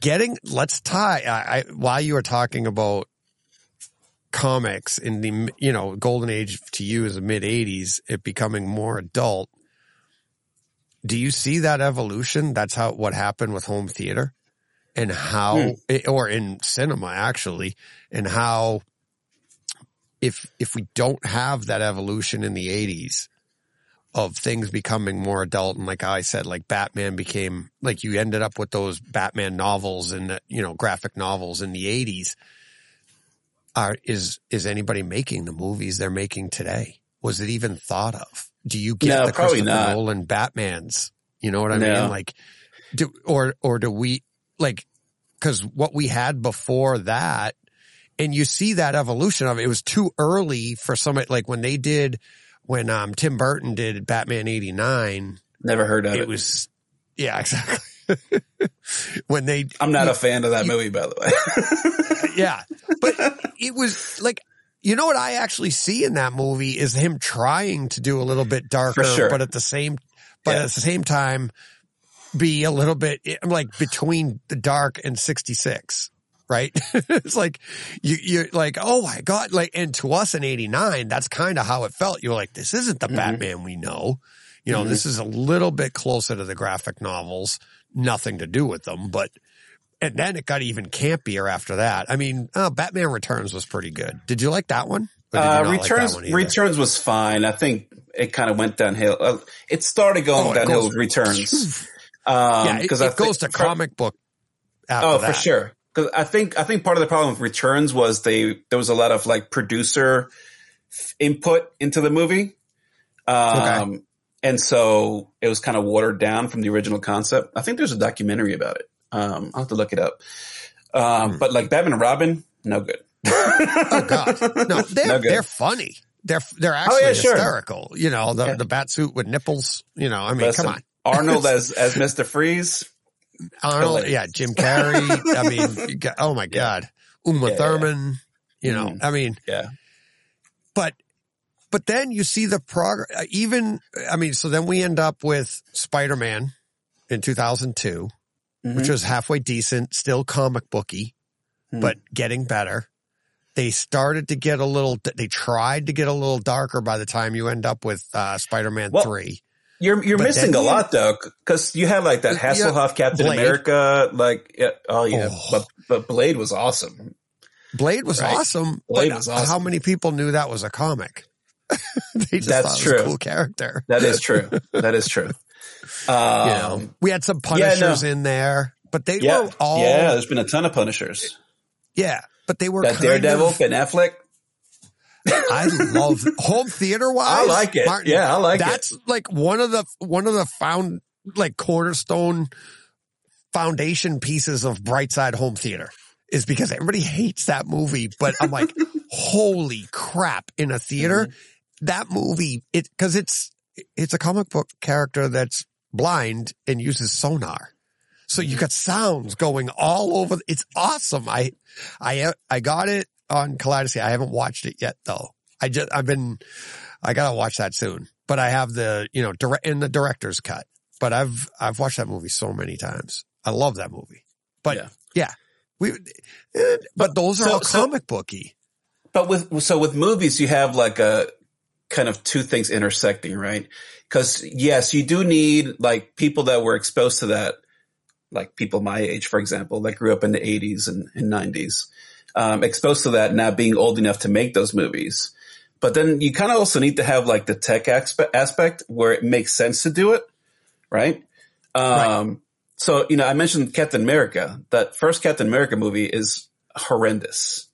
getting, let's tie, I, I while you were talking about comics in the, you know, golden age to you is the mid eighties, it becoming more adult. Do you see that evolution? That's how, what happened with home theater and how, or in cinema actually, and how if if we don't have that evolution in the 80s of things becoming more adult and like I said like Batman became like you ended up with those Batman novels and uh, you know graphic novels in the 80s are is is anybody making the movies they're making today was it even thought of do you get No, the Christopher not. Nolan Batmans you know what I No. mean like do or or do we like cuz what we had before that and you see that evolution of it. It was too early for somebody like when they did when um Tim Burton did Batman 89, Never heard of it. it was yeah, exactly. when they I'm not a fan of that movie, by the way. yeah. But it was like you know what I actually see in that movie is him trying to do a little bit darker, sure. but at the same but Yeah. at the same time be a little bit like between the dark and 66. Right? it's like you, you're like, oh my God. Like, and to us in 89, that's kind of how it felt. You're like, this isn't the Batman we know. You know, this is a little bit closer to the graphic novels. Nothing to do with them, but and then it got even campier after that. I mean, uh, Batman Returns was pretty good. Did you like that one? Or did you Uh, not like that Returns one? Returns was fine. I think it kind of went downhill. Uh, it started going Oh, it downhill goes- with Returns. yeah, Um, it, because it I think- goes to comic book. After Oh, that. for sure. Because I think I think part of the problem with Returns was they there was a lot of like producer f- input into the movie, um, and so it was kind of watered down from the original concept. I think there's a documentary about it. Um, I'll have to look it up. Um, Hmm. But like Batman and Robin, no good. Oh God, no, they're No they're funny. They're they're actually yeah, sure. hysterical. You know, the Yeah. the bat suit with nipples. You know, I mean, Listen, come on. Arnold as as Mister Freeze. Arnold, yeah, Jim Carrey. I mean, got- oh my God. Uma Yeah, Thurman. You know, Mhm. I mean, Yeah. but but then you see the progress. Even I mean, so then we end up with Spider Man in 2002, which Mhm. was halfway decent, still comic booky, Hmm. but getting better. They started to get a little. They tried to get a little darker by the time you end up with uh, Spider Man Well, three. You're you're But missing then a lot though, because you had like that Yeah, Hasselhoff Captain Blade. America, like yeah, oh yeah, Oh. but but Blade was awesome. Blade was Right. awesome. Blade but was How many people knew that was a comic? they just That's thought it was true. a cool character. That is true. that is true. Um, you know, we had some yeah, Punishers no. in there, but they yeah, were all yeah. There's been a ton of Punishers. yeah, but they were That kind Daredevil, Of, Ben Affleck. I love home theater wise. I like it. Yeah, I like it. That's like one of the one of the found like cornerstone foundation pieces of Brightside Home Theater is because everybody hates that movie, but I'm like, holy crap! In a theater, Mm-hmm. that movie it because it's it's a comic book character that's blind and uses sonar. So you got sounds going all over. It's awesome. I, I, I got it on Kaleidoscape. I haven't watched it yet though. I just, I've been, I gotta watch that soon, but I have the, you know, direct in the director's cut, but I've, I've watched that movie so many times. I love that movie, but Yeah. yeah, we, eh, but those are so- all so- comic booky. But with so with movies, you have like a kind of two things intersecting, right? Because yes, you do need like people that were exposed to that, like people my age, for example, that grew up in the '80s and, and '90s, um, exposed to that, now being old enough to make those movies. But then you kind of also need to have like the tech aspe- aspect where it makes sense to do it, right? Um, So you know, I mentioned Captain America. That first Captain America movie is horrendous,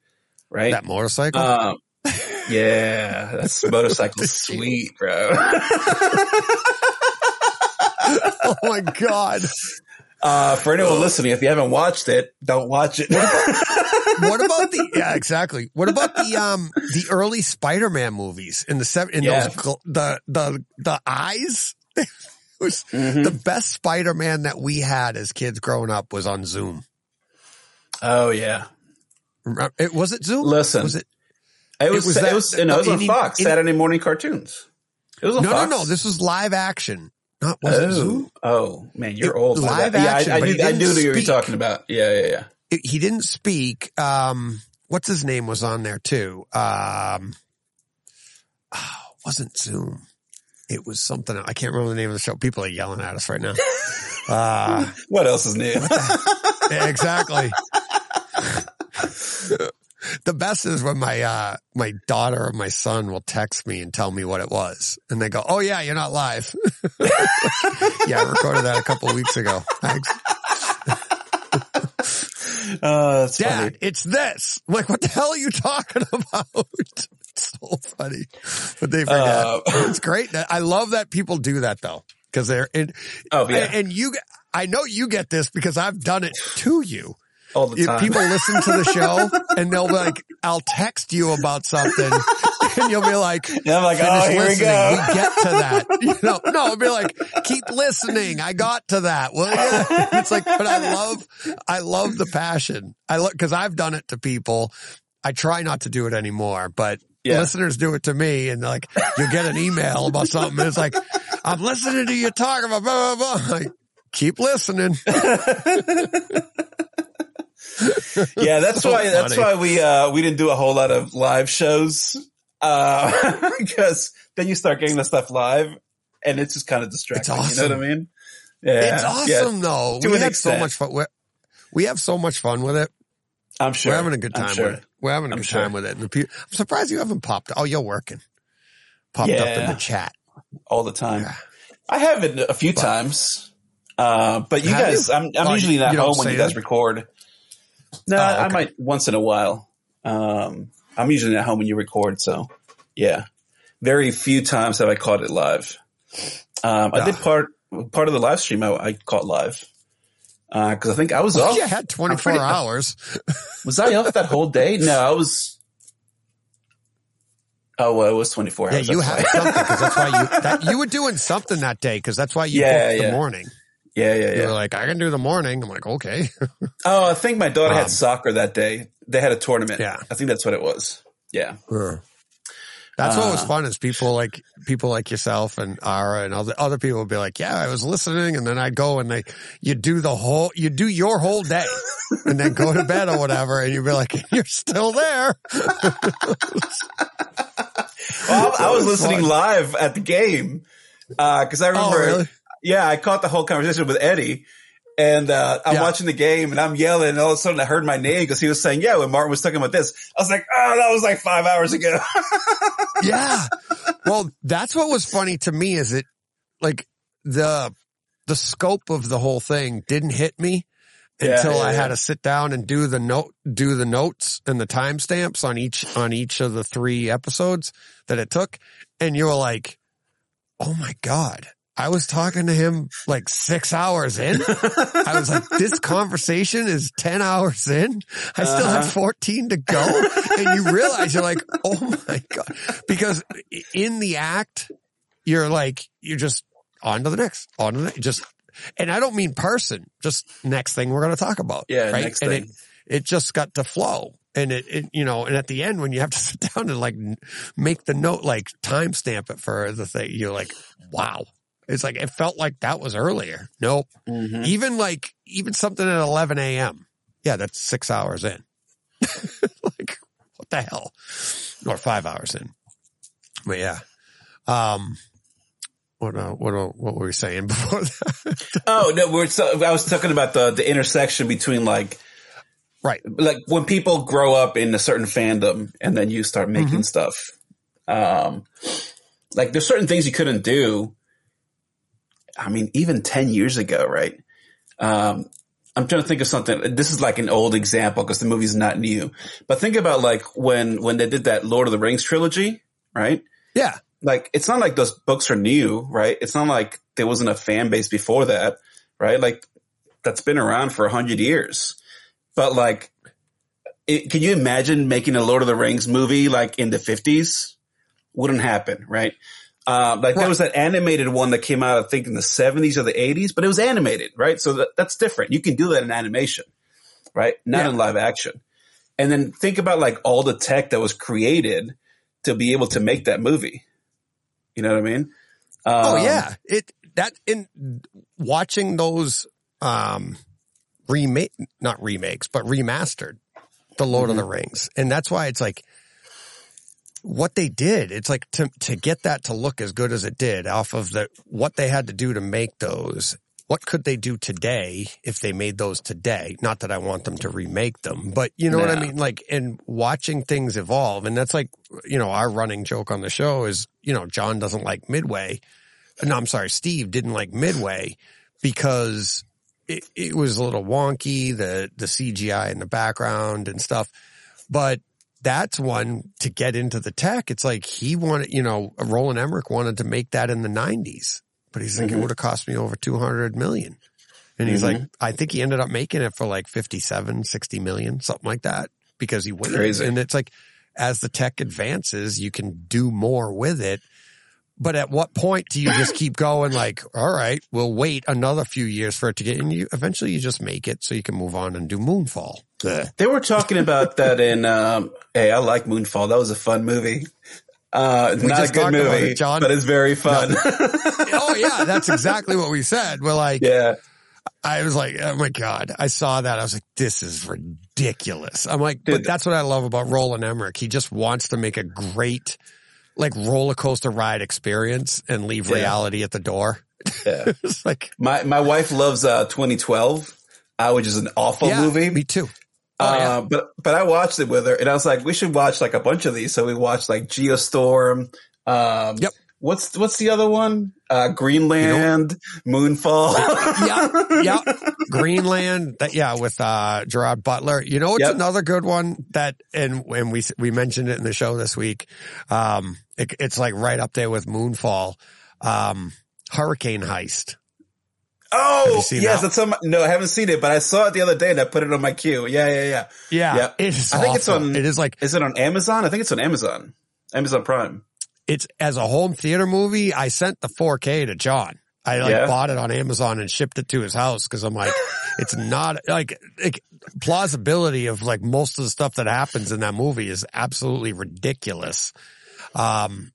right? That motorcycle. Um, yeah, that's motorcycle sweet, bro. oh my God. Uh, for anyone listening, if you haven't watched it, don't watch it. what about the yeah exactly what about the um the early spider-man movies in the seven in Yeah. those the the the eyes it was Mhm. the best spider-man that we had as kids growing up was on zoom oh yeah, it was it zoom Listen, was it it was. was It was. know, it was on Fox Saturday morning cartoons. It was on no no Fox. no this was live action not was it oh, zoom oh man, you're It- old. live yeah, action, I, I but knew. I knew what you were talking about. Yeah, yeah, yeah. It- he didn't speak um what's his name was on there too um oh, wasn't zoom it was something I can't remember the name of the show. People are yelling at us right now. Uh, What else is new? Yeah, exactly. the best is when my uh my daughter or my son will text me and tell me what it was. And they go, Oh yeah, you're not live. yeah, I recorded that a couple of weeks ago. Thanks. uh, Dad, funny. it's this. Like, what the hell are you talking about? It's so funny. But they forget. Uh, it's great. that I love that people do that though. Cause they're, and, Oh yeah, and, and you, I know you get this because I've done it to you. All the if time. people listen to the show and they'll be like, I'll text you about something and you'll be like, yeah, I'm like, oh, here we listening. go. We get to that. You know, no, I'll be like, keep listening. I got to that. Well, you? It's like, but I love, I love the passion. I love, cause I've done it to people. I try not to do it anymore, but Yeah. listeners do it to me and like, you get an email about something and it's like, I'm listening to you talk about blah, blah, blah. Like, keep listening. yeah, that's So why that's why we uh we didn't do a whole lot of live shows. Uh because then you start getting the stuff live and it's just kind of distracting. It's You know what I mean? Yeah. It's yeah, awesome though. to we have so much fun. We're, we have so much fun with it. I'm sure. We're having a good time sure. with it. We're having a good sure. time with it. I'm surprised you haven't popped. Oh, you're working. Popped up in the chat. all the time. Yeah. I have it a few times. Uh but you guys you? I'm I'm Oh, usually not home when you guys record. No, Oh, I might once in a while. Um I'm usually at home when you record, so yeah. Very few times have I caught it live. Um, I did Ah. part part of the live stream. I, I caught live because I think I was off. You had 24 pretty- hours. Was I off that whole day? No, I was. Oh, well, it was twenty four Yeah, hours. you had something because that's why you that, you were doing something that day because that's why you Yeah, booked yeah. the morning. Yeah, yeah, yeah. were like, I can do the morning. I'm like, okay. Oh, I think my daughter Um, had soccer that day. They had a tournament. Yeah. I think that's what it was. Yeah. That's what was Uh, fun is people like people like yourself and Ara and other other people would be like, yeah, I was listening, and then I'd go and they you do the whole you do your whole day, and then go to bed or whatever, and you'd be like, you're still there. Well, I, I was was listening fun. live at the game because I remember. Oh, really? Yeah, I caught the whole conversation with Eddie, and uh, I'm Yeah. watching the game, and I'm yelling, and all of a sudden I heard my name because he was saying, "Yeah." When Martin was talking about this, I was like, "Oh, that was like five hours ago." Yeah. Well, that's what was funny to me is it like the the scope of the whole thing didn't hit me Yeah, until yeah, I had to sit down and do the note do the notes and the timestamps on each on each of the three episodes that it took. And you were like, Oh my God. I was talking to him like six hours in. I was like, this conversation is 10 hours in. I still Uh-huh. have 14 to go. And you realize you're like, oh my God. Because in the act, you're like, you're just on to the next, on to the next, just, and I don't mean person, just next thing we're going to talk about. Yeah, right? next and thing. It, it just got to flow. And it, it, you know, and at the end when you have to sit down and like make the note, like timestamp it for the thing, you're like, wow. It's like, it felt like that was earlier. Nope. Mhm. Even like, even something at 11 a.m. Yeah, that's six hours in. like, what the hell? Or five hours in. But yeah. Um, what, uh, what, uh, what were we saying before that? Oh no, we're so, I was talking about the the intersection between like right. like when people grow up in a certain fandom and then you start making Mm-hmm. stuff. Um, like there's certain things you couldn't do. I mean, even 10 years ago, right? Um, I'm trying to think of something. This is like an old example because the movie's not new, but think about like when, when they did that Lord of the Rings trilogy, right? Yeah. Like, it's not like those books are new, right? It's not like there wasn't a fan base before that, right? Like that's been around for a hundred years, but like, it, can you imagine making a Lord of the Rings movie like in the fifties? Wouldn't happen, right? Uh, like there was that animated one that came out, I think in the seventies or the eighties, but it was animated, right? So that, that's different. You can do that in animation, right? Not Yeah. in live action. And then think about like all the tech that was created to be able to make that movie. You know what I mean? Oh Um, yeah. It, that in watching those, um, remake, not remakes, but remastered the Lord of the Rings. And that's why it's like, what they did, it's like to, to get that to look as good as it did off of the, what they had to do to make those. What could they do today if they made those today? Not that I want them to remake them, but you know what I mean? Like, and watching things evolve. And that's like, you know, our running joke on the show is, you know, John doesn't like Midway. No, I'm sorry. Steve didn't like Midway because it, it was a little wonky, the, the CGI in the background and stuff. But that's one to get into the tech. It's like he wanted, you know, Roland Emmerich wanted to make that in the nineties, but he's like, it Mhm. would have cost me over 200 million. And he's Mhm. like, I think he ended up making it for like 57, 60 million, something like that because he waited. Crazy. And it's like, as the tech advances, you can do more with it. But at what point do you just keep going like, all right, we'll wait another few years for it to get, and you eventually you just make it so you can move on and do Moonfall. Blech. They were talking about that in, um, hey, I like Moonfall. That was a fun movie. Uh, not a good movie, it, John. but it's very fun. oh yeah, that's exactly what we said. We're like, yeah. I was like, oh my God. I saw that. I was like, this is ridiculous. I'm like, but that's what I love about Roland Emmerich. He just wants to make a great, like roller coaster ride experience and leave Yeah. reality at the door. Yeah. it's like, My, my wife loves, uh, 2012, uh, which is an awful yeah, movie. me too. Oh, uh, yeah. but, but I watched it with her and I was like, we should watch like a bunch of these. So we watched like Geostorm. Um, Yep. What's, what's the other one? Uh, Greenland, Moonfall. yeah, yeah. Greenland, that, yeah, with, uh, Gerard Butler. You know, it's Yep. another good one that, and when we, we mentioned it in the show this week, um, it, it's like right up there with Moonfall, um, Hurricane Heist. Oh, yes, that? that's on my, no, I haven't seen it, but I saw it the other day and I put it on my queue. Yeah, yeah, yeah. Yeah. Yeah. It is I think it's on- it is like, Is it on Amazon? I think it's on Amazon. Amazon Prime. it's as a home theater movie. I sent the 4K to John. I like Yeah. bought it on Amazon and shipped it to his house because I'm like, it's not like, like plausibility of like most of the stuff that happens in that movie is absolutely ridiculous. Um,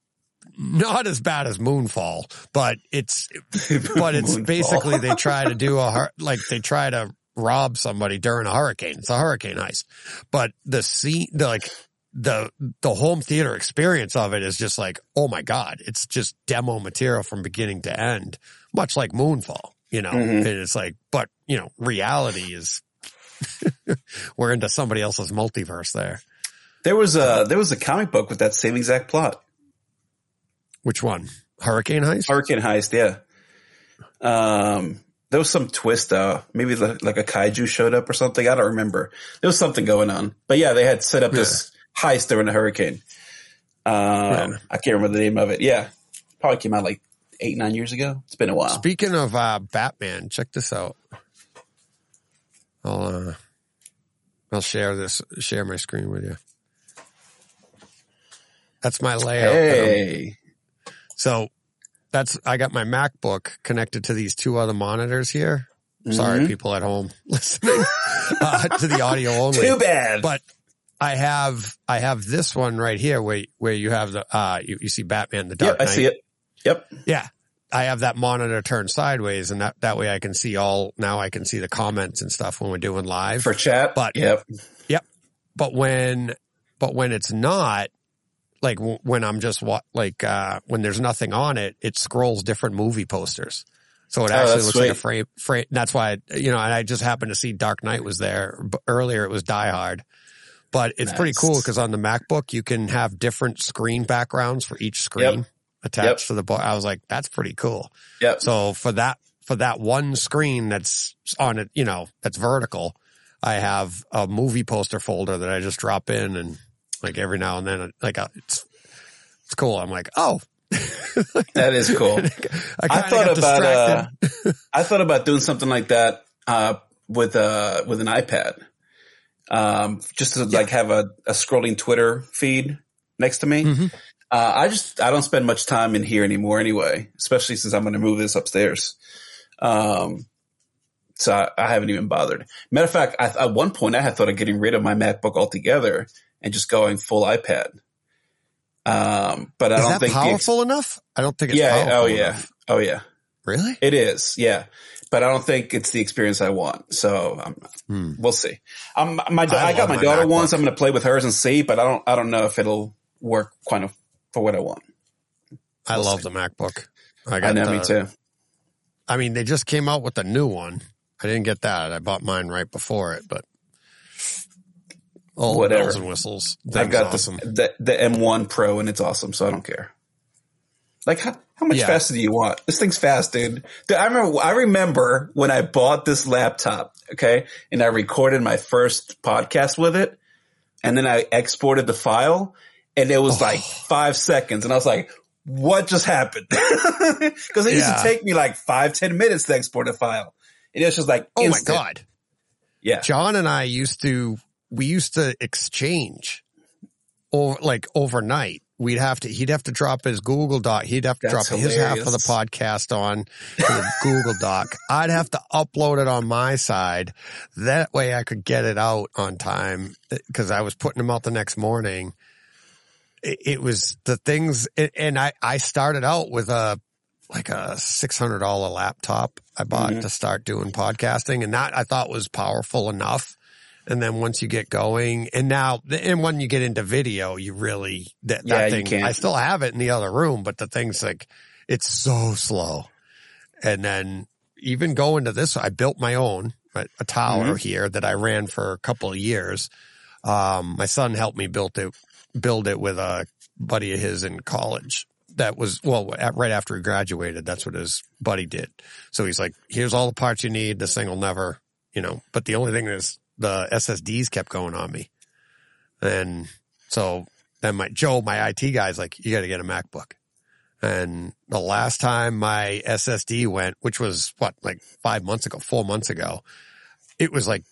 not as bad as Moonfall, but it's, but it's basically they try to do a, like they try to rob somebody during a hurricane. It's a hurricane heist, but the scene, the like, the, the home theater experience of it is just like, oh my God, it's just demo material from beginning to end, much like Moonfall, you know, Mhm. and it's like, but you know, reality is, we're into somebody else's multiverse there. There was a there was a comic book with that same exact plot. Which one? Hurricane Heist? Hurricane Heist, yeah. Um, there was some twist, uh, maybe like, like a kaiju showed up or something. I don't remember. There was something going on, but yeah, they had set up this heist during a hurricane. Um, Yeah. I can't remember the name of it. Yeah, probably came out like eight nine years ago. It's been a while. Speaking of uh, Batman, check this out. I'll uh, I'll share this, share my screen with you. That's my layout. Hey, So that's I got my MacBook connected to these two other monitors here. Sorry, Mhm. people at home listening uh, to the audio only. too bad. But I have I have this one right here where where you have the uh you, you see Batman the Dark yep, I see it. Yep. Yeah. I have that monitor turned sideways and that, that way I can see all, now I can see the comments and stuff when we're doing live. For chat. But- yep. yep. but when, but when it's not, like w- when I'm just wa- like, uh, when there's nothing on it, it scrolls different movie posters. So it Oh, actually that's looks like a frame, frame. That's why, you know, and I just happened to see Dark Knight was there. But earlier it was Die Hard. But it's pretty cool because on the MacBook you can have different screen backgrounds for each screen attached Yep. to the book. I was like, that's pretty cool. Yep. So for that, for that one screen that's on it, you know, that's vertical, I have a movie poster folder that I just drop in and like every now and then, like uh, it's, it's cool. I'm like, oh, that is cool. I, I thought about uh. I thought about doing something like that uh, with uh with an iPad, um, just to like have a, a scrolling Twitter feed next to me. Mhm. Uh, I just I don't spend much time in here anymore anyway, especially since I'm going to move this upstairs. Um, so I, I haven't even bothered. Matter of fact, I, at one point I had thought of getting rid of my MacBook altogether and just going full iPad. Um, but I Is don't that think the ex- powerful enough? I don't think it's yeah. powerful Oh yeah. enough. Oh yeah. Really? It is, yeah, but I don't think it's the experience I want. So um, Hmm. we'll see. Um, my I, I got my my daughter MacBook. ones. I'm going to play with hers and see, but I don't. I don't know if it'll work kind of for what I want. I We'll love see. the MacBook. I I got know, the, me too. I mean, they just came out with a new one. I didn't get that. I bought mine right before it, but all Whatever. bells and whistles. I Thing's got awesome. the, the the M1 Pro and it's awesome, so I don't care. Like how, how much Yeah. faster do you want? This thing's fast, dude. Dude, I remember I remember when I bought this laptop, okay, and I recorded my first podcast with it, and then I exported the file, and it was Oh. like five seconds, and I was like, "What just happened?" Because it used to take me like five ten minutes to export a file, and it was just like, Oh my God. yeah, John and I used to, we used to exchange over, like overnight. We'd have to, he'd have to drop his Google Doc. He'd have to That's drop his half of the podcast on the Google Doc. I'd have to upload it on my side. That way I could get it out on time because I was putting them out the next morning. It, it was the things, and I, I started out with a, like a $600 laptop I bought Mhm. to start doing podcasting and that I thought was powerful enough. And then once you get going and now, and when you get into video, you really, that, Yeah, that thing. I still have it in the other room, but the thing's like, it's so slow. And then even going to this, I built my own, a, tower Mm-hmm. here that I ran for a couple of years. Um, my son helped me build it, build it with a buddy of his in college. That was, well, at, right after he graduated, that's what his buddy did. So he's like, here's all the parts you need. This thing will never, you know, but the only thing is the SSDs kept going on me. And so then my Joe, my IT guy's like, you got to get a MacBook. And the last time my SSD went, which was what, like five months ago, four months ago, it was like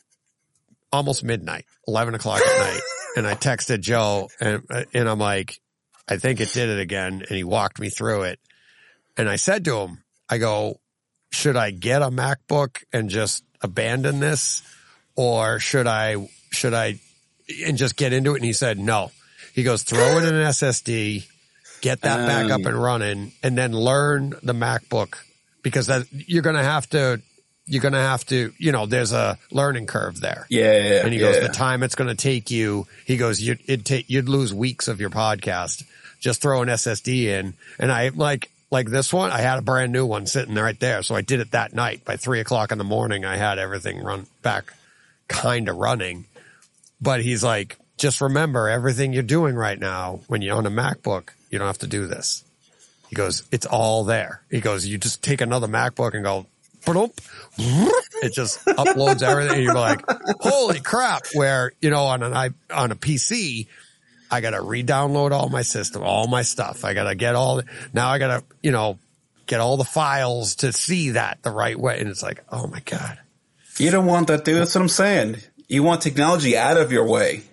almost midnight, 11 o'clock at night. And I texted Joe and, and I'm like, I think it did it again. And he walked me through it. And I said to him, I go, should I get a MacBook and just abandon this or should I, should I, and just get into it? And he said, no. He goes, throw it in an SSD, get that back up um. and running and then learn the MacBook because that you're going to have to, you're going to have to, you know, there's a learning curve there. Yeah, yeah, And he yeah. goes, the time it's going to take you, he goes, you'd, it'd take, you'd lose weeks of your podcast. Just throw an SSD in. And I like, like this one, I had a brand new one sitting right there. So I did it that night by three o'clock in the morning. I had everything run back kind of running, but he's like, just remember everything you're doing right now when you own a MacBook, you don't have to do this. He goes, it's all there. He goes, you just take another MacBook and go, it just uploads everything. And you're like, holy crap. Where, you know, on an i on a PC, I got to re-download all my system, all my stuff. I got to get all, now I got to, you know, get all the files to see that the right way. And it's like, oh my God. You don't want that, dude. That's what I'm saying. You want technology out of your way.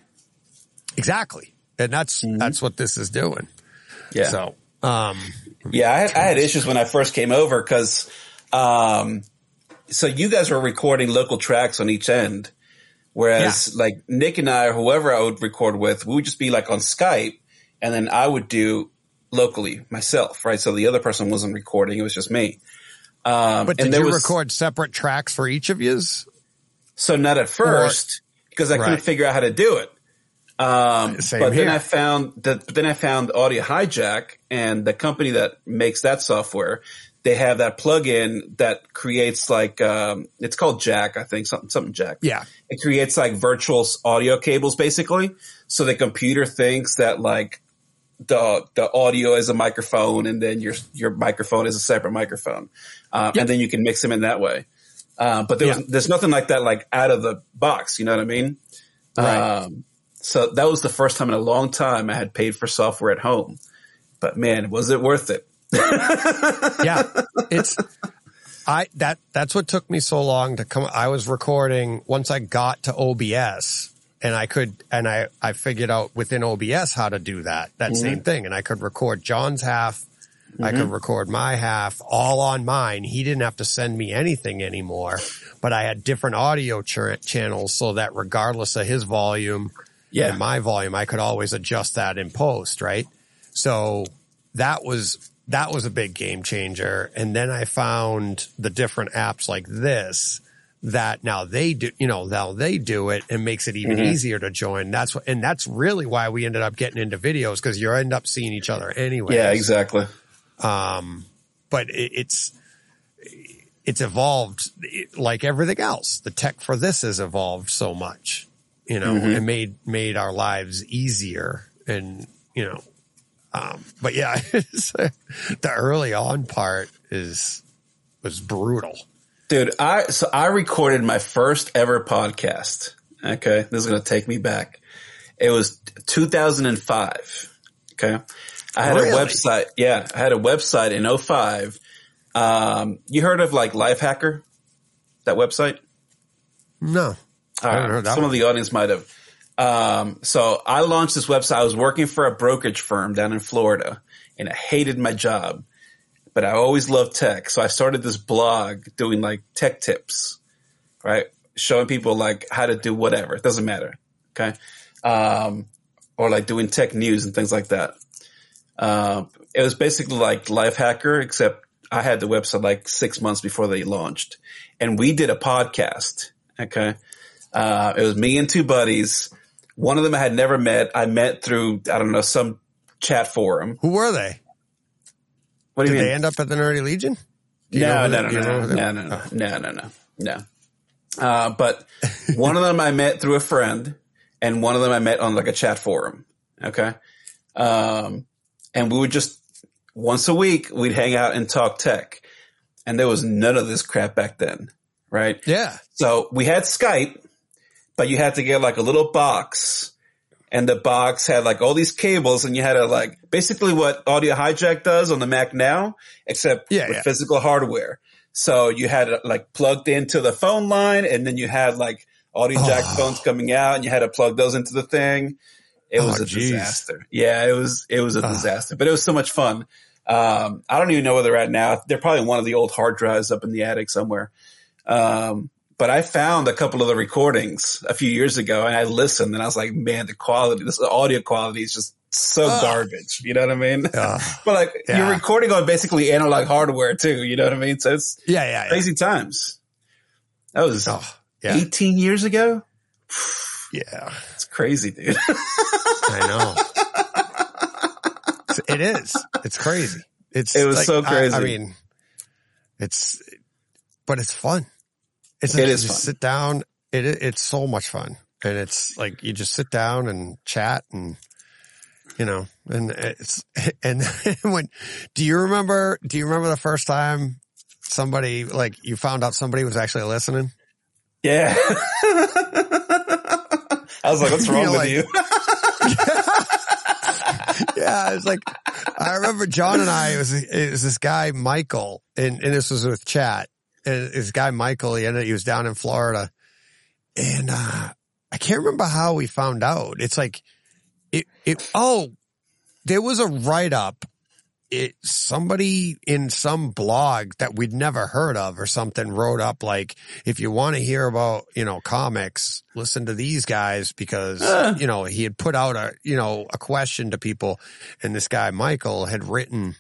Exactly. And that's, that's what this is doing. Yeah. So, um, Yeah, I had, I had issues when I first came over because, um, so you guys were recording local tracks on each end, whereas like Nick and I or whoever I would record with, we would just be like on Skype, and then I would do locally myself, right? So the other person wasn't recording; it was just me. Um, but and did there you was- record separate tracks for each of yous? So not at first because I couldn't figure out how to do it. Um, Same but then. I found that, but then I found Audio Hijack and the company that makes that software. They have that plugin that creates like, um, it's called Jack, I think something, something Jack. Yeah. It creates like virtual audio cables basically. So the computer thinks that like the, the audio is a microphone and then your, your microphone is a separate microphone. Um, and then you can mix them in that way. Uh, but there was, Yeah. there's nothing like that, like out of the box. You know what I mean? Right. Um, so that was the first time in a long time I had paid for software at home. But man, was it worth it? yeah, it's I that that's what took me so long to come. I was recording once I got to OBS, and I could and I I figured out within OBS how to do that that same mm-hmm. thing, and I could record John's half. I could mm-hmm. record my half all on mine. He didn't have to send me anything anymore, but I had different audio ch- channels so that regardless of his volume Yeah. and my volume, I could always adjust that in post, right? So that was, that was a big game changer. And then I found the different apps like this that now they do, you know, now they do it and makes it even Mm-hmm. easier to join. That's what, and that's really why we ended up getting into videos because you end up seeing each other anyway. Yeah, exactly. But it, it's, it's evolved like everything else. The tech for this has evolved so much, you know, and made, made our lives easier and, you know, um, but yeah, the early on part is, was brutal. Dude, I, so I recorded my first ever podcast. Okay. This is going to take me back. It was 2005. Okay. I had Really? a website. Yeah. I had a website in 05. Um, you heard of like Lifehacker? That website? No. I right. heard that Some one. of the audience might have. Um, so I launched this website. I was working for a brokerage firm down in Florida and I hated my job, but I always loved tech. So I started this blog doing like tech tips, right? Showing people like how to do whatever. It doesn't matter. Okay. Um, or like doing tech news and things like that. Um, it was basically like Lifehacker, except I had the website like six months before they launched and we did a podcast. Okay. Uh, it was me and two buddies. One of them I had never met. I met through, I don't know, some chat forum. Who were they? What do Did you they end up at the Nerdy Legion? No, no, no, they- do you know no, no, no, no, no, no, no, no. Uh, but one of them I met through a friend and one of them I met on like a chat forum. Okay. Um, and we would just once a week, we'd hang out and talk tech and there was none of this crap back then. Right. Yeah. So we had Skype, but you had to get like a little box and the box had like all these cables and you had to like basically what audio hijack does on the Mac now, except Yeah, with yeah. physical hardware. So you had it like plugged into the phone line and then you had like audio jack Oh. phones coming out and you had to plug those into the thing. It was Oh, a geez. disaster. Yeah, it was, it was a Ah. disaster, but it was so much fun. Um, I don't even know where they're at now. They're probably one of the old hard drives up in the attic somewhere. Um, but I found a couple of the recordings a few years ago and I listened and I was like, man, the quality, this audio quality is just so Ugh. garbage. You know what I mean? Ugh. but like Yeah. you're recording on basically analog hardware too. You know what I mean? So it's yeah, yeah, yeah. crazy times. That was Oh, yeah, 18 years ago. yeah. It's crazy, dude. I know. it is. It's crazy. It's It was like, so I- crazy. I, mean, it's, but it's fun. It's It is just fun. sit down. It it's so much fun, and it's like you just sit down and chat, and you know, and it's and when do you remember? Do you remember the first time somebody like you found out somebody was actually listening? yeah. I was like, what's wrong with like- you? yeah, it's like I remember John and I. It was it was this guy Michael, and and this was with chat. This guy Michael, he ended, he was down in Florida, and uh I can't remember how we found out. It's like it it oh, there was a write up. It somebody in some blog that we'd never heard of or something wrote up like if you want to hear about you know comics listen to these guys because Ah. you know he had put out a you know a question to people and this guy Michael had written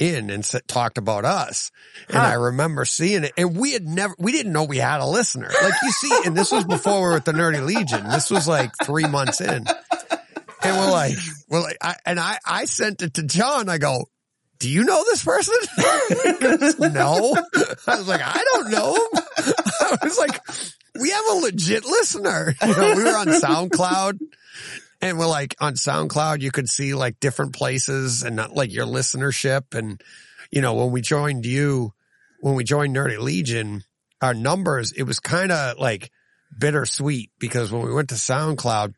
in and talked about us and Huh. I remember seeing it and we had never we didn't know we had a listener like you see and this was before we were at the Nerdy Legion this was like three months in and we're like, we're like, I, and I, I sent it to John. I go, do you know this person? Goes, no. I was like, I don't know him. I was like, we have a legit listener. You know, we were on SoundCloud and we're like on SoundCloud, you could see like different places and not like your listenership. And, you know, when we joined you, when we joined Nerdy Legion, our numbers, it was kind of like bittersweet because when we went to SoundCloud,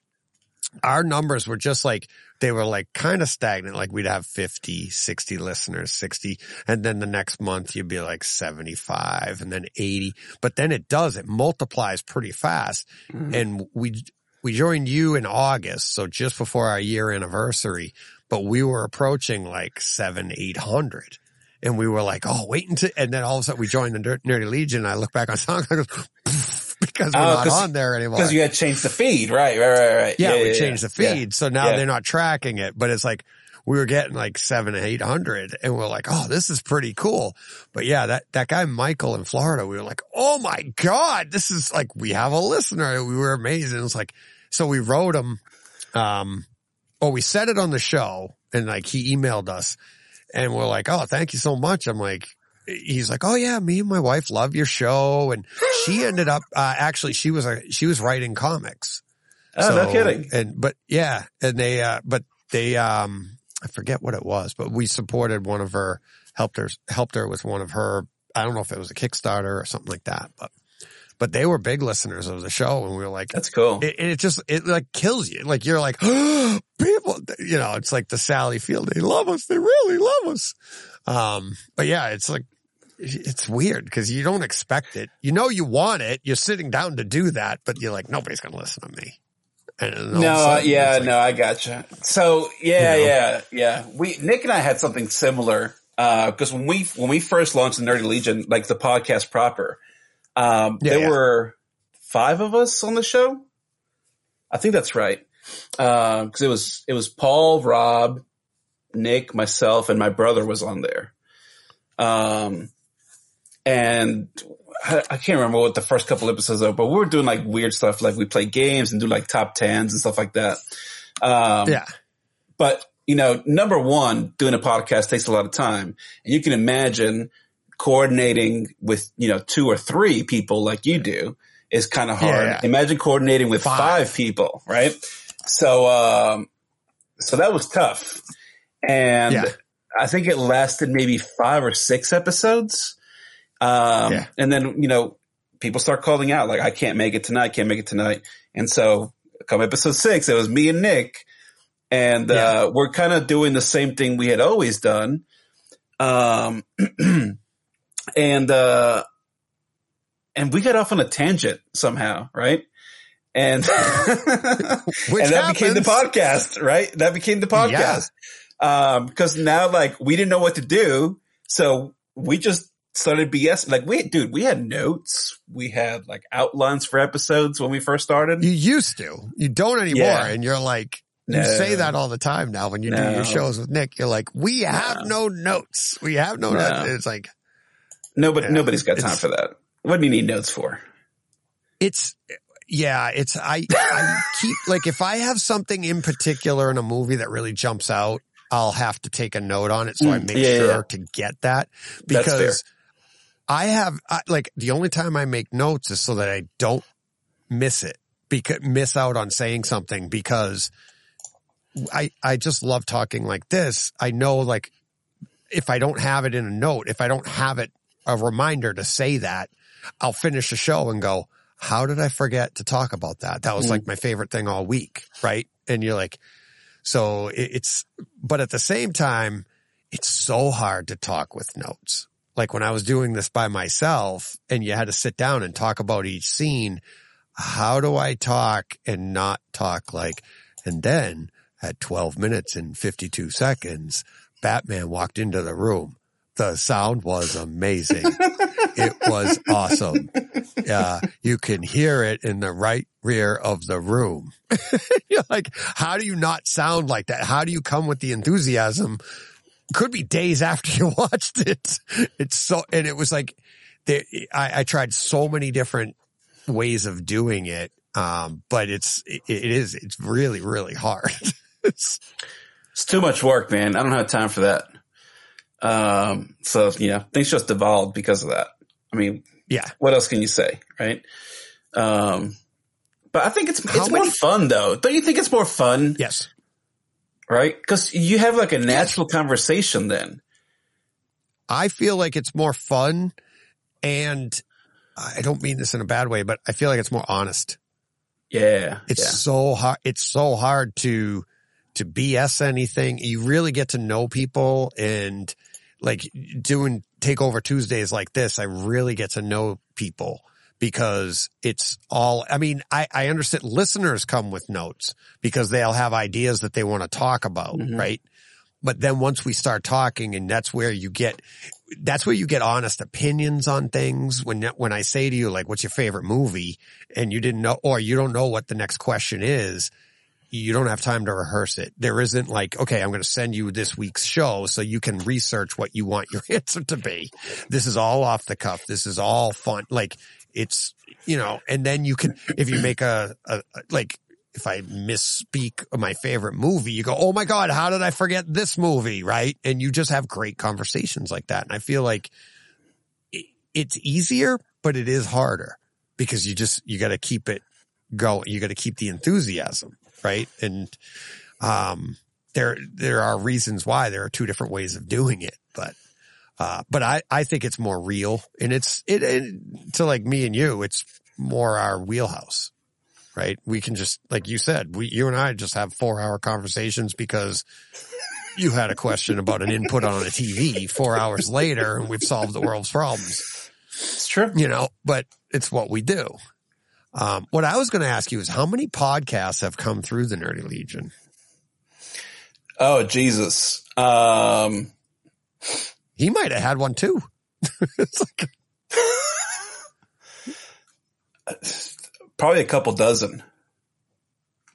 our numbers were just like, they were like kind of stagnant. Like we'd have 50, 60 listeners, 60. And then the next month you'd be like 75 and then 80. But then it does, it multiplies pretty fast. Mm-hmm. And we, we joined you in August. So just before our year anniversary, but we were approaching like seven, 800. And we were like, oh, wait until, and then all of a sudden we joined the Ner- Nerdy Legion. And I look back on SoundCloud I go, because we're Oh, not on there anymore. Because you had changed the feed, right? Right, right, right. Yeah, we changed the yeah. feed. So now Yeah. they're not tracking it, but it's like we were getting like seven, eight hundred and we're like, Oh, this is pretty cool. But yeah, that, that guy Michael in Florida, we were like, Oh my God, this is like, we have a listener. We were amazed. And it's like, so we wrote him, um, or we said it on the show and like he emailed us and we're like, Oh, thank you so much. I'm like, he's like, Oh yeah, me and my wife love your show. And she ended up, uh, actually she was a, she was writing comics. Oh, no kidding. And but yeah, and they uh but they um I forget what it was, but we supported one of her helped her helped her with one of her I don't know if it was a Kickstarter or something like that, but but they were big listeners of the show and we were like That's cool. it, it just it like kills you. Like you're like people you know, it's like the Sally Field. They love us. They really love us. Um but yeah, it's like it's weird because you don't expect it. You know you want it. You're sitting down to do that, but you're like nobody's going to listen to me. And then all of a No, uh, sudden, yeah, like- no, I gotcha. So yeah, You know? yeah, yeah. We Nick and I had something similar because when we when we first launched the Nerdy Legion, like the podcast proper, um, Yeah, there yeah. were five of us on the show. I think that's right because it was it was Paul, Rob, Nick, myself, and my brother was on there. Um, and I, I can't remember what the first couple episodes are, but we were doing like weird stuff, like we play games and do like top tens and stuff like that. Um, yeah, but you know, number one, doing a podcast takes a lot of time, and you can imagine coordinating with you know two or three people like you do is kind of hard. Yeah. Imagine coordinating with Five. five. people, right? So, um, so that was tough, and Yeah. I think it lasted maybe five or six episodes. Um, Yeah. and then you know, people start calling out like, "I can't make it tonight. Can't make it tonight," and so come episode six, it was me and Nick. And uh, we're kind of doing the same thing we had always done. Um, and uh, and we got off on a tangent somehow, right? And Which and that became the podcast, right? That became the podcast. Um, because now like we didn't know what to do, so we just started BS. Like we, dude, we had notes. We had like outlines for episodes when we first started. You used to. You don't anymore. Yeah. And you're like, you No. say that all the time now when you do your shows with Nick. You're like, we have no notes. We have no, No. notes. It's like, Nobody, Yeah, nobody's got time for that. What do you need notes for? it's, yeah, it's, I, I keep, like, if I have something in particular in a movie that really jumps out, I'll have to take a note on it. So I Mm, make yeah, yeah, sure yeah. to get that because I have, I, like, the only time I make notes is so that I don't miss it, because miss out on saying something because I, I just love talking like this. I know like if I don't have it in a note, if I don't have it, a reminder to say that, I'll finish the show and go, how did I forget to talk about that? That was Mm. like my favorite thing all week. Right. And you're like, so it, it's, but at the same time, it's so hard to talk with notes. Like when I was doing this by myself and you had to sit down and talk about each scene, how do I talk and not talk like, and then at 12 minutes and 52 seconds, Batman walked into the room. The sound was amazing. it was awesome. Yeah. You can hear it in the right rear of the room. Like, how do you not sound like that? How do you come with the enthusiasm? Could be days after you watched it. It's so, and it was like, there, I, I tried so many different ways of doing it. Um, but it's, it, it is, it's really, really hard. it's, It's too much work, man. I don't have time for that. Um, so you know, things just devolved because of that. I mean, yeah. what else can you say, right? Um, but I think it's How it's more fun though. Don't you think it's more fun, Yes. right? Because you have like a natural conversation then. I feel like it's more fun and I don't mean this in a bad way, but I feel like it's more honest. Yeah, It's yeah. so hard. It's so hard to, to BS anything. You really get to know people and like doing takeover Tuesdays like this. I really get to know people because it's all, I mean, I, I understand listeners come with notes because they'll have ideas that they want to talk about. Mhm. Right. But then once we start talking and that's where you get, that's where you get honest opinions on things. When, when I say to you, like, what's your favorite movie? And you didn't know, or you don't know what the next question is, you don't have time to rehearse it. There isn't like, okay, I'm going to send you this week's show so you can research what you want your answer to be. This is all off the cuff. This is all fun. Like it's, you know, and then you can, if you make a, a, like, if I misspeak my favorite movie, you go, Oh my God, how did I forget this movie? Right. And you just have great conversations like that. And I feel like it's easier, but it is harder because you just, you got to keep it going. You got to keep the enthusiasm. Right. And, um, there, there are reasons why there are two different ways of doing it, but, uh, but I, I think it's more real and it's, it, it, to like me and you, it's more our wheelhouse, right? We can just, like you said, we, you and I just have four hour conversations because you had a question about an input on a TV four hours later and we've solved the world's problems It's true. you know, but it's what we do. Um, what I was going to ask you is how many podcasts have come through the Nerdy Legion? Oh Jesus. Um, He might have had one too. like, probably a couple dozen.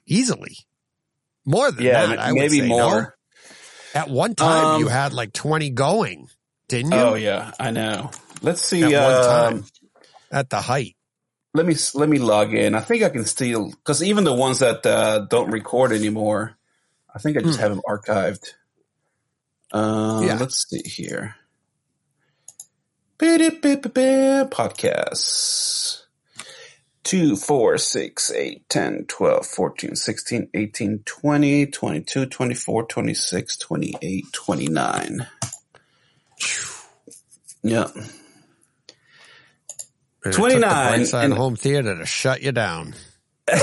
easily more than Yeah, that. I m- would maybe say, no? more. At one time, Um, you had like 20 going, didn't you? Oh yeah, I know. Let's see. At one um, time. At the height. Let me let me log in. I think I can steal because even the ones that uh, don't record anymore, I think I just Hmm. have them archived. Uh, Yeah. Let's see here. Podcasts. 2, 4, 6, 8, 10, 12, 14, 16, 18, 20, 22, 24, 26, 28, 29. Yeah. It took the 29 Brightside and- home theater to shut you down.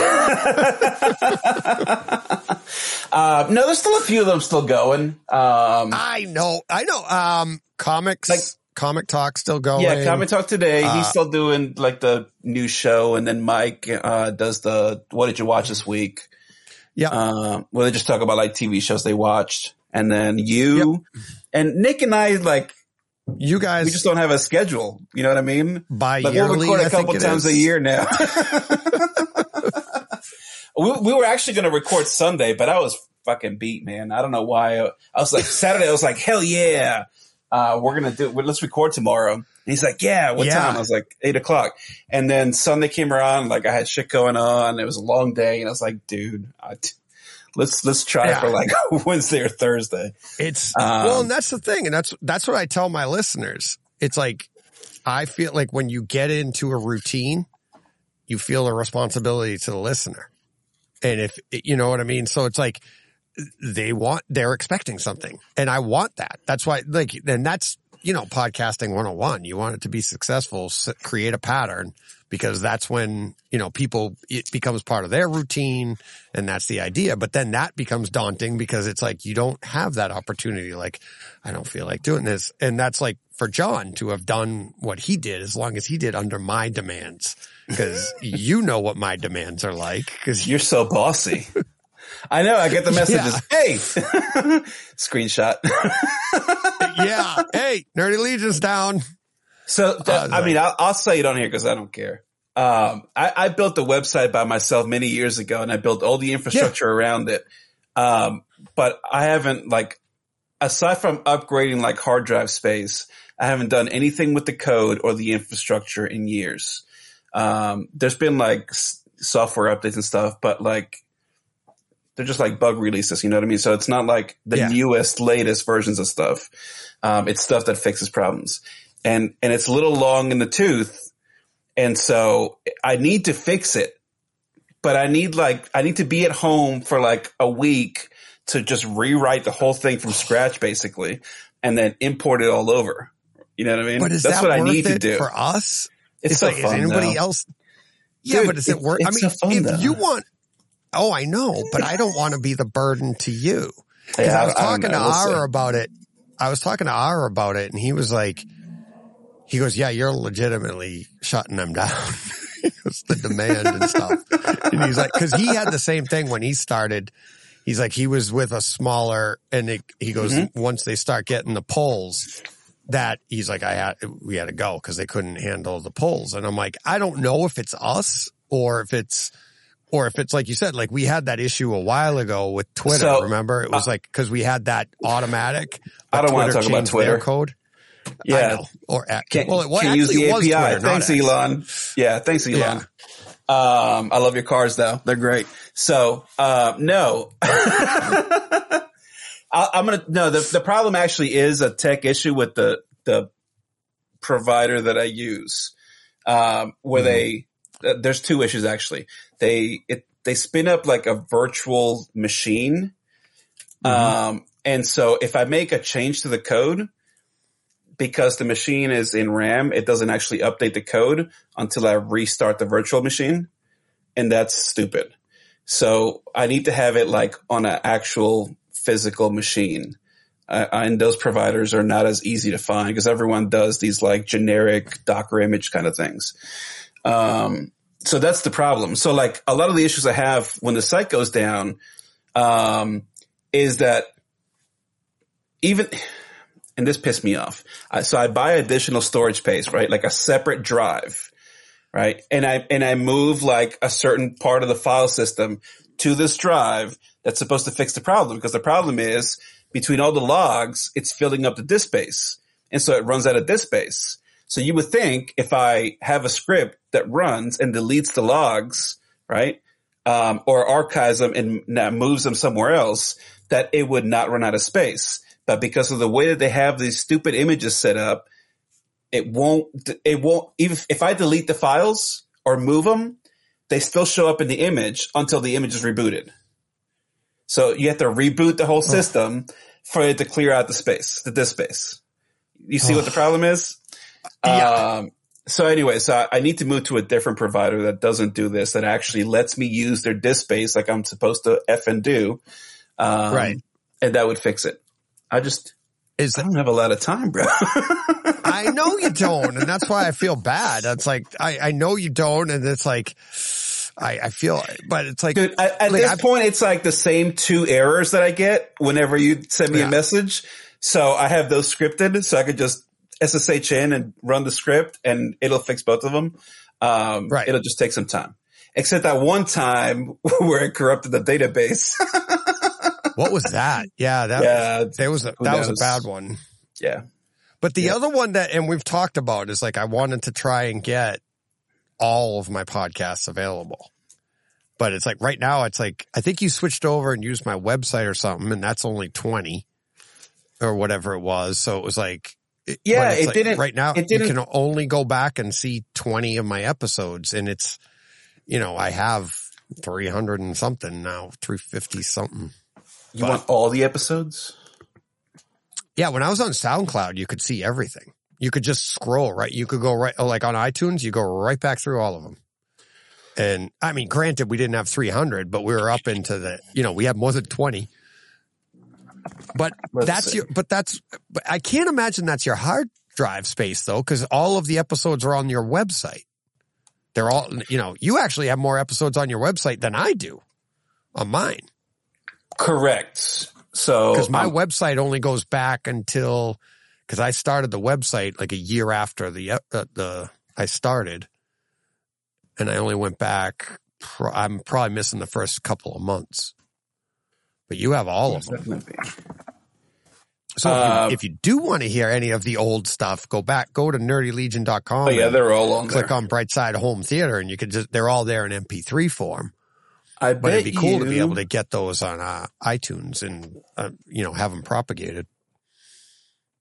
Uh, no, there's still a few of them still going. Um, I know. I know. Um, comics, Like- comic talk still going. yeah, Comic Talk today. Uh, he's still doing like the new show, and then Mike uh, does the "What did you watch this week?" Yeah. uh, where they just talk about like TV shows they watched, and then you and Nick and I like You guys We just don't have a schedule. You know what I mean? by Like yearly. we'll record I a couple times is. a year now. we, we were actually going to record Sunday, but I was fucking beat, man. I don't know why. I was like Saturday. I was like, hell yeah, uh, we're gonna do. Let's record tomorrow. And he's like, yeah, what Yeah. time? I was like eight o'clock. And then Sunday came around. Like I had shit going on. It was a long day, and I was like, dude, I t- let's let's try Yeah. for like Wednesday or Thursday. It's Um, well, and that's the thing, and that's that's what I tell my listeners. It's like I feel like when you get into a routine, you feel a responsibility to the listener, and if you know what I mean. So it's like they want, they're expecting something, and I want that. That's why, like, and that's you know, podcasting 101. You want it to be successful, create a pattern because that's when, you know, people, it becomes part of their routine and that's the idea. But then that becomes daunting because it's like you don't have that opportunity. Like, I don't feel like doing this. And that's like for John to have done what he did as long as he did under my demands. Cause you know what my demands are like. Cause You're so bossy. I know. I get the messages. Hey, screenshot. yeah. Hey, Nerdy Legion's down. So, Uh, I mean, I'll, I'll say it on here because I don't care. Um, I, I built a website by myself many years ago and I built all the infrastructure around it. Um, but I haven't like, aside from upgrading like hard drive space, I haven't done anything with the code or the infrastructure in years. Um, there's been like s- software updates and stuff, but like, they're just like bug releases, you know what I mean? So it's not like the Yeah. newest, latest versions of stuff. Um, it's stuff that fixes problems and, and it's a little long in the tooth. And so I need to fix it, but I need like, I need to be at home for like a week to just rewrite the whole thing from scratch basically and then import it all over. You know what I mean? But is That's that what I worth need to do. for us? it's, so like, fun. is anybody though. else? Yeah, Dude, but is it it- worth? I mean, so fun, if though. you want, oh, I know, but I don't want to be the burden to you. Because Yeah, I was talking know. to. Ara about it. I was talking to Ara about it, and he was like, he goes, "Yeah, you're legitimately shutting them down." Goes, the demand and stuff, and he's like, because he had the same thing when he started. He's like, he was with a smaller, and it, he goes, Mm-hmm. once they start getting the polls, that he's like, I had, we had to go because they couldn't handle the polls. And I'm like, I don't know if it's us or if it's, or if it's like you said, like we had that issue a while ago with Twitter. So, remember, it was like because we had that automatic. I don't wanna talk about Twitter. code. I Yeah. know. Or at, Can't, well, it was can't use actually the was API. Twitter, thanks. Elon. Yeah, thanks, Elon. Yeah. Um, I love your cars though. They're great. So, uh, no, I, I'm going to, no, the, the problem actually is a tech issue with the, the provider that I use, um, where they, uh, there's two issues actually. They, it, they spin up like a virtual machine. Um, and so if I make a change to the code, because the machine is in RAM, it doesn't actually update the code until I restart the virtual machine. And that's stupid. So I need to have it like on an actual physical machine. Uh, and those providers are not as easy to find because everyone does these like generic Docker image kind of things. Um, so that's the problem. So like a lot of the issues I have when the site goes down, um, is that even, and this pissed me off. I, so I buy additional storage space, right? Like a separate drive, right? And I, and I move like a certain part of the file system to this drive that's supposed to fix the problem because the problem is between all the logs, it's filling up the disk space. And so it runs out of disk space. So you would think if I have a script that runs and deletes the logs, right? Um, or archives them and moves them somewhere else, that it would not run out of space. But because of the way that they have these stupid images set up, it won't, it won't, even if I delete the files or move them, they still show up in the image until the image is rebooted. So you have to reboot the whole system for it to clear out the space, the disk space. You see what the problem is? Yeah. Um, so anyway, so I, I need to move to a different provider that doesn't do this, that actually lets me use their disk space like I'm supposed to F and do. Um, Right. And that would fix it. I just, Is I don't have a lot of time, bro. I know you don't, and that's why I feel bad. That's like I, I know you don't, and it's like I, I feel, but it's like, Dude, at, at like, this I've- point, it's like the same two errors that I get whenever you send me Yeah. a message. So I have those scripted so I could just SSH in and run the script and it'll fix both of them. Um, Right. It'll just take some time. Except that one time where it corrupted the database. What was that? Yeah, that yeah. that was a, that was a bad one. Yeah. But the Yeah. other one that, and we've talked about is like, I wanted to try and get all of my podcasts available. But it's like right now, it's like, I think you switched over and used my website or something, and that's only 20 or whatever it was. So it was like, Yeah, it like didn't- right now, it you didn't- can only go back and see 20 of my episodes and it's, you know, I have 300 and something now, 350 something. You But- want all the episodes? Yeah, when I was on SoundCloud, you could see everything. You could just scroll, right? You could go right, like on iTunes, you go right back through all of them. And I mean, granted, we didn't have 300, but we were up into the, you know, we had more than 20. But Let's that's see. your, but that's, but I can't imagine that's your hard drive space though, because all of the episodes are on your website. They're all, you know, you actually have more episodes on your website than I do on mine. Correct. So because my um, website only goes back until because I started the website like a year after the uh, the I started, and I only went back. Pro- I'm probably missing the first couple of months, but you have all of them. definitely. So if, Um, you, if you do want to hear any of the old stuff, go back, go to nerdylegion.com. Oh yeah, they're all on click there. on Brightside Home Theater, and you can just they're all there in MP3 form. I But bet it'd be cool to be able to get those on uh, iTunes and uh, you know have them propagated.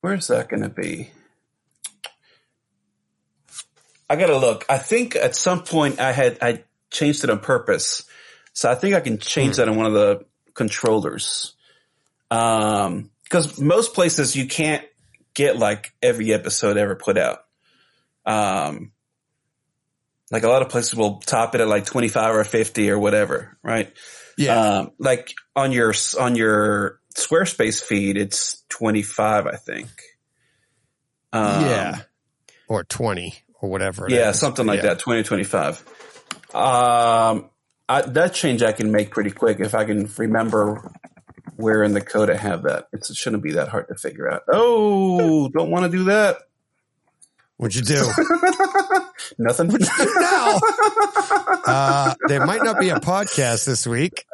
Where's that going to be? I gotta look. I think at some point I had I changed it on purpose, so I think I can change that on one of the controllers. Um, because most places you can't get like every episode ever put out. Um, like a lot of places will top it at like twenty five or fifty or whatever, right? Yeah. Um, like on your on your Squarespace feed, it's twenty five, I think. Um, yeah. Or 20 or whatever. yeah, is. something like Yeah. that. Twenty twenty five. Um, I, that change I can make pretty quick if I can remember where in the code I have that. It's, it shouldn't be that hard to figure out. Oh, don't want to do that. What'd you do? Nothing. What'd you do now, uh, there might not be a podcast this week.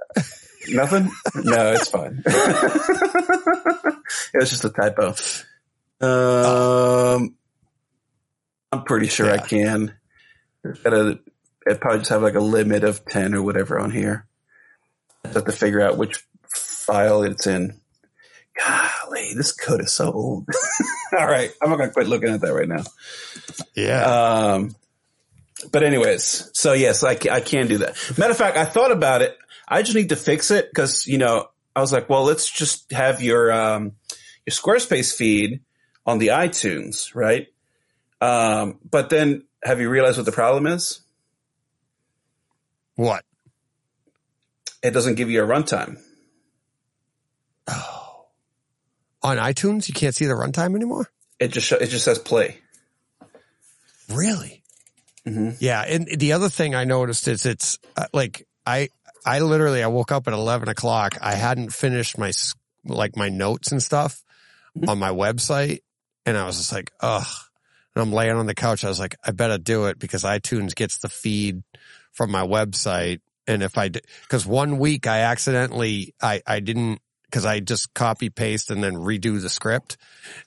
Nothing? No, it's fine. it was just a typo. Um, I'm pretty sure I Yeah. can. Gotta, I probably just have like a limit of 10 or whatever on here. I have to figure out which file it's in. Golly, this code is so old. All right. I'm not going to quit looking at that right now. Yeah. Um, but anyways, so yes, I, I can do that. Matter of fact, I thought about it. I just need to fix it because, you know, I was like, well, let's just have your, um, your Squarespace feed on the iTunes, right? Um, but then have you realized what the problem is? what? It doesn't give you a runtime. Oh. On iTunes, you can't see the runtime anymore? It just, it just says play. Really? Mhm. Yeah. And the other thing I noticed is it's uh, like, I, I literally, I woke up at 11 o'clock. I hadn't finished my, like my notes and stuff on my website. And I was just like, ugh. And I'm laying on the couch. I was like, I better do it because iTunes gets the feed from my website. And if I did, cause one week I accidentally, I, I didn't, cause I just copy paste and then redo the script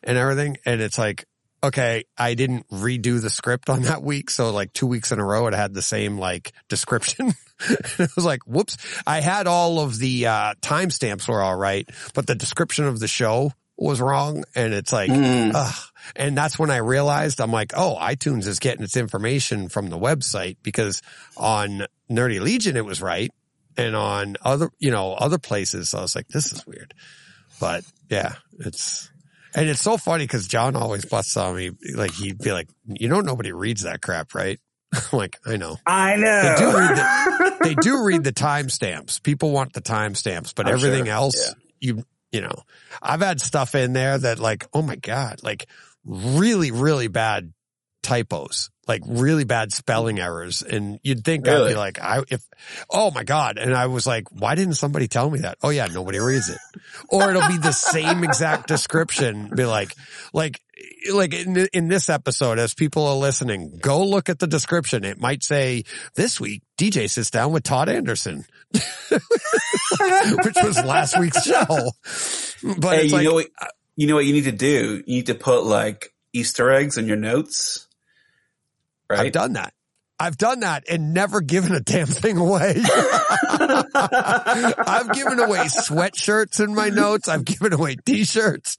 and everything. And it's like, okay, I didn't redo the script on that week. So like two weeks in a row, it had the same like description. it was like, whoops. I had all of the, uh, timestamps were all right, but the description of the show was wrong. And it's like, Mm. ugh. And that's when I realized I'm like, oh, iTunes is getting its information from the website because on Nerdy Legion, it was right. And on other, you know, other places, I was like, this is weird. But yeah, it's, and it's so funny because John always busts on me. Like he'd be like, you know, nobody reads that crap, right? I'm like, I know. I know. They do read the, they do read the timestamps. People want the timestamps, but I'm everything sure. else, you, you know, I've had stuff in there that like, oh my God, like really, really bad typos like really bad spelling errors. And you'd think I'd be like, I, if, oh my God. And I was like, why didn't somebody tell me that? Oh yeah, nobody reads it. Or it'll be the same exact description. Be like, like, like in, in this episode, as people are listening, go look at the description. It might say this week, DJ sits down with Todd Anderson, which was last week's show. But Hey, it's you like, know what? You know what you need to do? You need to put like Easter eggs in your notes, I've done that. I've done that and never given a damn thing away. I've given away sweatshirts in my notes. I've given away t-shirts.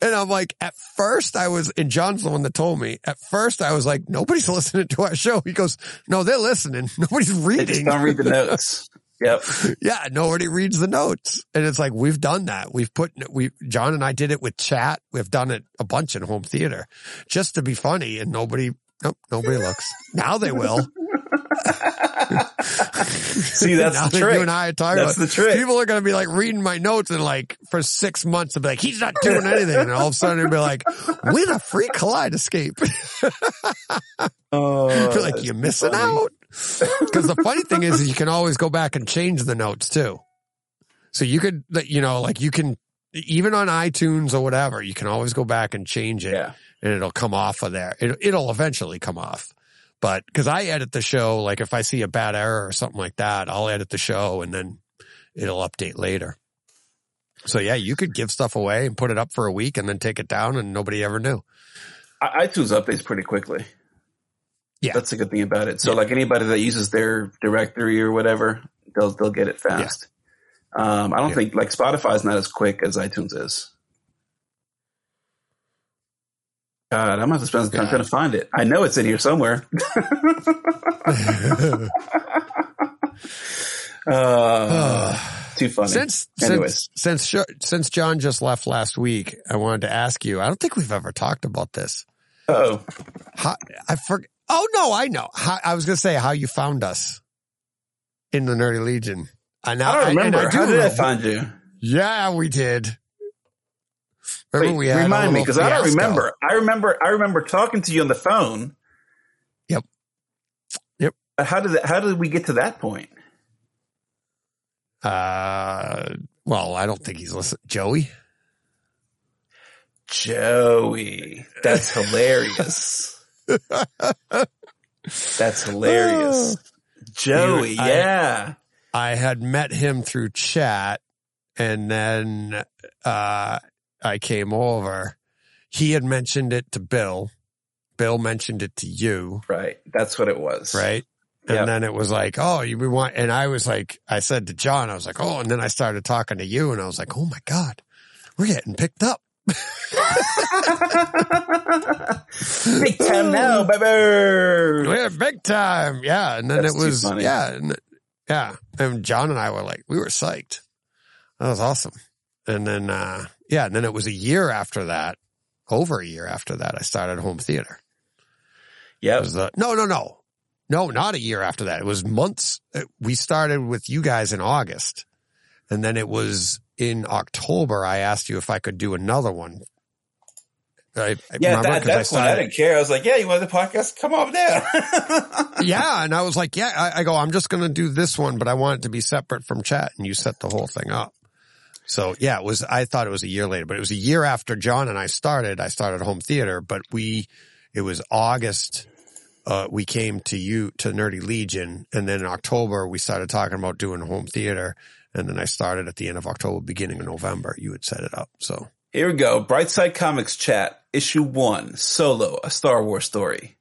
And I'm like, at first I was, and John's the one that told me, at first I was like, nobody's listening to our show. He goes, no, they're listening. Nobody's reading. don't read the notes. Yep. yeah, nobody reads the notes. And it's like, we've done that. We've put, we, John and I did it with chat. We've done it a bunch in home theater just to be funny and nobody, nope, nobody looks. Now they will. See, that's now the that trick. you and I are talking That's about, the trick. people are going to be like reading my notes and like for six months and be like, he's not doing anything. And all of a sudden they'll be like, win a free Kaleidoscape. Oh, You're like, you're missing funny. out. Cause the funny thing is, is you can always go back and change the notes too. So you could, you know, like you can, even on iTunes or whatever, you can always go back and change it Yeah. and it'll come off of there. It, it'll eventually come off. But cause I edit the show, like if I see a bad error or something like that, I'll edit the show and then it'll update later. So yeah, you could give stuff away and put it up for a week and then take it down and nobody ever knew. I- iTunes updates pretty quickly. Yeah. That's a good thing about it. So Yeah. like anybody that uses their directory or whatever, they'll, they'll get it fast. Um, I don't Yeah. think like Spotify's not as quick as iTunes is. God, I'm gonna have to spend some time trying to find it. I know it's in here somewhere. uh, too funny. Since Anyways. since since since John just left last week, I wanted to ask you. I don't think we've ever talked about this. oh, I forget. Oh no, I know. How, I was going to say how you found us in the Nerdy Legion. I I don't and I do How did I remember. find you? Yeah, we did. Remember Wait, we had remind me because I don't remember. I remember. I remember talking to you on the phone. Yep. Yep. But how did that, how did we get to that point? Uh, well, I don't think he's listening. Joey. Joey, that's hilarious. that's hilarious. Joey, Dude, I- yeah. I had met him through chat and then, uh, I came over. He had mentioned it to Bill. Bill mentioned it to you, right. That's what it was. right? And Yep. then it was like, oh, you we want, and I was like, I said to John, I was like, oh, and then I started talking to you and I was like, oh my God, we're getting picked up. Big time now, baby. We're big time. Yeah. And then That's it was, funny. yeah. And, yeah. And John and I were like, we were psyched. That was awesome. And then, uh, yeah. And then it was a year after that, over a year after that, I started home theater. Yeah. The, no, no, no. No, not a year after that. It was months. uh, We started with you guys in August. And then it was in October. I asked you if I could do another one. I, Yeah, remember that, 'cause I that's I didn't care. I was like, yeah, you want the podcast? Come on down. yeah. And I was like, yeah, I, I go, I'm just going to do this one, but I want it to be separate from chat. And you set the whole thing up. So yeah, it was, I thought it was a year later, but it was a year after John and I started. I started home theater, but we, it was August. Uh, we came to you to Nerdy Legion. And then in October, we started talking about doing home theater. And then I started at the end of October, beginning of November. You had set it up. So Here we go. Brightside Comics chat, issue one, solo, a Star Wars story.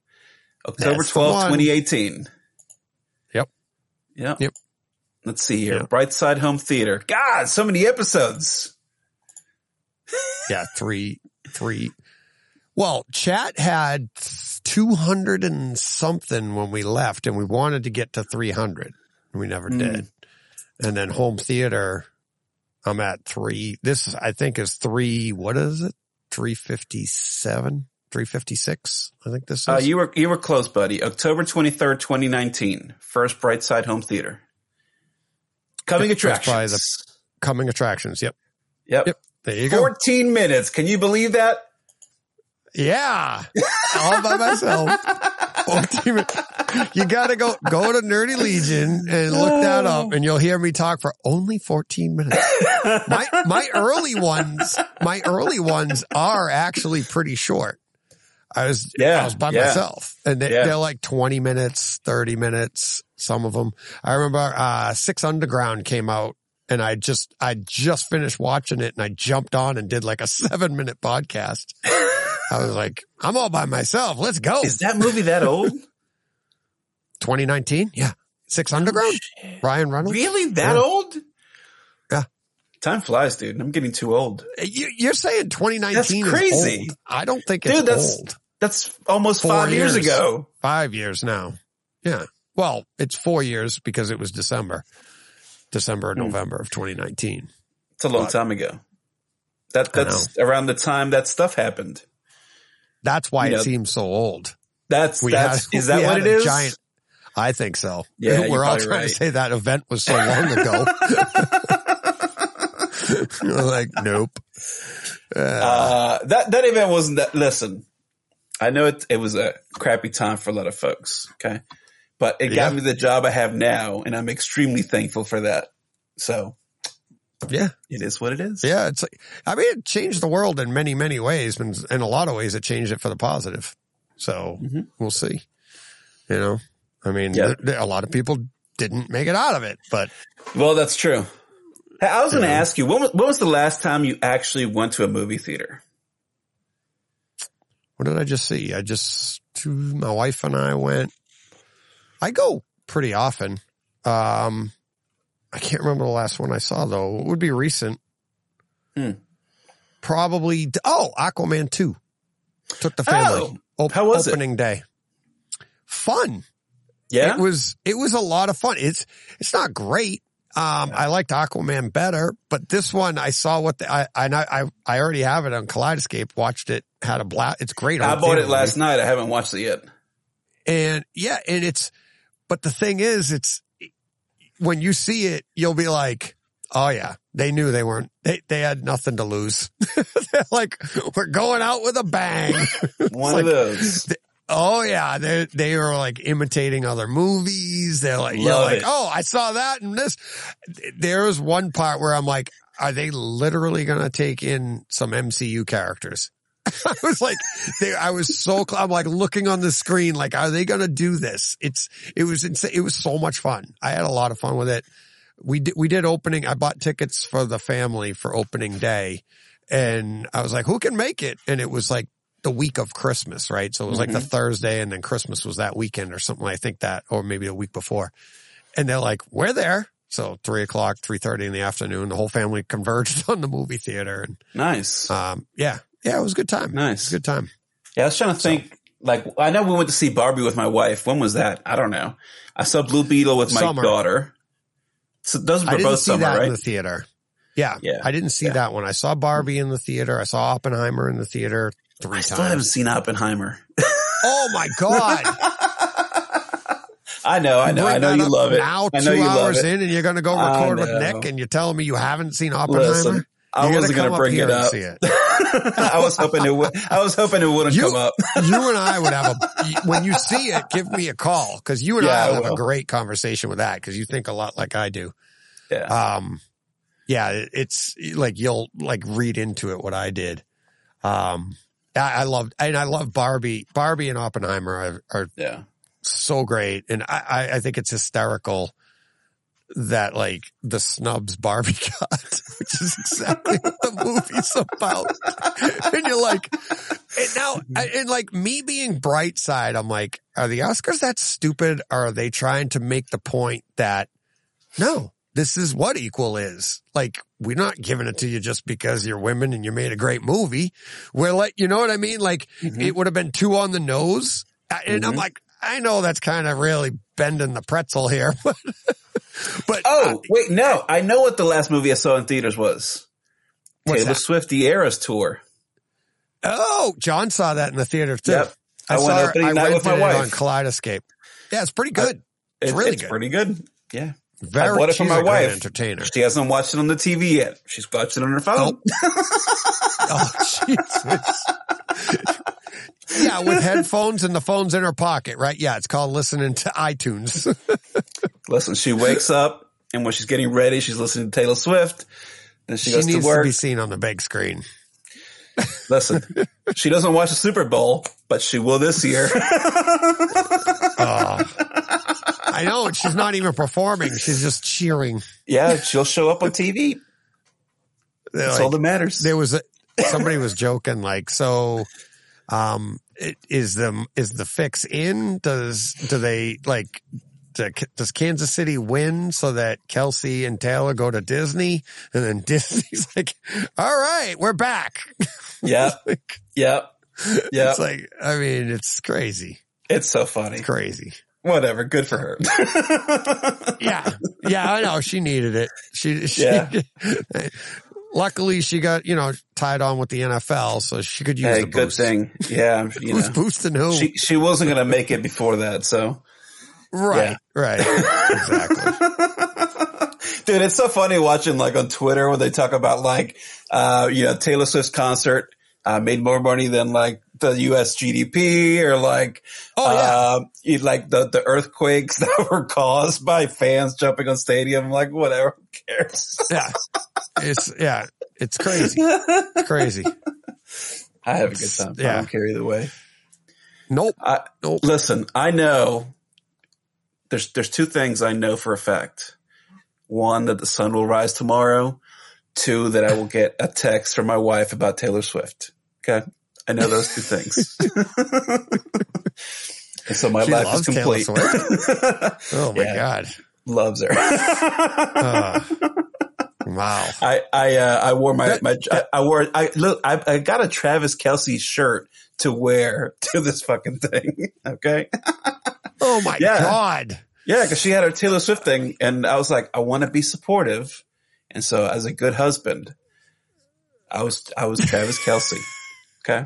October That's twelfth, 2018. Yep. Yep. Yep. Let's see here. Yep. Brightside Home Theater. God, so many episodes. yeah, three, three. Well, chat had 200 and something when we left and we wanted to get to 300 we never Mm. did. And then home theater, I'm at three. This I think is three. What is it? 357, 356. I think this is. Uh, you were you were close, buddy. October 23rd, 2019. First Brightside Home Theater. Coming Yep, attractions. the- coming attractions. Yep. yep. Yep. There you go. 14 minutes. Can you believe that? Yeah. All by myself. 14 minutes. You gotta go, go to Nerdy Legion and look that up and you'll hear me talk for only 14 minutes. My, my early ones, my early ones are actually pretty short. I was, Yeah, I was by yeah. myself and they, Yeah. they're like 20 minutes, 30 minutes, some of them. I remember, uh, Six Underground came out and I just, I just finished watching it and I jumped on and did like a seven minute podcast. I was like, I'm all by myself. Let's go. Is that movie that old? 2019? Yeah. Six Underground? Ryan Reynolds? Really? That Yeah. old? Yeah. Time flies, dude. I'm getting too old. You, you're saying 2019 That's crazy. I don't think it's Dude, that's old. that's almost Four five years. years. ago. Five years now. Yeah. Well, it's four years because it was December, December Hmm. and November of 2019. It's a long But- time ago. That that's around the time that stuff happened. That's why You it know, seems so old. That's We that's had- is that what it is? Giant, I think so. Yeah, We're all trying right. to say that event was so long ago. Like, nope. Uh, that that event wasn't that. Listen, I know it it was a crappy time for a lot of folks. Okay, but it got Yeah. me the job I have now, and I'm extremely thankful for that. So Yeah. it is what it is. Yeah, it's like, I mean, it changed the world in many, many ways, and in a lot of ways, it changed it for the positive. So Mhm. we'll see. You know, I mean, there- a lot of people didn't make it out of it, but Well, that's true. I was going to ask you, when was, when was the last time you actually went to a movie theater? what did I just see? I just, my wife and I went, I go pretty often. Um, I can't remember the last one I saw though. It would be recent. Hmm. Probably, oh, Aquaman 2. Took the family. Oh, Op- how was it? opening day. Fun. Yeah. It was it was a lot of fun. It's it's not great. Um, I liked Aquaman better, but this one I saw what the, I I I I already have it on Kaleidoscape. Watched it, had a blast. It's great. I bought it last night. I haven't watched it yet. and yeah, and it's. But the thing is, it's when you see it, you'll be like, "Oh yeah, they knew they weren't. They they had nothing to lose. They're like, we're going out with a bang." One like- of those. Oh yeah, they they were like imitating other movies. They're like, you're like, it. oh, I saw that and this. There was one part where I'm like, are they literally gonna take in some MCU characters? I was like, they, I was so, cl- I'm like looking on the screen, like, are they gonna do this? It's, it was insane. It was so much fun. I had a lot of fun with it. We did, we did opening. I bought tickets for the family for opening day, and I was like, who can make it? And it was like the week of Christmas, right? So it was like the Thursday and then Christmas was that weekend or something. I think that, or maybe a week before. And they're like, we're there. So three o'clock, three thirty in the afternoon, the whole family converged on the movie theater. And, Nice. um, yeah, yeah, it was a good time. Nice. It was a good time. Yeah, I was trying to think. Like, I know we went to see Barbie with my wife. When was that? I don't know. I saw Blue Beetle with my Summer. daughter. So those I were didn't both see summer, that right? in the theater. Yeah. Yeah. I didn't see Yeah. that one. I saw Barbie in the theater. I saw Oppenheimer in the theater three I still haven't seen Oppenheimer. Oh my God. I know, I know, I know you love it. Now, I know two you love hours it. in and you're going to go record with. Nick and you're telling me you haven't seen Oppenheimer? Listen, I You wasn't going to bring it up. it. I was hoping it would. I was hoping it wouldn't You- come up. you and I would have a, when you see it, give me a call because you and Yeah, I I have a great conversation with that because you think a lot like I do. Yeah. Um, yeah, it's like you'll like read into it what I did. Um, I, I loved, and I love Barbie, Barbie and Oppenheimer are, are yeah. so great. And I, I, I think it's hysterical that like the snubs Barbie got, which is exactly what the movie's about. and you're like, and now, mm-hmm. and like me being bright side, I'm like, are the Oscars that stupid? Or are they trying to make the point that no, this is what equal is? Like, we're not giving it to you just because you're women and you made a great movie. We're like, you know what I mean? Like, Mhm. it would have been two on the nose. And I'm Mhm. like, I know that's kind of really bending the pretzel here, but, but Oh, wait, no. I know what the last movie I saw in theaters was. Taylor that? Swift, The Eras Tour. oh, John saw that in the theater too. Yep. I went saw I night with my wife. on Kaleidoscape. Yeah, it's pretty good. It's It- really it's good. pretty good. Yeah. Very, bought it for my wife. entertainer. She hasn't watched it on the TV yet. She's watched it on her phone. Oh, Jesus. yeah, with headphones and the phone's in her pocket, right? Yeah, it's called listening to iTunes. Listen, she wakes up and when she's getting ready, she's listening to Taylor Swift. Then she, she goes needs to to be seen on the big screen. Listen, she doesn't watch the Super Bowl, but she will this year. Oh. I know she's not even performing; she's just cheering. yeah, she'll show up on TV. That's like- all that matters. there was a, somebody was joking like so um it, is the is the fix in does do they like do- does Kansas City win so that Kelce and Taylor go to Disney and then Disney's like all right we're back Yeah, Like, yeah, yeah. it's like I mean it's crazy It's so funny. crazy Whatever. Good for her. yeah yeah I know she needed it she, she Yeah. luckily she got you know tied on with the NFL so she could use hey, the good boost. thing. Yeah, you Who's know. boosting who? She she wasn't gonna make it before that, so Right, right. exactly. dude, it's so funny watching like on Twitter when they talk about like uh you know Taylor Swift's concert uh, made more money than like the U.S. GDP or like Oh, yeah. uh, like the the earthquakes that were caused by fans jumping on stadium. Like whatever, who cares? Yeah. It's, yeah, it's crazy. It's crazy. I have a good time. I Yeah. don't care either way. Nope. I, Nope. listen, I know there's there's two things I know for a fact. One that the sun will rise tomorrow. Two that I will get a text from my wife about Taylor Swift. Okay, I know those two things. and so my She life is complete. Oh my Yeah. God. Loves her. Uh, wow. I I uh, I wore my my I, I wore I look I, I got a Travis Kelce shirt to wear to this fucking thing. Okay. Oh my Yeah. God. Yeah, because she had her Taylor Swift thing, and I was like, I want to be supportive, and so as a good husband, I was I was Travis Kelce, okay,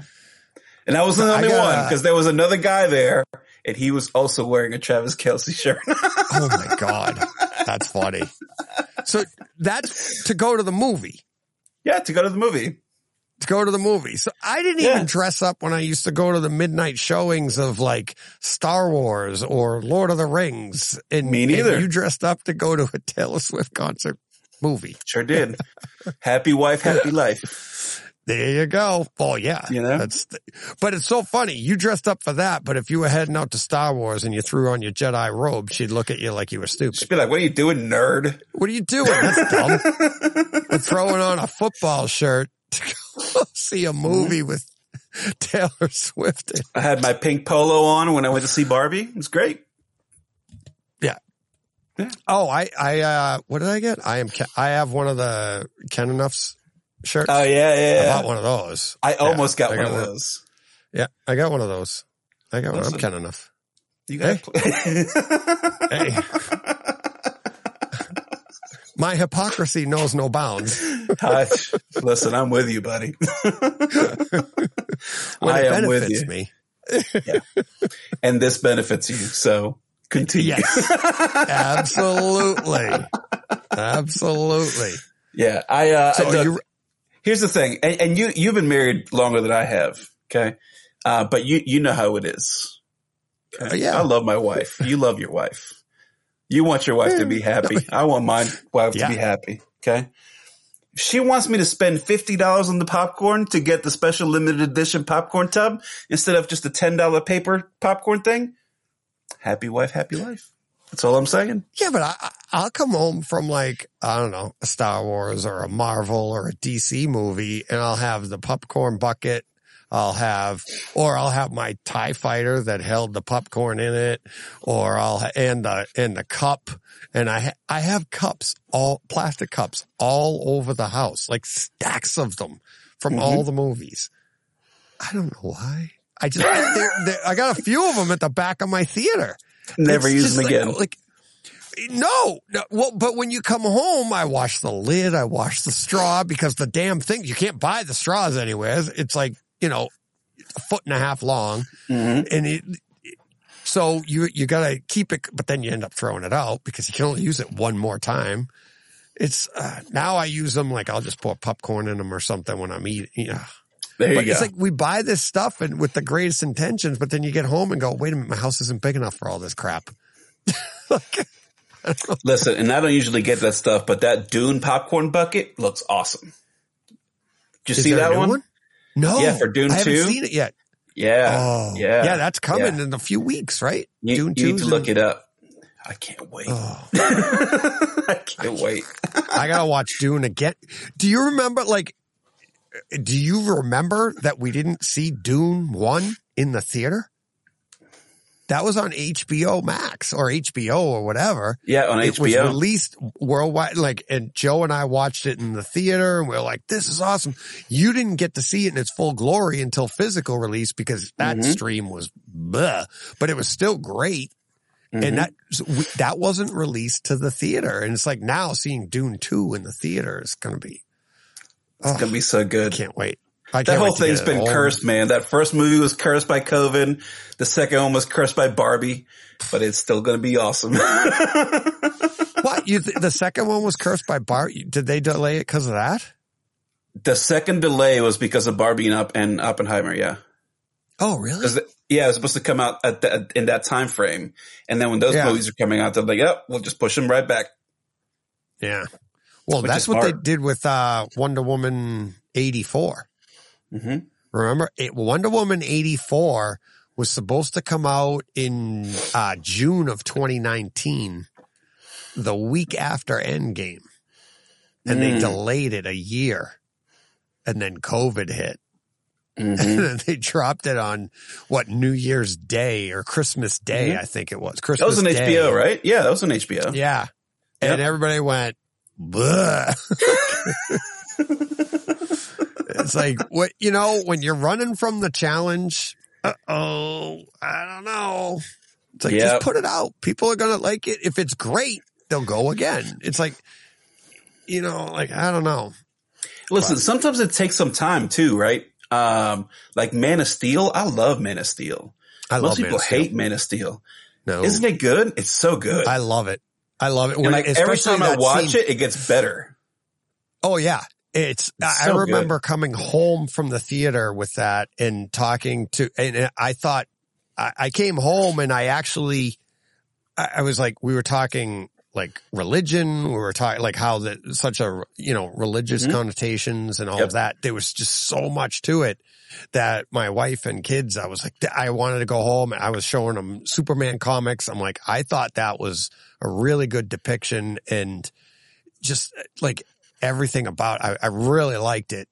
and I wasn't the only gotta- one because there was another guy there, and he was also wearing a Travis Kelce shirt. Oh my God. That's funny. So that's to go to the movie. yeah, to go to the movie. To go to the movie. So I didn't Yeah. even dress up when I used to go to the midnight showings of like Star Wars or Lord of the Rings. And, Me and neither. you dressed up to go to a Taylor Swift concert movie. Sure did. happy wife, happy life. There you go. Oh yeah. You know? That's, the- but it's so funny. You dressed up for that, but if you were heading out to Star Wars and you threw on your Jedi robe, she'd look at you like you were stupid. She'd be like, "What are you doing, nerd?" What are you doing? That's dumb. Throwing on a football shirt to go see a movie with Taylor Swift. I had my pink polo on when I went to see Barbie. It was great. Yeah. yeah. Oh, I, I, uh, what did I get? I am, I have one of the Ken Enough's shirts. Oh yeah, yeah. I yeah. bought one of those. I almost got I one got of those. Yeah, I got one of those. I got one. I'm kind Ken Enough. You got. Hey. My hypocrisy knows no bounds. I, listen, I'm with you, buddy. When I it am with you, me. and this benefits you. So continue. Yes. Absolutely. Absolutely. Yeah, I. Uh, So I don't- you, here's the thing, and, and you you've been married longer than I have. Okay, uh, but you you know how it is. Uh, yeah. I love my wife. You love your wife. You want your wife to be happy. I want my wife Yeah. to be happy. Okay. She wants me to spend fifty dollars on the popcorn to get the special limited edition popcorn tub instead of just a ten dollar paper popcorn thing. Happy wife, happy life. That's all I'm saying. yeah, but I- I'll come home from like, I don't know, a Star Wars or a Marvel or a DC movie and I'll have the popcorn bucket. I'll have, or I'll have my TIE fighter that held the popcorn in it, or I'll, and the, and the cup. And I, I have cups, all plastic cups all over the house, like stacks of them from Mhm. all the movies. I don't know why. I just, they're, they're, I got a few of them at the back of my theater. Never It's use them like- again. Like, no, no, well, but when you come home, I wash the lid, I wash the straw because the damn thing, you can't buy the straws anywhere. It's like, you know, a foot and a half long Mhm. and it, so you, you gotta keep it, but then you end up throwing it out because you can only use it one more time. It's, uh, now I use them like I'll just pour popcorn in them or something when I'm eating. Yeah. There you but go. it's like we buy this stuff and with the greatest intentions, but then you get home and go, wait a minute, my house isn't big enough for all this crap. Like, Listen, and I don't usually get that stuff, but that Dune popcorn bucket looks awesome. Did you is see that new one? No. Yeah, for Dune I haven't seen it yet. Yeah. Oh, yeah. Yeah, that's coming Yeah. in a few weeks, right? You, Dune you need to look in- it up. I can't wait. Oh, I can't wait. I gotta watch Dune again. Do you remember, like, do you remember that we didn't see Dune 1 in the theater? That was on HBO Max or HBO or whatever. Yeah, on HBO. It was released worldwide. Like, and Joe and I watched it in the theater and we are like, this is awesome. You didn't get to see it in its full glory until physical release because that Mhm. stream was bleh, but it was still great. Mhm. And that, that wasn't released to the theater. And it's like now seeing Dune 2 in the theater is going to be, it's gonna be so good. can't wait. I That whole wait to get thing's been cursed, man. That first movie was cursed by COVID. The second one was cursed by Barbie, but it's still going to be awesome. What? You, th- the second one was cursed by Bart. Did they delay it because of that? the second delay was because of Barbie and, Up- and Oppenheimer. Yeah. Oh, really? yeah, it was supposed to come out at the, in that time frame. And then when those Yeah. movies are coming out, they're like, yep, we'll just push them right back. Yeah. Well, Which that's what they did with uh, Wonder Woman 84. Hmm Remember? It, Wonder Woman 84 was supposed to come out in uh, June of 2019, the week after Endgame. And they Mm. delayed it a year. And then COVID hit. hmm And then they dropped it on what New Year's Day or Christmas Day, I think it was. Christmas That was an. HBO, right? Yeah, that was an HBO. Yeah. Yep. And everybody went, Bleh. it's like, what, you know, when you're running from the challenge, oh, I don't know. It's like, Yep. just put it out. People are going to like it. If it's great, they'll go again. It's like, you know, like, I don't know. Listen, sometimes it takes some time too, right? Um, like Man of Steel. I love Man of Steel. I Most love Man people of Steel. hate Man of Steel. No, Isn't it good? It's so good. I love it. I love it. and like every time I watch scene- it, it gets better. Oh yeah. It's, It's I so remember coming home from the theater with that and talking to, and I thought, I, I came home and I actually, I, I was like, we were talking like religion. We were talking like how that such a, you know, religious Mhm. connotations and all Yep. of that. There was just so much to it that my wife and kids, I was like, I wanted to go home. I was showing them Superman comics. I'm like, I thought that was a really good depiction and just like everything about I, I really liked it.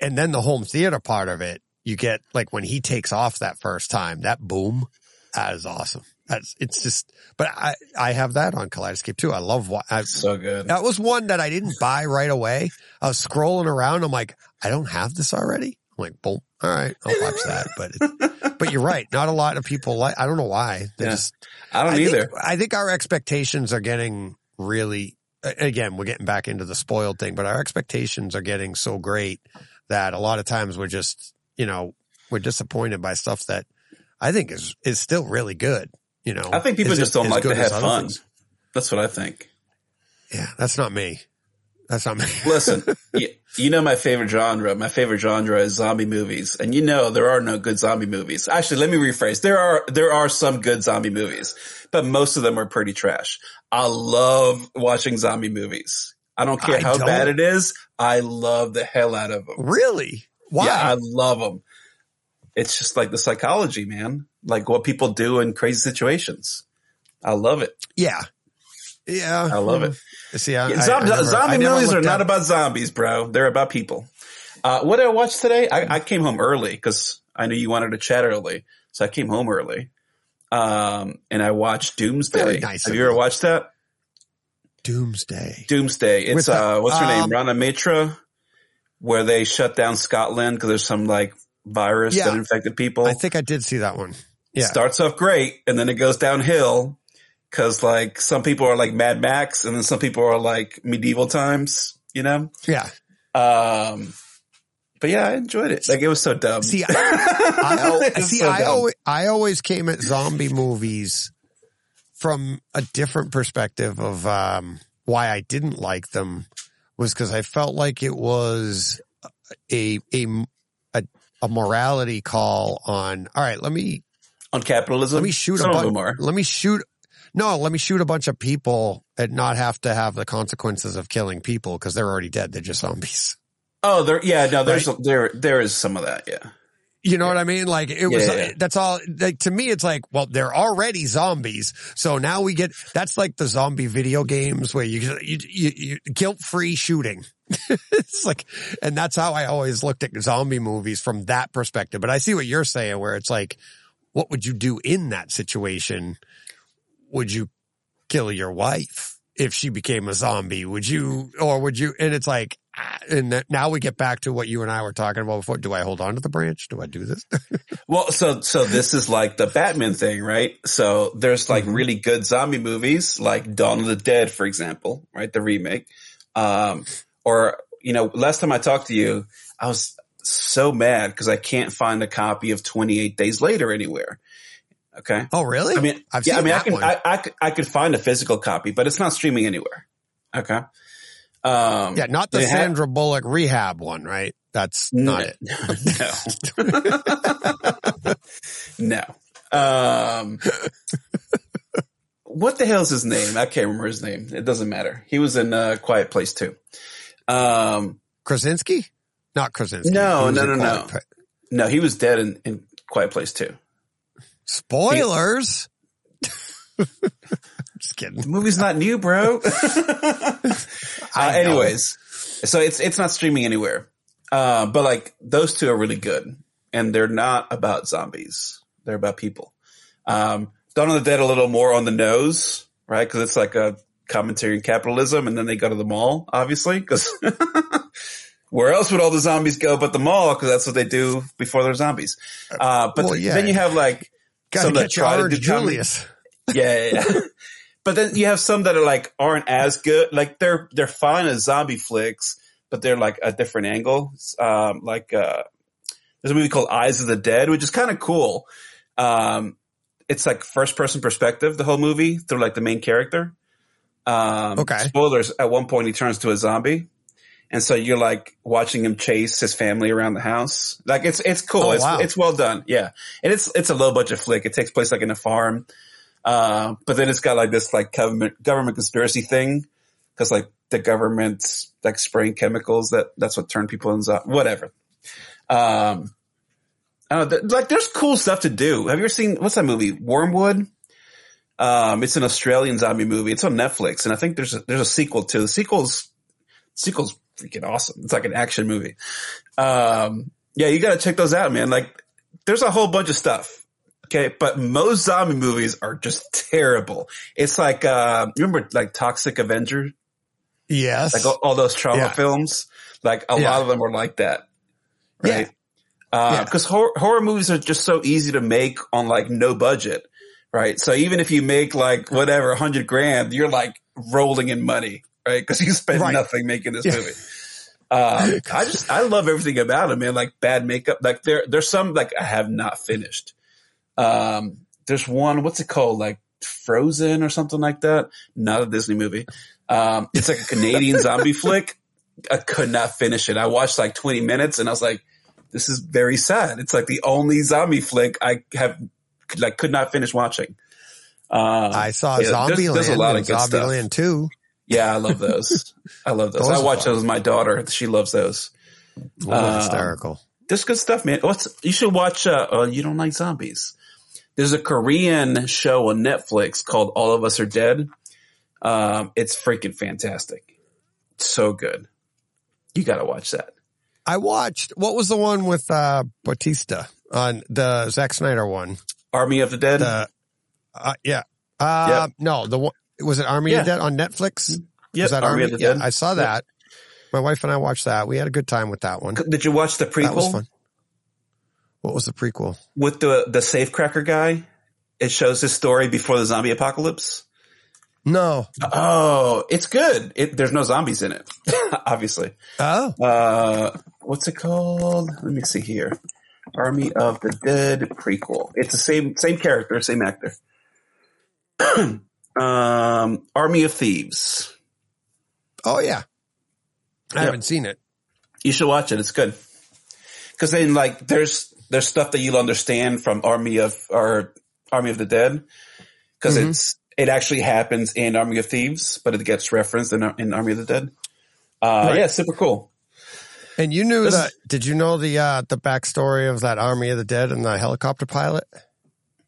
And then the home theater part of it, you get like when he takes off that first time, that boom, that is awesome. That's it's just but I I have that on Kaleidoscape too. I love what I, So good. that was one that I didn't buy right away. I was scrolling around. I'm like, I don't have this already. I'm like, boom. All right, I'll watch that. But it, but you're right. Not a lot of people like. I don't know why. They Yeah. just I don't I either. Think, I think our expectations are getting really, again, we're getting back into the spoiled thing, but our expectations are getting so great that a lot of times we're just, you know, we're disappointed by stuff that I think is, is still really good. You know, I think people just don't like to have fun. things? That's what I think. Yeah. That's not me. That's not me. Listen, you, you know my favorite genre. My favorite genre is zombie movies, and you know there are no good zombie movies. Actually, let me rephrase. There are there are some good zombie movies, but most of them are pretty trash. I love watching zombie movies. I don't care I how don't. bad it is. I love the hell out of them. really? Why? Yeah, I love them. It's just like the psychology, man. Like what people do in crazy situations. I love it. yeah. Yeah. I love it. See, I, Yeah, zombie, I never- zombie movies are looked not about zombies, bro. They're about people. Uh, what did I watch today? I, I came home early because I knew you wanted to chat early, so I came home early. Um, and I watched Doomsday. Nice Have you ever watched that? Doomsday. Doomsday. It's the- uh, what's her name? um, Rhona Mitra, where they shut down Scotland because there's some like virus Yeah. that infected people. I think I did see that one. Yeah. Starts off great and then it goes downhill because like some people are like Mad Max and then some people are like medieval times. You know. Yeah. Um, but yeah, I enjoyed it. Like it was so dumb. See, I, I, al- It was see, so I always, I always came at zombie movies from a different perspective of, um, why I didn't like them was because I felt like it was a, a, a, a morality call on, all right, let me, On capitalism, let me shoot Some a of them bunch, let me shoot, no, let me shoot a bunch of people and not have to have the consequences of killing people because they're already dead. They're just zombies. Oh, there. Yeah, no, there's there there is some of that. Yeah. You know what I mean? Like it was, Yeah, yeah. that's all, like to me, it's like, well, they're already zombies. So now we get, that's like the zombie video games where you, you, you, you guilt free shooting. it's like, and that's how I always looked at zombie movies from that perspective. But I see what you're saying where it's like, what would you do in that situation? Would you kill your wife if she became a zombie? Would you, or would you, and it's like, and now we get back to what you and I were talking about before. Do I hold on to the branch? Do I do this? Well, so so this is like the Batman thing, right? So there's like Mhm. really good zombie movies, like Dawn of the Dead, for example, right? The remake. Um, or you know, last time I talked to you, I was so mad because I can't find a copy of 28 Days Later anywhere. Okay. Oh, really? I mean, I've yeah, I mean, I can. I, I, I could find a physical copy, but it's not streaming anywhere. Okay. Um, yeah, not the Sandra Bullock rehab one, right? That's not it. no. no. Um, what the hell's his name? I can't remember his name. It doesn't matter. He was in uh, Quiet Place too. Um, Krasinski? Not Krasinski. No, He no, no, no. No, he was dead in, in Quiet Place too. Spoilers. Just The movie's not new, bro. uh, anyways, so it's it's not streaming anywhere. Uh, but like those two are really good, and they're not about zombies. They're about people. Um, Dawn of the Dead a little more on the nose, right? Because it's like a commentary on capitalism, and then they go to the mall, obviously, because where else would all the zombies go but the mall? Because that's what they do before they're zombies. Uh, but Well, yeah. then you have like Gotta some that get try to orange do comedy. Julius. yeah, yeah, yeah. But then you have some that are like aren't as good. Like they're they're fine as zombie flicks, but they're like a different angle. Um, like uh, there's a movie called Eyes of the Dead, which is kind of cool. Um, it's like first person perspective the whole movie through like the main character. Um, Okay. Spoilers: At one point, he turns to a zombie. And so you're like watching him chase his family around the house. Like it's it's cool. Oh, it's wow. it's well done. Yeah. And it's it's a low budget flick. It takes place like in a farm. Uh, but then it's got like this like government government conspiracy thing because like the government's like spraying chemicals that that's what turned people into whatever. Um, I don't know, th- like there's cool stuff to do. Have you ever seen what's that movie Wyrmwood? Um, it's an Australian zombie movie. It's on Netflix, and I think there's a, there's a sequel too. The sequel's sequel's freaking awesome. It's like an action movie. Um, yeah, you got to check those out, man. Like, there's a whole bunch of stuff. Okay, but most zombie movies are just terrible. It's like uh, you remember like Toxic Avenger, Yes. like all, all those Troma Yeah. films. Like a Yeah. lot of them are like that, right? Yeah. Because horror, horror movies are just so easy to make on like no budget, right? So even if you make like whatever hundred grand, you're like rolling in money, right? Because you spent Right. nothing making this Yeah. movie. Um, I just I love everything about it, man. Like bad makeup, like there there's some like I have not finished. Um, there's one what's it called, like Frozen or something like that. Not a Disney movie. Um, it's like a Canadian zombie flick. I could not finish it. I watched like 20 minutes and I was like, this is very sad. It's like the only zombie flick I have like could not finish watching. Um, I saw yeah, there's- Zombieland there's a lot of good stuff. Zombieland 2. yeah, I love those. I love those. Those I watch those with my daughter. She loves those. Oh, Um, hysterical. Just good stuff, man. What's you should watch? Uh, uh, you don't like zombies? There's a Korean show on Netflix called All of Us Are Dead. Um, it's freaking fantastic. So good. You got to watch that. I watched, what was the one with, uh, Batista on the Zack Snyder one? Army of the Dead. The, uh, yeah. Uh, no, the one, was it Army Yeah. of the Dead on Netflix? Yep, was that Army Army? of the yeah, Dead. I saw Yep. that. My wife and I watched that. We had a good time with that one. Did you watch the prequel That was fun. What was the prequel? with the the safecracker guy? It shows his story before the zombie apocalypse. No. Oh, it's good. It, there's no zombies in it, obviously. Oh, Uh, what's it called? Let me see here. Army of the Dead prequel. It's the same same character, same actor. um, Army of Thieves. oh yeah. I Yep. haven't seen it. You should watch it. It's good. Because then, like, there's there's stuff that you'll understand from Army of or Army of the Dead, because Mhm. it's it actually happens in Army of Thieves, but it gets referenced in, in Army of the Dead. Uh, Right. Yeah, super cool. And you knew This that? Did you know the uh, the backstory of that Army of the Dead and the helicopter pilot?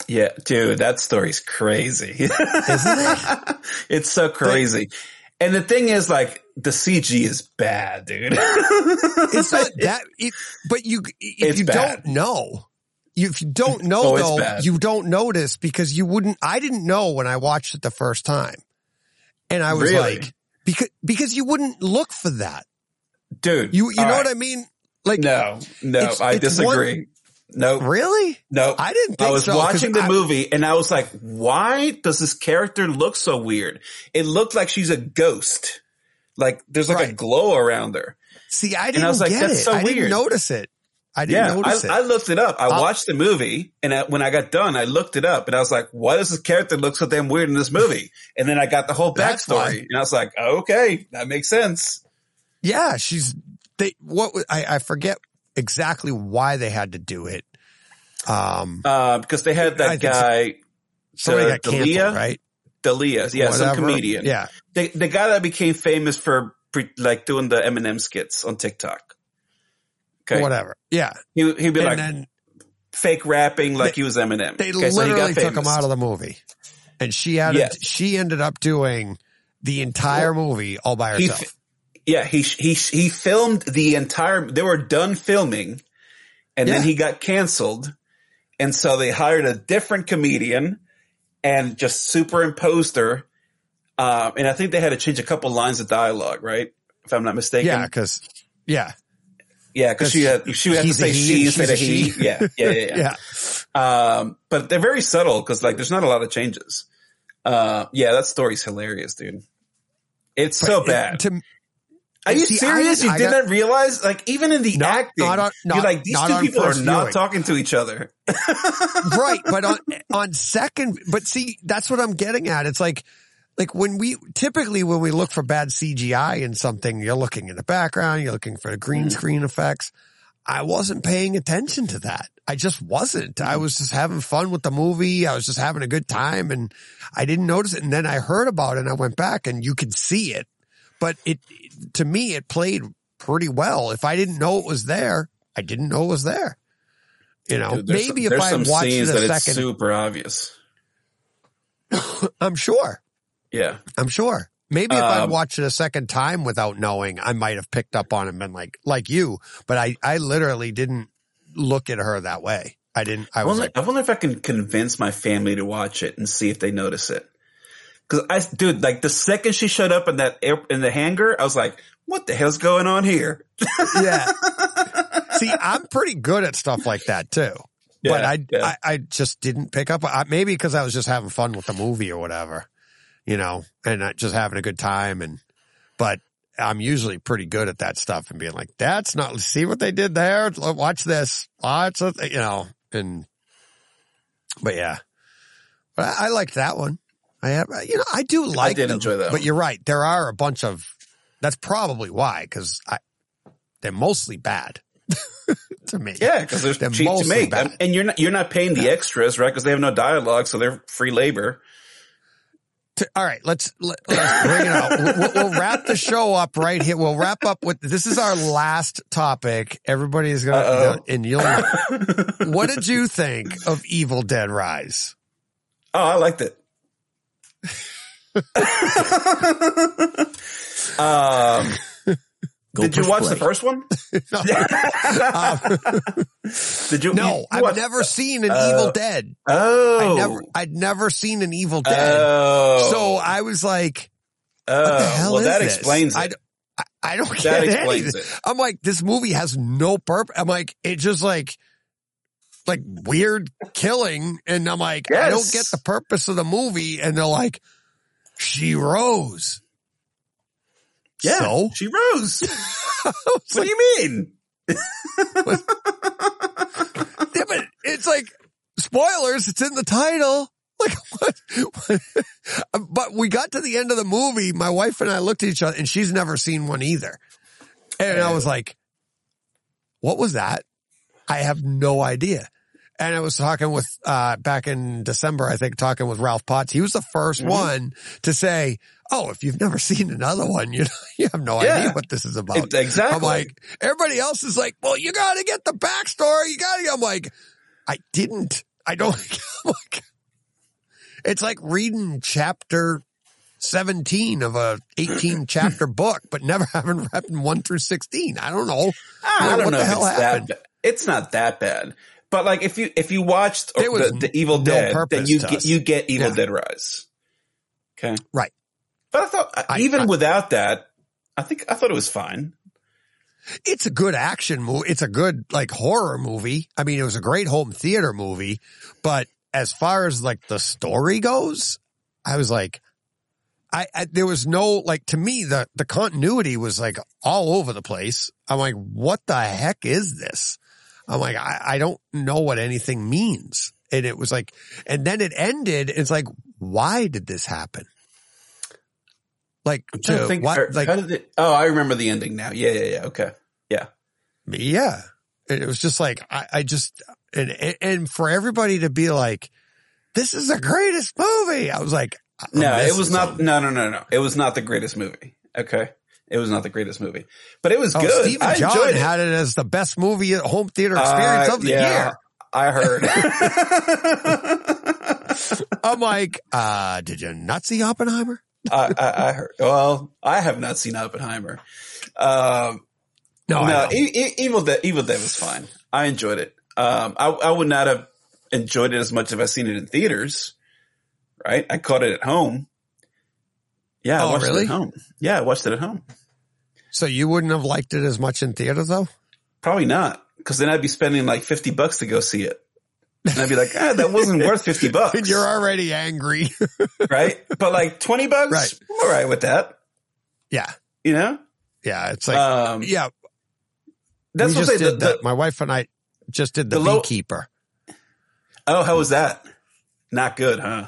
Yeah, dude, that story's crazy. Isn't it? it's so crazy. And the thing is, like, the CG is bad, dude. It's not that. It, but you, if you bad. don't know, you, if you don't know Oh, though, you don't notice because you wouldn't. I didn't know when I watched it the first time, and I was Really? like, because because you wouldn't look for that. dude. You you know right. what I mean? Like No, no, It's- I it's disagree. no, really? no. I didn't think I was so, watching the I- movie and I was like, why does this character look so weird? It looked like she's a ghost. Like there's like a glow around her. See, I didn't I was like, that's it. so I didn't weird. notice it. I didn't Yeah, I, notice it. I looked it up. I Uh, watched the movie and I, when I got done, I looked it up and I was like, why does this character look so damn weird in this movie? And then I got the whole backstory and I was like, okay, that makes sense. yeah, she's they. What I I forget exactly why they had to do it. Um, Uh, because they had that think so. guy, somebody the- got canceled, right? D'Elia. Yeah, some comedian. Yeah, the the guy that became famous for pre, like doing the Eminem skits on TikTok. Okay, whatever. Yeah, he he'd be and like then fake rapping like he was Eminem. they okay, so he literally got took him out of the movie, and she had Yes. she ended up doing the entire movie all by herself. f- Yeah, he he he filmed the entire. They were done filming, and then he got canceled, and so they hired a different comedian and just superimposed her. Um, and I think they had to change a couple lines of dialogue, right? If I'm not mistaken. yeah, because yeah, Yeah, because she had she had to say he she instead of he. she. Yeah, yeah, yeah. yeah. yeah. Um, but they're very subtle because like there's not a lot of changes. Uh, yeah, that story's hilarious, dude. It's so It- bad. to Are you see, serious? didn't- you I did got- not realize, like, even in the Not- acting, not on- you're like these two people are not viewing. talking to each other. right, but on on second, but see, that's what I'm getting at. It's like like when we typically when we look for bad CGI in something, you're looking in the background, you're looking for the green mm-hmm. screen effects. I wasn't paying attention to that. I just wasn't. I mm-hmm. was just having fun with the movie. I was just having a good time and I didn't notice it. And then I heard about it and I went back and you could see it, but it, to me, it played pretty well. If I didn't know it was there, I didn't know it was there. You know, Dude, maybe some, if I watched it a second, super obvious. I'm sure. Yeah, I'm sure. Maybe if I Um, watched it a second time without knowing, I might have picked up on it and been like, like you, but I, I literally didn't look at her that way. I didn't, I I was wonder, like, I wonder if I can convince my family to watch it and see if they notice it. Cause I, dude, like the second she showed up in that air, in the hangar, I was like, "What the hell's going on here?" yeah. See, I'm pretty good at stuff like that too. but I, yeah. I, I just didn't pick up. I, maybe because I was just having fun with the movie or whatever, you know, and I- just having a good time. And, but I'm usually pretty good at that stuff and being like, that's not, see what they did there? Watch this. Watch it, you know, and, but yeah, but I, I liked that one. I have, uh, you know, I do like I did them, enjoy that But one. you're right. There are a bunch of, that's probably why, cause I, they're mostly bad to me. Yeah, because they're, They're cheap to make, bad. and you're not you're not paying the extras, right? Because they have no dialogue, so they're free labor. to- all right, let's let, let's bring it out. We'll, we'll- we'll wrap the show up right here. We'll wrap up with this is our last topic. Everybody is gonna Uh-oh. and you'll. what did you think of Evil Dead Rise? Oh, I liked it. Um, did you watch play. the first one? did you? Um, No, you I've watched- never seen an uh, Evil Dead. Oh, I never, I'd never seen an Evil Dead. Oh, So I was like, oh, what the hell well, is that this? explains I, it. I- I don't That get explains anything. it. I'm like, this movie has no purpose. I'm like, it just like, like weird killing. And I'm like, I don't get the purpose of the movie. And they're like, she rose. Yeah, So? she rose. what do you mean? Yeah, but it's like, spoilers, it's in the title. Like what? what? but we got to the end of the movie. My wife and I looked at each other and she's never seen one either. And I was like, what was that? I have no idea. And I was talking with, uh, back in December, I think talking with Ralph Potts. He was the 1st Mhm. one to say, Oh, if you've never seen another one, you, you have no Yeah. idea what this is about. It- exactly. I'm like, everybody else is like, well, you got to get the backstory. You got to I'm like, I didn't, I don't, like, it's like reading chapter 17 of a 18 chapter book, but never having read one through 16. I don't know. I don't know the if hell it's happened? that. Ba- it's not that bad. But like if you if you watched the, the Evil no Dead, then you get us. you get Evil Yeah. Dead Rise. Okay, Right. But I thought I- even I- without that, I think I thought it was fine. It's a good action movie. It's a good like horror movie. I mean, it was a great home theater movie, but as far as like the story goes, I was like, I, I there was no like to me the the continuity was like all over the place. I'm like, what the heck is this? I'm like, I, I don't know what anything means. And it was like, and then it ended. It's like, why did this happen? Like, to think. what- or- like, it, oh, I remember the ending now. Yeah, yeah, yeah. Okay. Yeah. And it was just like, I, I just, and, and for everybody to be like, this is the greatest movie. I was like, No, it was not. something. No, no, no, no. It was not the greatest movie. Okay, it was not the greatest movie, but it was Oh, good. Stephen I John enjoyed it. had it as the best movie at home theater experience Uh, of the yeah, year. I heard. I'm like, uh, did you not see Oppenheimer? I, I, I heard. Well, I have not seen Oppenheimer. Um, No, no. E- E- Evil Dead. Evil Dead was fine. I enjoyed it. Um, I, I would not have enjoyed it as much if I seen it in theaters. Right? I caught it at home. Yeah, I Oh, watched it at home. Yeah, I watched it at home. So you wouldn't have liked it as much in theater though? Probably not, because then I'd be spending like fifty bucks to go see it, and I'd be like, ah, that wasn't worth fifty bucks, you're already angry. right? But like twenty bucks, Right. I'm all right with that. yeah. You know, Yeah. It's like, um, yeah, that's we what just they did the, that. My wife and I just did the, the low- beekeeper. Oh, how was that? Not good, huh?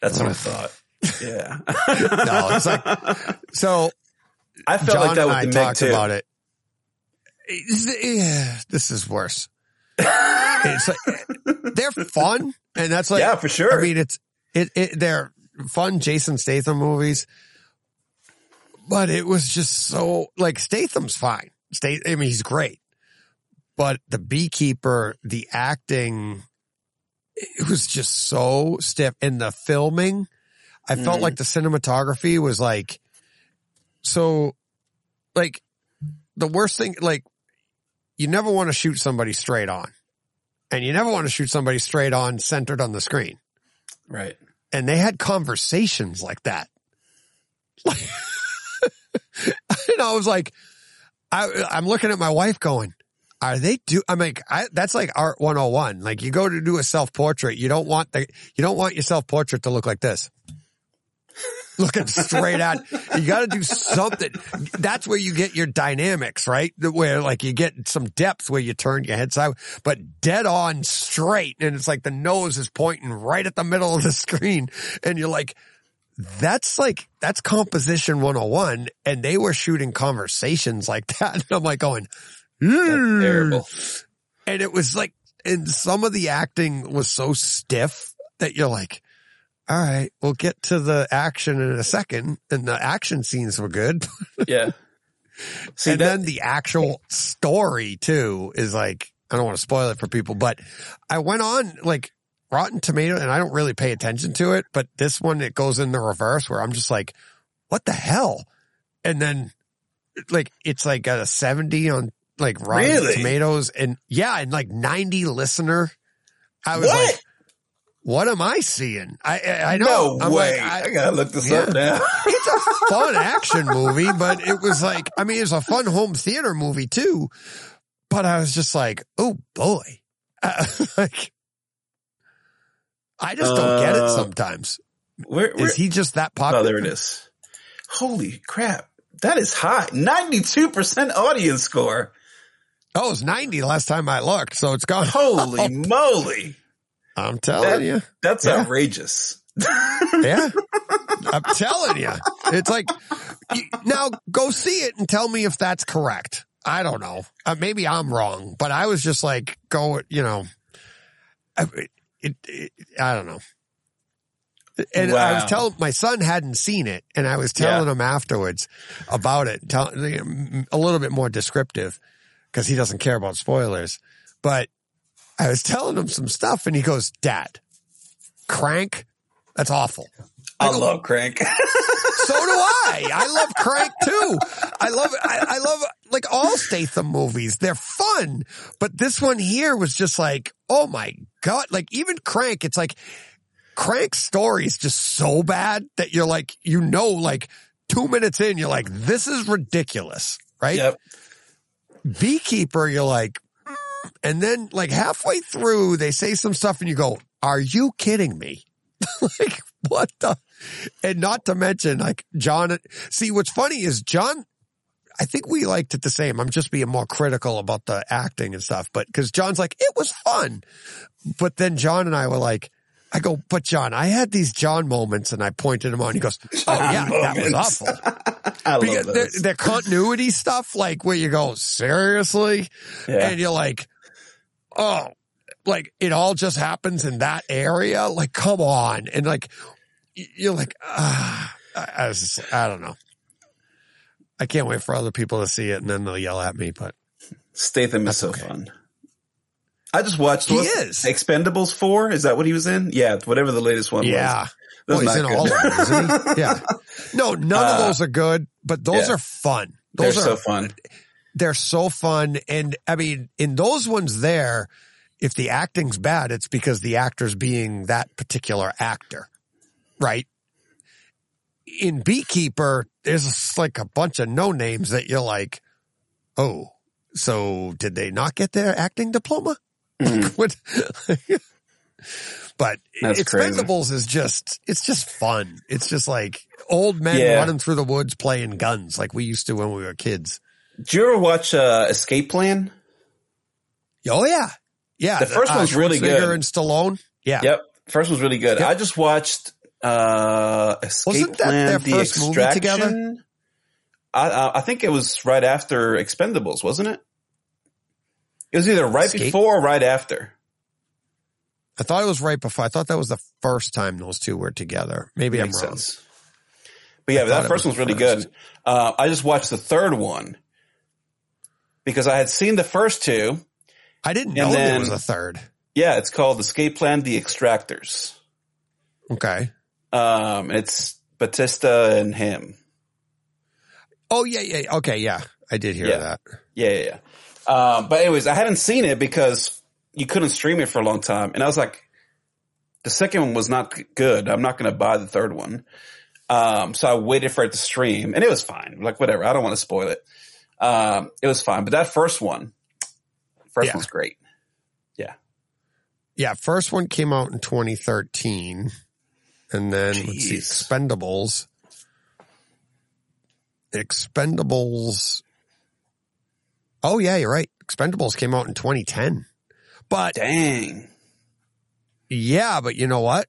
That's what I thought. Yeah. No, it's like, so I felt John like that with the Meg too. about it. Yeah, This is worse. It's like they're fun, and that's like yeah, for sure. I mean, it's it, it they're fun Jason Statham movies, but it was just so like Statham's fine. State, I mean, he's great, but the beekeeper, the acting, it was just so stiff, and the filming. I felt Mhm. like the cinematography was like so, like the worst thing, like you never want to shoot somebody straight on. And you never want to shoot somebody straight on centered on the screen. right. And they had conversations like that. and I was like, I, I'm looking at my wife going, are they do, I'm like, I, that's like art 101. Like you go to do a self portrait. You don't want the, you don't want your self portrait to look like this. Looking straight at, you got to do something. That's where you get your dynamics, right? Where like you get some depth where you turn your head side, but dead on straight. And it's like the nose is pointing right at the middle of the screen. And you're like, that's like, that's composition 101. And they were shooting conversations like that. And I'm like going, "Mm." terrible. And it was like, and some of the acting was so stiff that you're like, all right, we'll get to the action in a second. And the action scenes were good. Yeah. See and that, then the actual story too is like, I don't want to spoil it for people, but I went on like Rotten Tomato and I don't really pay attention to it, but this one, it goes in the reverse where I'm just like, what the hell? And then like, it's like got a 70 on like Rotten Really? Tomatoes and yeah, and like 90 listener. I was What? like, what am I seeing? I, I, I no know. I'm way. like, I- I, gotta look this Yeah. up now. it's a fun action movie, but it was like, I mean, it's a fun home theater movie too. But I was just like, oh boy, Uh, like, I just don't get it Uh, sometimes. Where, where, Is he just that popular? oh, there it is. Holy crap. That is high. 92% audience score. Oh, it was 90 last time I looked. So it's gone. Holy moly. I'm telling That- you. That's Yeah. outrageous. Yeah. I'm telling you. It's like, now go see it and tell me if that's correct. I don't know. Uh, maybe I'm wrong, but I was just like, go, you know, I, it, it, I don't know. And I was telling my son hadn't seen it, and I was telling him afterwards about it, tell, a little bit more descriptive because he doesn't care about spoilers. But I was telling him some stuff, and he goes, "Dad, crank, that's awful." I love Crank. So do I. I love Crank too. I love, I, I love like all Statham movies. They're fun, but this one here was just like, oh my God. Like even Crank, it's like Crank's story is just so bad that you're like, you know, like two minutes in, you're like, this is ridiculous, right? yep. Beekeeper, you're like, and then like halfway through, they say some stuff and you go, are you kidding me? like what the, and not to mention like John, see what's funny is John, I think we liked it the same. I'm just being more critical about the acting and stuff, but cause John's like, it was fun. But then John and I were like, I go, but John, I had these John moments and I pointed him on. He goes, oh yeah, that was awful. I love Because the, the continuity stuff, like where you go, seriously? yeah. And you're like, oh, like it all just happens in that area. Like, come on. And like, you're like, ah, I, was just, I don't know. I can't wait for other people to see it and then they'll yell at me, but Statham is so okay. fun. I just watched He is. Expendables 4. Is that what he was in? Yeah, whatever the latest one yeah. was. Well, Those he's in not all good. of them? Yeah. No, none of Uh, those are good, but those yeah. are fun. They're Those are so fun. They're so fun. And I mean, in those ones there, if the acting's bad, it's because the actor's being that particular actor, right? In Beekeeper, there's like a bunch of no names that you're like, oh, so did they not get their acting diploma? Mhm. But That's crazy. Expendables is just, it's just fun. It's just like old men Yeah. running through the woods playing guns like we used to when we were kids. Did you ever watch uh, Escape Plan? Oh yeah, yeah. The first one's really good. and Stallone. Yeah, Yep. First one's really good. Yep. I just watched uh Escape Wasn't that Plan their The first movie Extraction. together? I, I I think it was right after Expendables, wasn't it? It was either right Escape? before or right after. I thought it was right before. I thought that was the first time those two were together. Maybe Makes I'm wrong. sense. But yeah, but that first was one's really first. good. Uh, I just watched the third one because I had seen the first two. I didn't know there was a third. Yeah, it's called Escape Plan: The Extractors. Okay. Um, it's Batista and him. Oh yeah, yeah. Okay, yeah. I did hear Yeah. that. Yeah, yeah, yeah. Um, but anyways, I hadn't seen it because you couldn't stream it for a long time, and I was like, the second one was not good. I'm not going to buy the third one. Um, so I waited for it to stream, and it was fine. Like whatever, I don't want to spoil it. Um, it was fine, but that first one, first Yeah. one's great. Yeah, yeah. first one came out in 2013, and then let's see, Expendables. Expendables. Oh yeah, you're right. Expendables came out in 2010. But Dang. Yeah, but you know what?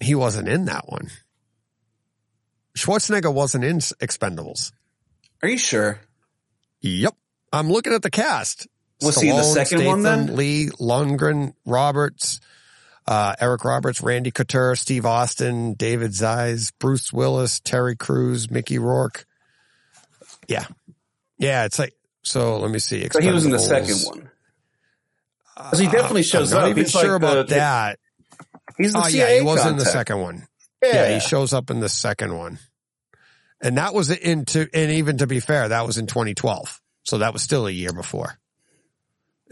He wasn't in that one. Schwarzenegger wasn't in Expendables. Are you sure? Yep. I'm looking at the cast. He in the second one Statham, then? Li, Lundgren, Roberts, uh, Eric Roberts, Randy Couture, Steve Austin, David Zayas, Bruce Willis, Terry Crews, Mickey Rourke. Yeah. Yeah, it's like, so let me see. So he was in the second one. 'Cause he definitely shows I'm not up. even He's sure like about the- that. He's the Oh yeah, he was in the second one. Yeah, Yeah, he shows up in the second one. And that was into, and even to be fair, that was in 2012. So that was still a year before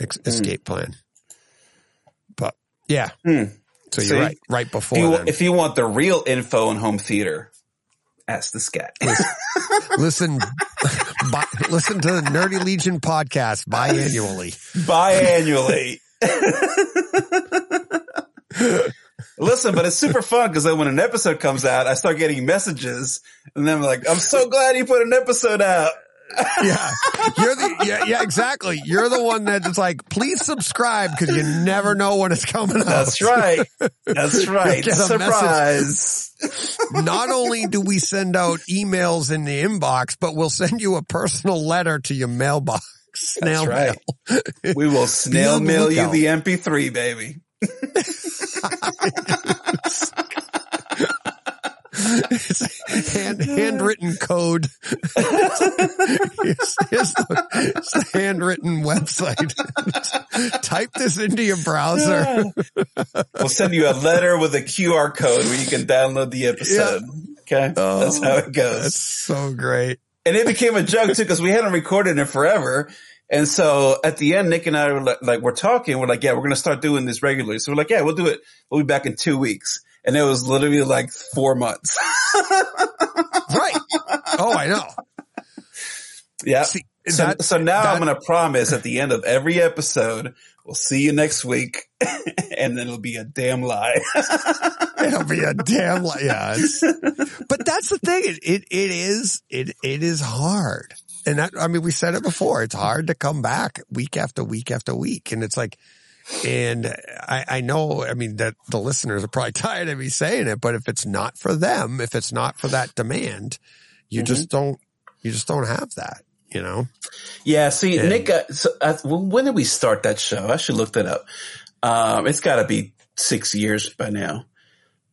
Ex- Hmm. Escape Plan. But yeah. Hmm. So See? you're right. Right if, before you, then. if you want the real info in home theater, ask the scat. listen, listen to the Nerdy Legion podcast biannually. biannually. Listen, but it's super fun because then when an episode comes out, I start getting messages, and then I'm like, "I'm so glad you put an episode out." yeah, you're the yeah, yeah, exactly. You're the one that's like, please subscribe because you never know when it's coming out. That's right. That's right. Surprise. Not only do we send out emails in the inbox, but we'll send you a personal letter to your mailbox. Snail right. mail. We will snail mail you the MP3, baby. It's hand, handwritten code. Here's, here's the, it's the handwritten website. Type this into your browser. We'll send you a letter with a QR code where you can download the episode. Okay. Oh, That's how it goes. That's so great. and it became a joke too because we hadn't recorded it forever. And so at the end, Nick and I were like, like, we're talking. We're like, yeah, we're going to start doing this regularly. So we're like, yeah, we'll do it. We'll be back in two weeks. And it was literally like four months. Right. Oh, I know. yeah. See, So, that- so now that- I'm going to promise at the end of every episode, we'll see you next week. and then it'll be a damn lie. It'll be a damn lie. yeah. But that's the thing. It, it it is it it is hard, and that I mean we said it before. It's hard to come back week after week after week, and it's like, and I I know I mean that the listeners are probably tired of me saying it, but if it's not for them, if it's not for that demand, you just don't you just don't have that. You know, Yeah, see, And- Nick, uh, so, uh, when did we start that show? I should look that up. Um, it's got to be six years by now.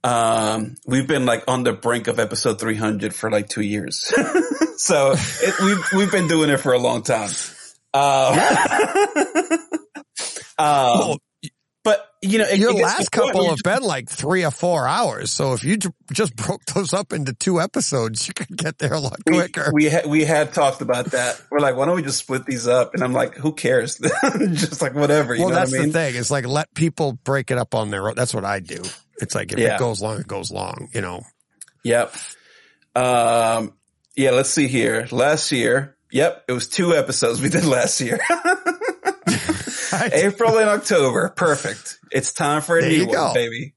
Um, we've been like on the brink of episode 300 for like two years. so it, we've, we've been doing it for a long time. Um, um, but you know, it, your it last couple have been like three or four hours. So if you just broke those up into two episodes, you could get there a lot quicker. we had we had talked about that. We're like, why don't we just split these up? And I'm like, who cares? just like whatever. You well, know that's what I mean? the thing. It's like let people break it up on their own. That's what I do. It's like if Yeah. it goes long, it goes long. You know. Yep. Um, yeah, let's see here. Last year, yep, it was two episodes we did last year. April and October. Perfect. It's time for a There new one, go. baby.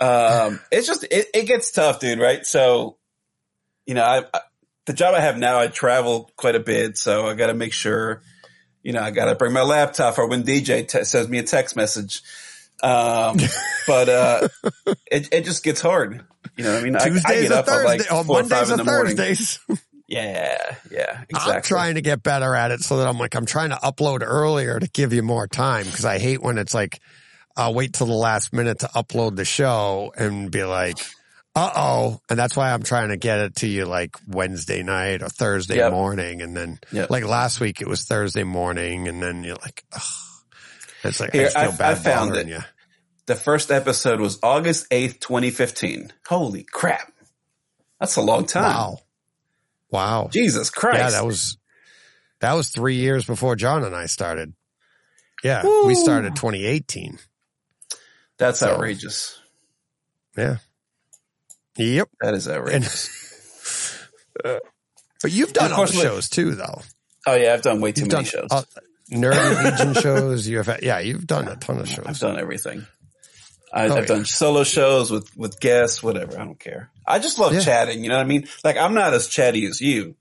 Um, it's just, it, it gets tough, dude, right? So, you know, I, I, the job I have now, I travel quite a bit. So I got to make sure, you know, I got to bring my laptop or when DJ te- sends me a text message. Um, but, uh, it, it just gets hard. You know what I mean? I, I Tuesdays get or up at like Thursdays. Oh, Mondays in or the morning. Thursdays. Yeah. Yeah. Exactly. I'm trying to get better at it so that I'm like, I'm trying to upload earlier to give you more time because I hate when it's like, I'll wait till the last minute to upload the show and be like, uh oh. And that's why I'm trying to get it to you like Wednesday night or Thursday Yep. morning. And then Yep. like last week it was Thursday morning and then you're like, ugh. It's like, Here, I I- just feel bad I found bothering it. you. The first episode was August 8th, 2015. Holy crap. That's a long time. Wow. Wow. Jesus Christ. Yeah, that was that was three years before John and I started. Yeah, Woo. we started 2018. That's so- outrageous. Yeah. Yep. That is And outrageous. but you've done other shows too, though. oh yeah, I've done way too You've many done shows. uh, Nerdy Legion shows. You have, yeah, you've done a ton of shows. I've done everything. I, Oh, I've yeah. done solo shows with, with guests, whatever. I don't care. I just love Yeah. chatting. You know what I mean? Like I'm not as chatty as you.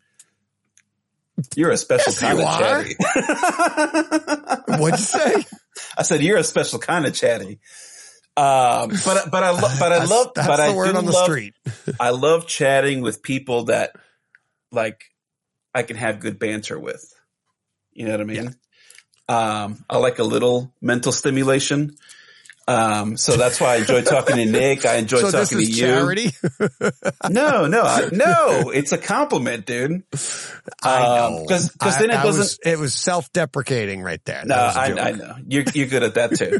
You're a special Yes, kind of chatty. What'd you say? I said you're a special kind of chatty. Um, but but I lo- but I love that's but the I word do on the love, street. I love chatting with people that like I can have good banter with. You know what I mean? Um, I like a little mental stimulation. Um, so that's why I enjoy talking to Nick. I enjoy So talking to you. charity. No, no, I, no, it's a compliment, dude. I Um, know. 'cause- 'cause I- then it I doesn't- was- it was self-deprecating right there. No, That was a I. I know you're you're good at that too.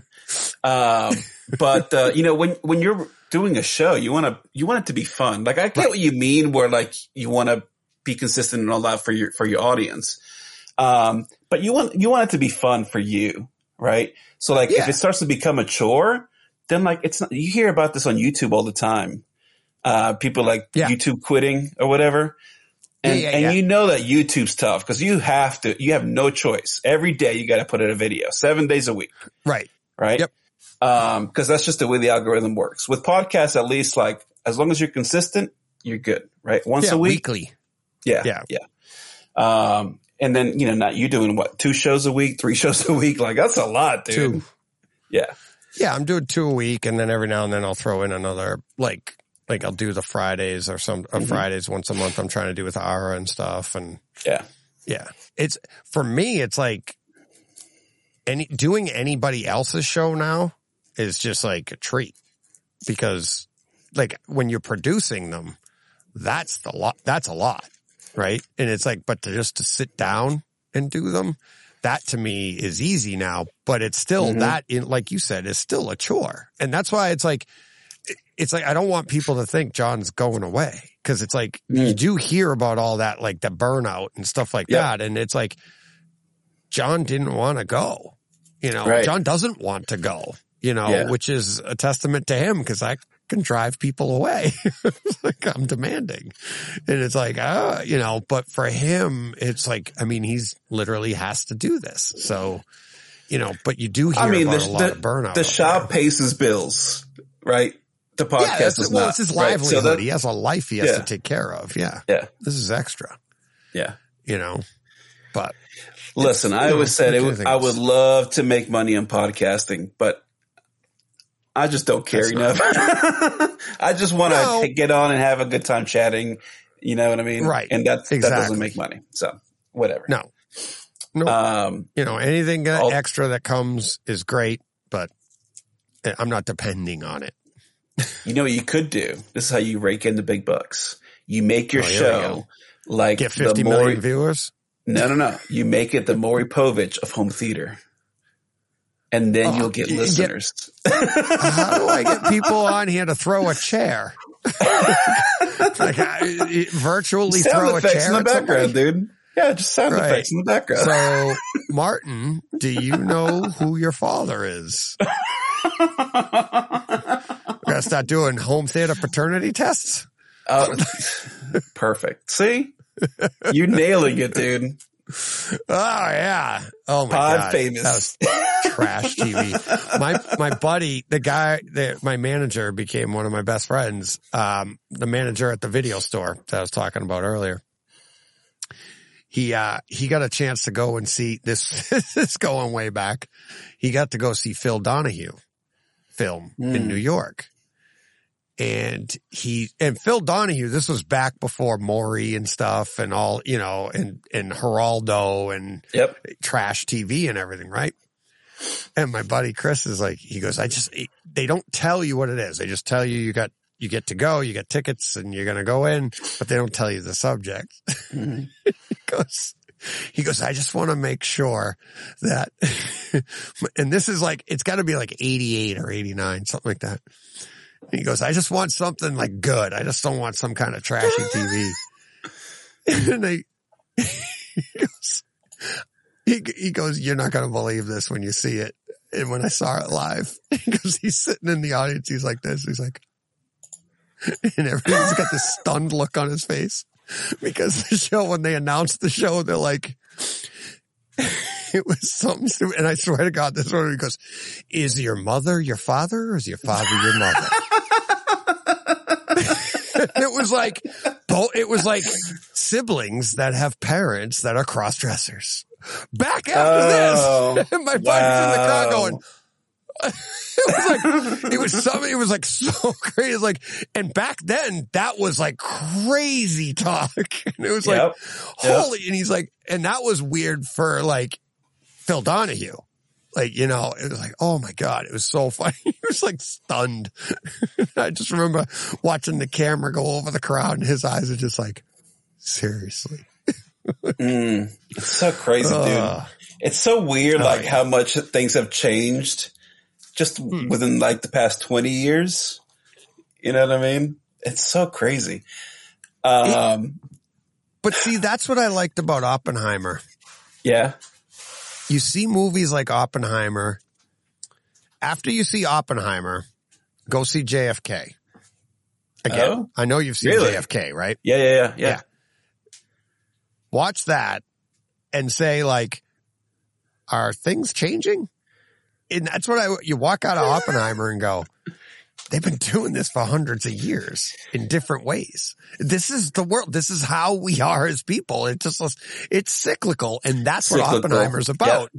um, but uh, you know when when you're doing a show, you want to you want it to be fun. Like I get what you mean, where like you want to be consistent and all that for your for your audience. Um, but you want you want it to be fun for you, right? So like if it starts to become a chore, then like it's not. You hear about this on YouTube all the time. Uh, people like Yeah. YouTube quitting or whatever. And, Yeah, yeah, and yeah. you know that YouTube's tough because you have to, you have no choice. Every day you got to put in a video, seven days a week, Right. right? Yep. Um, cause that's just the way the algorithm works. With podcasts, at least like, as long as you're consistent, you're good, right? Once Yeah, a week. weekly. Yeah. Yeah. Yeah. Um, and then, you know, not you doing what, two shows a week, three shows a week? Like that's a lot, dude. Two. Yeah. Yeah, I'm doing two a week, and then every now and then I'll throw in another like like I'll do the Fridays or some uh, Mhm. Fridays once a month. I'm trying to do with Ara and stuff, and Yeah. yeah, it's for me. It's like any doing anybody else's show now is just like a treat because like when you're producing them, that's the lot. That's a lot, right? And it's like, but to just to sit down and do them, that to me is easy now. But it's still Mhm. that in, like you said, is still a chore, and that's why it's like. It's like I don't want people to think John's going away because it's like you Mm. do hear about all that, like the burnout and stuff like that, and it's like John didn't want to go. You know, Right. John doesn't want to go, you know, Yeah. which is a testament to him because I can drive people away. Like I'm demanding. And it's like, uh, you know, but for him, it's like, I mean, he's literally has to do this. So, you know, but you do hear I mean, the, a lot the, of burnout. the shop there. pays his bills, right? The podcast Yeah, is well, not. it's his right? livelihood. So that- he has a life he has Yeah. to take care of. Yeah. yeah. This is extra, Yeah. you know, but Listen, I know, always said it, I would- I would love to make money on podcasting, but I just don't care That's enough. I just want to get on and have a good time chatting. You know what I mean? Right. And that Exactly. doesn't make money. So whatever. no, no, Um, you know, anything I'll- extra that comes is great, but uh, I'm not depending on it. you know what you could do? This is how you rake in the big bucks. You make your Oh, show like Get the 50 million viewers. no, no, no. You make it the Maury Povich of home theater. And then Oh, you'll get you get- listeners. How do I get people on here to throw a chair? like I, virtually sound throw a chair in the background, dude. Yeah, just sound Right. effects in the background. So, Martin, do you know who your father is? We're gonna start doing home theater paternity tests. Oh, perfect. See, you nailing it, dude. Oh yeah. Oh my Pod god. famous. That was trash TV. My my buddy, the guy that my manager became one of my best friends. Um, the manager at the video store that I was talking about earlier. He uh he got a chance to go and see this. this going way back. He got to go see Phil Donahue film in Mm. New York. And he and Phil Donahue, this was back before Maury and stuff and all, you know, and and Geraldo and Yep. trash TV and everything, right? And my buddy Chris is like, he goes, I just, they don't tell you what it is. They just tell you you got, you get to go, you get tickets and you're going to go in, but they don't tell you the subject. Mhm. he goes, he goes, I just want to make sure that, and this is like, it's got to be like 88 or 89, something like that. He goes, I just want something like good. I just don't want some kind of trashy TV. and I, he goes, he, he goes, you're not going to believe this when you see it. And when I saw it live, because he's sitting in the audience, he's like this. He's like, and everybody's got this stunned look on his face because the show, when they announced the show, they're like, it was something stupid. And I swear to God, this one he goes, is your mother your father or is your father your mother? it was like, it was like siblings that have parents that are cross dressers. Back after Oh, this, my buddy's in the car going, it was like it was something. It was like so crazy. It's like, and back then that was like crazy talk. And it was like, Yep. Yep. holy. And he's like, and that was weird for like Phil Donahue. Like, you know, it was like, oh my God, it was so funny. He was like stunned. I just remember watching the camera go over the crowd and his eyes are just like, seriously. Mm. It's so crazy, dude. Ugh. It's so weird, like yeah. how much things have changed just Hmm. within like the past 20 years. You know what I mean? It's so crazy. Um, But see, that's what I liked about Oppenheimer. yeah. You see movies like Oppenheimer. After you see Oppenheimer, go see JFK. Again, Oh? I know you've seen Really? JFK, right? Yeah, yeah, yeah, yeah. Yeah. Watch that and say like, are things changing? And that's what I, you walk out of Oppenheimer and go, they've been doing this for hundreds of years in different ways. This is the world. This is how we are as people. It's just, it's cyclical. And that's what Cyclical. Oppenheimer's about,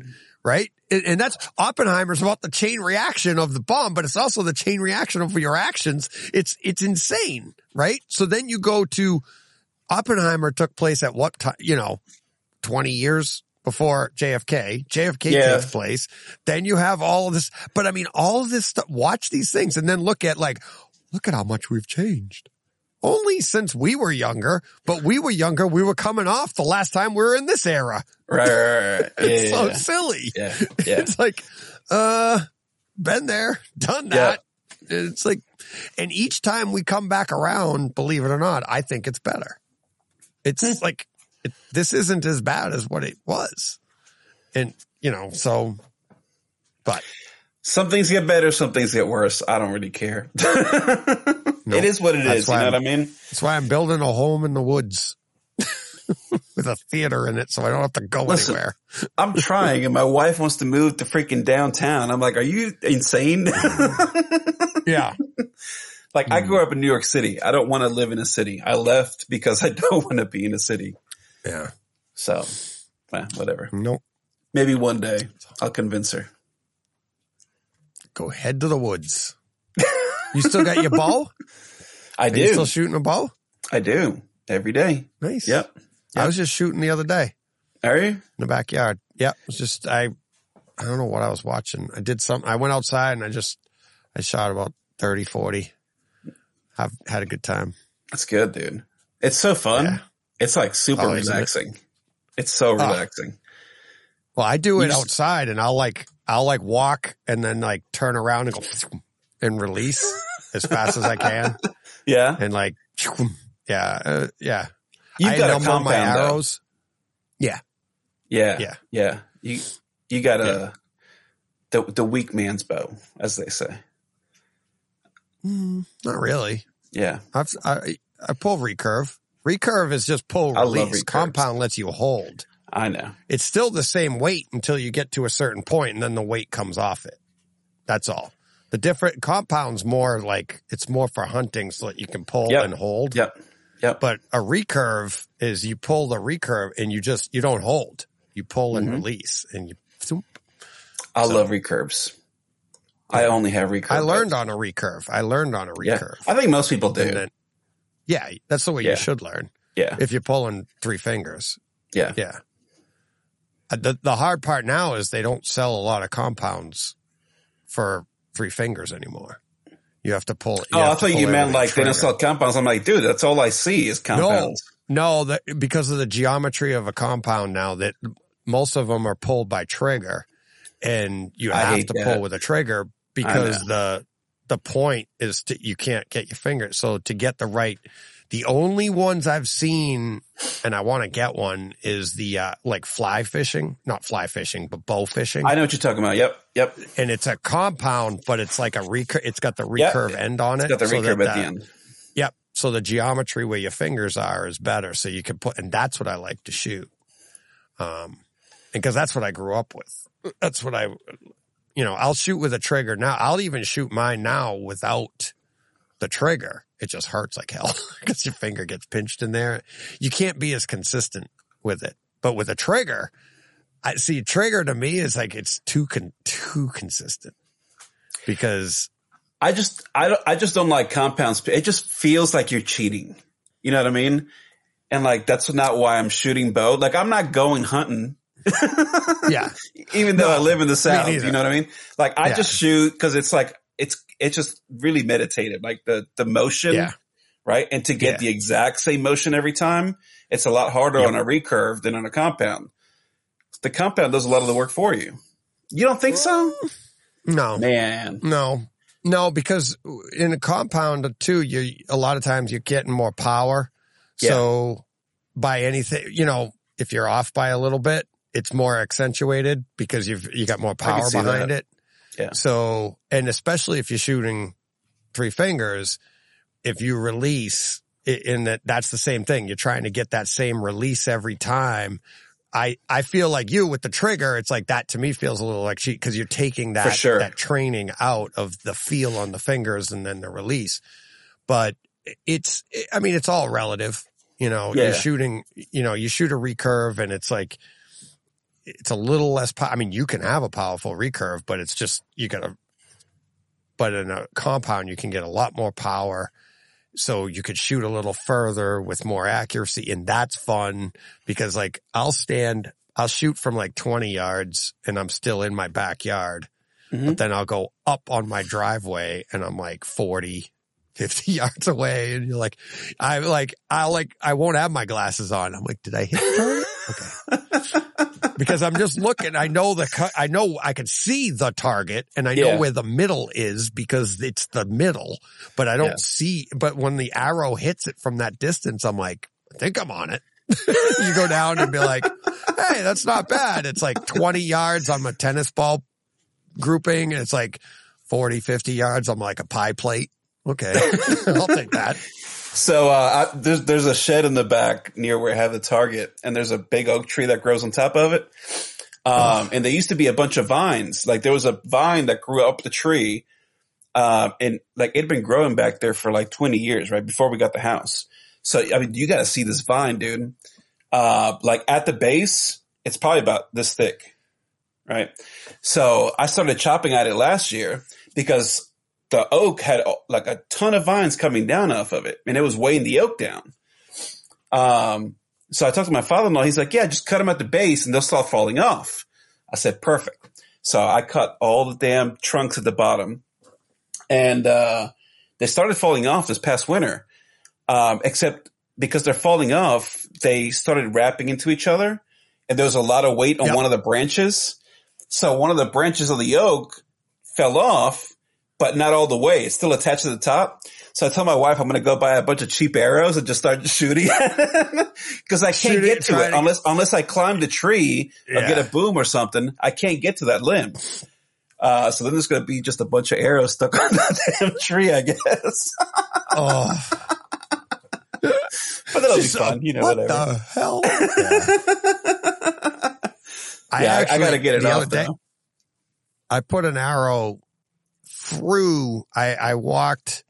right? And, and that's Oppenheimer's about the chain reaction of the bomb, but it's also the chain reaction of your actions. It's, it's insane, right? So then you go to Oppenheimer took place at what time, you know, 20 years before JFK. JFK Yeah. takes place. Then you have all of this, but I mean, all of this stuff, watch these things and then look at like, look at how much we've changed. Only since we were younger, but we were younger, we were coming off the last time we were in this era. Right, right, right. It's yeah, so yeah. silly. yeah, yeah. It's like, uh, been there, done that. It's like, and each time we come back around, believe it or not, I think it's better. It's like, it, this isn't as bad as what it was. And, you know, so, but Some things get better, some things get worse. I don't really care. it is what it is. You know I'm- what I mean? that's why I'm building a home in the woods with a theater in it so I don't have to go Listen. anywhere. I'm trying, and my wife wants to move to freaking downtown. I'm like, are you insane? Yeah. like, I hmm. grew up in New York City. I don't want to live in a city. I left because I don't want to be in a city. Yeah. So, eh, whatever. Nope. Maybe one day I'll convince her. Go head to the woods. You still got your bow? I Are you still shooting a bow? I do every day. Nice. Yep. I was just shooting the other day Are you? in the backyard. Yep. It was just, I, I don't know what I was watching. I did something. I went outside and I just, I shot about 30, 40. I've had a good time. That's good, dude. It's so fun. Yeah. It's like super Oh, isn't it? relaxing. It's so relaxing. Well, I do it just- outside and I'll like, I'll like walk and then like turn around and go and release as fast as I can. Yeah. And like, yeah, uh, yeah. You've I got a number my compound though. arrows. Yeah. Yeah. Yeah. Yeah. You you got a the the weak man's bow, as they say. Mm, not really. Yeah. I've, I, I pull recurve. Recurve is just pull release. Compound lets you hold. I know. It's still the same weight until you get to a certain point and then the weight comes off it. That's all. The different compounds more like it's more for hunting so that you can pull Yep. and hold. Yep. Yep. But a recurve is you pull the recurve and you just, you don't hold. You pull and Mhm. release and you. I love recurves. I only have recurve. I learned on a recurve. I learned on a Yeah. recurve. I think most people do. Then- yeah, that's the way Yeah. you should learn. yeah. If you're pulling three fingers. Yeah. Yeah. Uh, The the hard part now is they don't sell a lot of compounds for three fingers anymore. You have to pull. Oh, I thought you meant like they don't sell compounds. I'm like, dude, that's all I see is compounds. No, that because of the geometry of a compound now that most of them are pulled by trigger, and you I have to that. pull with a trigger because the the point is to you can't get your finger. So to get the right, the only ones I've seen, and I want to get one is the uh, like fly fishing, not fly fishing, but bow fishing, I know what you're talking about. Yep. Yep. and it's a compound, but it's like a recur. It's got the Yep. recurve end on it. It's got the so that recurve at the- the end. Yep. So the geometry where your fingers are is better. So you can put, and that's what I like to shoot. Um, because that's what I grew up with. That's what I, you know, I'll shoot with a trigger now. I'll even shoot mine now without the trigger. It just hurts like hell because your finger gets pinched in there. You can't be as consistent with it. But with a trigger, I see trigger to me is like it's too con- too consistent because I just, I, I just don't like compounds. It just feels like you're cheating. You know what I mean? And like, that's not why I'm shooting bow. Like, I'm not going hunting, yeah, even though I live in the South. You know what I mean? Like, I Yeah. just shoot because it's like, it's, it's just really meditative. Like the, the motion. Yeah. Right. And to get Yeah. the exact same motion every time, it's a lot harder on a recurve than on a compound. The compound does a lot of the work for you. You don't think so? Mm. no, Man. No, no, because in a compound too, you a lot of times you're getting more power. So by anything, you know, if you're off by a little bit, it's more accentuated because you've you got more power behind that. it. Yeah. So, and especially if you're shooting three fingers, if you release in that, that's the same thing. You're trying to get that same release every time. I, I feel like you with the trigger, it's like that to me feels a little like cheat because you're taking that, sure. that training out of the feel on the fingers and then the release. But it's, I mean, it's all relative. You know, Yeah. you're shooting, you know, you shoot a recurve and it's like, it's a little less, I mean, you can have a powerful recurve, but it's just, you gotta, but in a compound, you can get a lot more power. So you could shoot a little further with more accuracy. And that's fun because like I'll stand, I'll shoot from like 20 yards and I'm still in my backyard, Mhm. but then I'll go up on my driveway and I'm like 40, 50 yards away. And you're like, I like, I like, I won't have my glasses on. I'm like, did I hit? Okay. because I'm just looking. I know the, I know I can see the target and I know where the middle is because it's the middle, but I don't Yeah. see, but when the arrow hits it from that distance, I'm like, I think I'm on it. you go down and be like, Hey, that's not bad. It's like 20 yards. I'm a tennis ball grouping and it's like 40, 50 yards. I'm like a pie plate. Okay. I'll take that. So uh, I, there's there's a shed in the back near where I have the target, and there's a big oak tree that grows on top of it. Um, and there used to be a bunch of vines. Like there was a vine that grew up the tree, um, and like it'd been growing back there for like 20 years, right before we got the house. So I mean, you got to see this vine, dude. Uh, like at the base, it's probably about this thick, right? So I started chopping at it last year because the oak had like a ton of vines coming down off of it and it was weighing the oak down. Um, so I talked to my father-in-law. He's like, yeah, just cut them at the base and they'll start falling off. I said, perfect. So I cut all the damn trunks at the bottom and, uh, they started falling off this past winter. Um, except because they're falling off, they started wrapping into each other and there was a lot of weight on Yep. one of the branches. So one of the branches of the oak fell off, but not all the way. It's still attached to the top. So I told my wife I'm going to go buy a bunch of cheap arrows and just start shooting because I can't get to it unless unless I climb the tree or get a boom or something. I can't get to that limb. Uh, so then there's going to be just a bunch of arrows stuck on that damn tree, I guess. Oh, but that'll be fun, you know. what whatever. the hell? Yeah. yeah, I, I actually- got to get it the off other day. I put an arrow through, I, I walked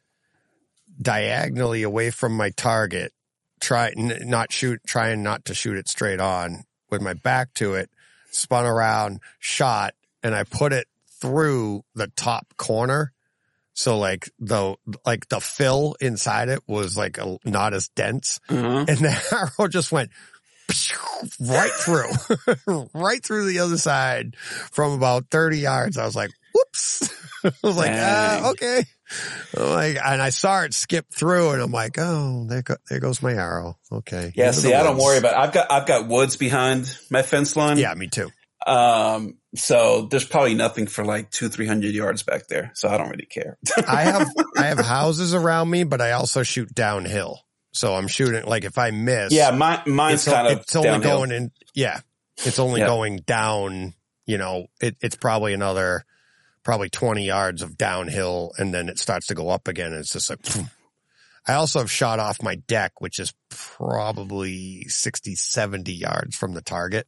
diagonally away from my target, try, n- not shoot, trying not to shoot it straight on with my back to it, spun around, shot, and I put it through the top corner. So like the, like the fill inside it was like a, not as dense Uh-huh. and the arrow just went right through, right through the other side from about 30 yards. I was like, whoops. I was like, ah, okay. I'm like, and I saw it skip through and I'm like, oh, there, go, there goes my arrow. Okay. Yeah, see, I don't worry about. I've got I've got woods behind my fence line. Yeah, me too. Um, so there's probably nothing for like two, three hundred yards back there. So I don't really care. I have, I have houses around me, but I also shoot downhill. So I'm shooting, like if I miss, yeah, my, mine's it's, kind of it's only downhill. going in. Yeah. It's only Yeah. going down, you know, it, it's probably another, probably 20 yards of downhill and then it starts to go up again. And it's just like. I also have shot off my deck, which is probably 60, 70 yards from the target.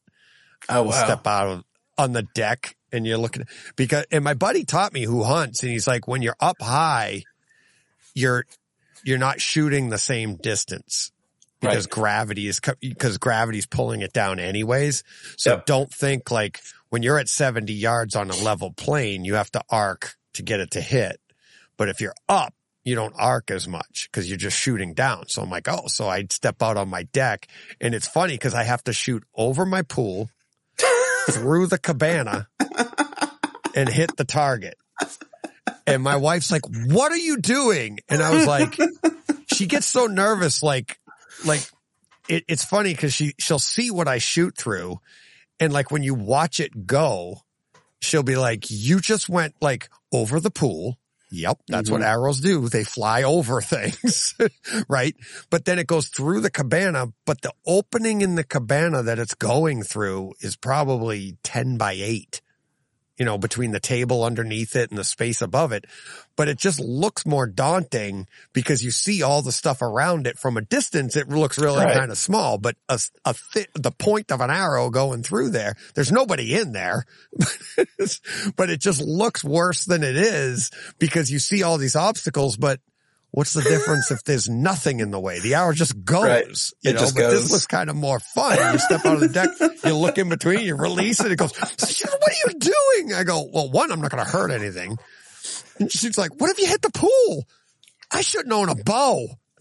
oh wow. Step out of on the deck and you're looking because, and my buddy taught me who hunts and he's like, when you're up high, you're, you're not shooting the same distance because Right. gravity is because gravity's pulling it down anyways. So Yep. don't think like when you're at 70 yards on a level plane, you have to arc to get it to hit. But if you're up, you don't arc as much because you're just shooting down. So I'm like, oh, so I'd step out on my deck and it's funny because I have to shoot over my pool through the cabana and hit the target. And my wife's like, what are you doing? And I was like, she gets so nervous. Like, like it, it's funny because she, she'll see what I shoot through. And like when you watch it go, she'll be like, you just went like over the pool. Yep. That's what mm-hmm. arrows do. They fly over things. right. But then it goes through the cabana, but the opening in the cabana that it's going through is probably 10 by eight you know, between the table underneath it and the space above it. But it just looks more daunting because you see all the stuff around it from a distance. It looks really Right. kind of small, but a, a thi- the point of an arrow going through there, there's nobody in there, but it just looks worse than it is because you see all these obstacles, but What's the difference if there's nothing in the way? The arrow just goes, Right. you It know, just but this was kind of more fun. You step out of the deck, you look in between, you release it, it goes, "What are you doing? I go, well, one, I'm not going to hurt anything. And she's like, what if you hit the pool? I shouldn't own a bow.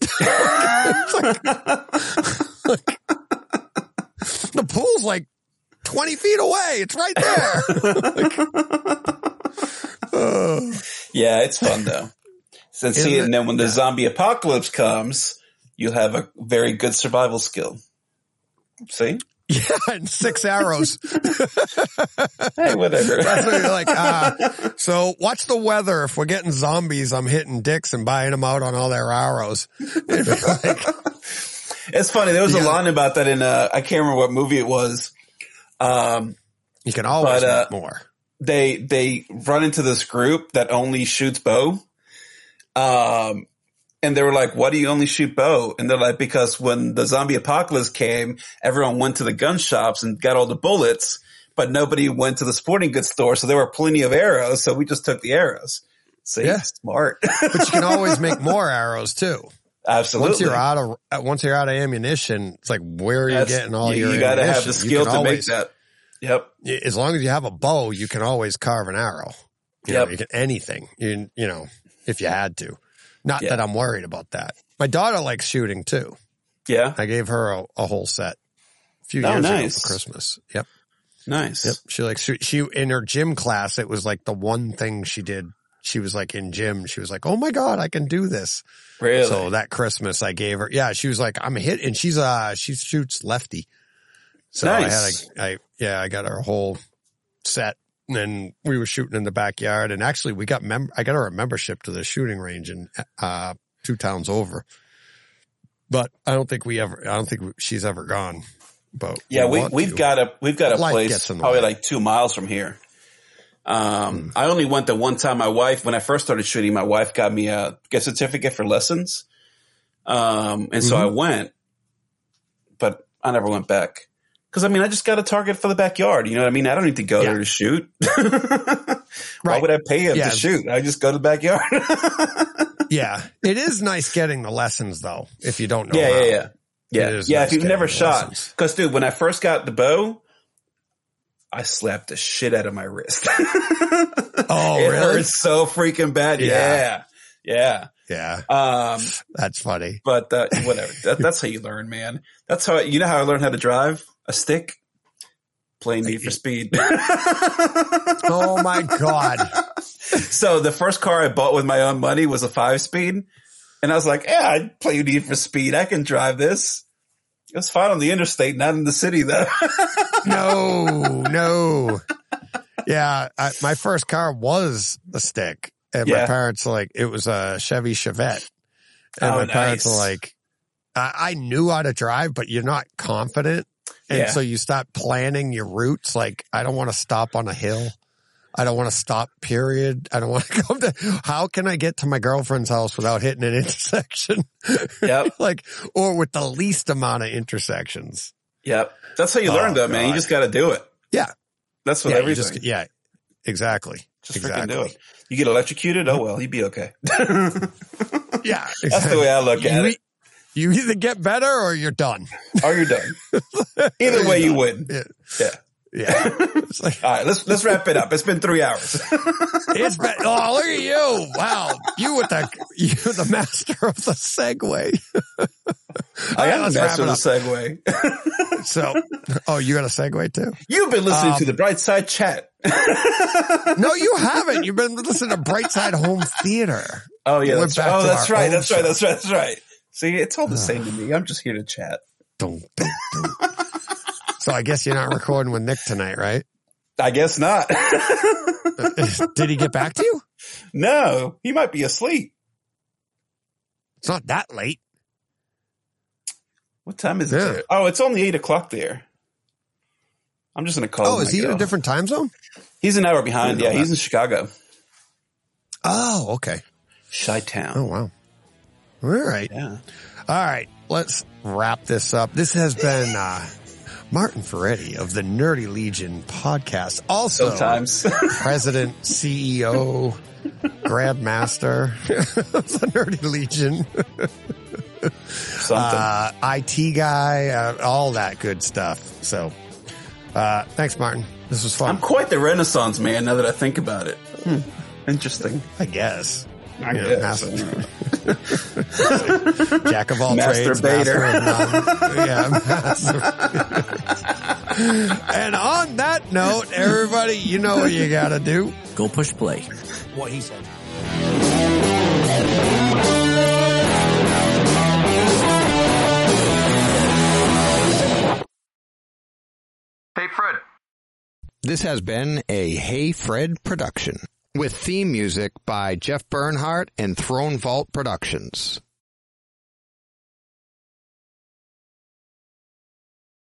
the pool's like 20 feet away. It's right there. Yeah, it's fun though. So see, it? and then when the zombie apocalypse comes, you'll have a very good survival skill. See? yeah, and six arrows. Hey, whatever. You're like, ah. So watch the weather. If we're getting zombies, I'm hitting Dick's and buying them out on all their arrows. Like, it's funny. There was Yeah. a line about that in uh I can't remember what movie it was. Um, you can always But, uh, more. they they run into this group that only shoots bow. Um, and they were like, "Why do you only shoot bow?" And they're like, "Because when the zombie apocalypse came, everyone went to the gun shops and got all the bullets, but nobody went to the sporting goods store, so there were plenty of arrows. So we just took the arrows." See, Yeah. smart. But you can always make more arrows too. Absolutely. Once you're out of uh, once you're out of ammunition, it's like where are you That's- getting all you, your? you gotta have the skill to always- make that. Yep. As long as you have a bow, you can always carve an arrow. You know, you can anything. You you know, if you had to. Not Yeah. that I'm worried about that. My daughter likes shooting too. Yeah. I gave her a, a whole set a few Oh, years nice. ago for Christmas. Yep. Nice. Yep. She likes shoot. She in her gym class, it was like the one thing she did. She was like in gym. She was like, "Oh my god, I can do this." Really. So that Christmas, I gave her. Yeah, she was like, "I'm a hit," and she's uh she shoots lefty. So Nice. I had a, I yeah, I got her a whole set, and we were shooting in the backyard. And actually, we got mem. I got our membership to the shooting range in uh two towns over. But I don't think we ever. I don't think she's ever gone. But Yeah, we, we've to. got a we've got a place gets in the probably way. like two miles from here. Um, Hmm. I only went the one time. My wife, when I first started shooting, my wife got me a gift certificate for lessons. Um, and so I Mm-hmm. went, but I never went back because I mean I just got a target for the backyard. You know what I mean? I don't need to go Yeah. there to shoot. Why would I pay him Yeah. to shoot? I just go to the backyard. Yeah, it is nice getting the lessons though. If you don't know, yeah, how. yeah, yeah, yeah, yeah. nice if you've never shot, because dude, when I first got the bow, I slapped the shit out of my wrist. Oh, it really? hurts so freaking bad. Yeah. Yeah, Yeah, yeah. Um, that's funny. but uh, whatever. That, that's how you learn, man. That's how you know how I learned how to drive a stick. Playing Need for Speed. Oh my god! so the first car I bought with my own money was a five speed, and I was like, "Yeah, I play Need for Speed. I can drive this." It was fine on the interstate, not in the city though. No, no. Yeah, I, my first car was a stick, and my Yeah. parents like it was a Chevy Chevette, and Oh, my parents were like, I, I knew how to drive, but you're not confident, and Yeah. so you start planning your routes. Like, I don't want to stop on a hill. I don't want to stop. Period. I don't want to come to. How can I get to my girlfriend's house without hitting an intersection? yep, like, or with the least amount of intersections. yep. That's how you Oh, learn, though, man. You just got to do it. Yeah. That's what yeah, everything. just, yeah, exactly. Just freaking do it. You get electrocuted. Oh well, you'd be okay. Yeah, That's the way I look at you, it. You either get better or you're done. Or you're done. Either way, you win. Yeah. Yeah. Yeah. It's like, All right, let's let's wrap it up. It's been three hours. it's been, oh, look at you. Wow. You with the, you're the master of the segue. I am let's the master of the segue. So, oh, you got a segue too? You've been listening Um, to the Bright Side Chat. No, you haven't. You've been listening to Brightside Home Theater. Oh yeah, We're that's right. Oh, to that's right. That's right. That's right. That's right. See, it's all the same to me. I'm just here to chat. Dun, dun, dun. so I guess you're not recording with Nick tonight, right? I guess not. Uh, uh, did he get back to you? no, he might be asleep. It's not that late. What time is it? Yeah. there? Oh, it's only eight o'clock there. I'm just gonna call. Oh, is he in a different time zone? He's an hour behind. Yeah, he's in Chicago, Oh, okay. Chi Town. Oh, wow. All right. Yeah. All right. Let's wrap this up. This has been, uh, Martin Ferretti of the Nerdy Legion podcast. Also, Sometimes. president, CEO, grandmaster of the Nerdy Legion, Something. uh, IT guy, uh, all that good stuff. So, uh, thanks, Martin. This was fun. I'm quite the Renaissance man now that I think about it. Hmm. Interesting. I guess. I Yeah, guess. master- Jack of all Master trades, Bader. master of none. yeah, master. and on that note, everybody, you know what you got to do. Go push play. What he said. Hey, Fred. This has been a Hey Fred production with theme music by Jeff Bernhardt and Throne Vault Productions.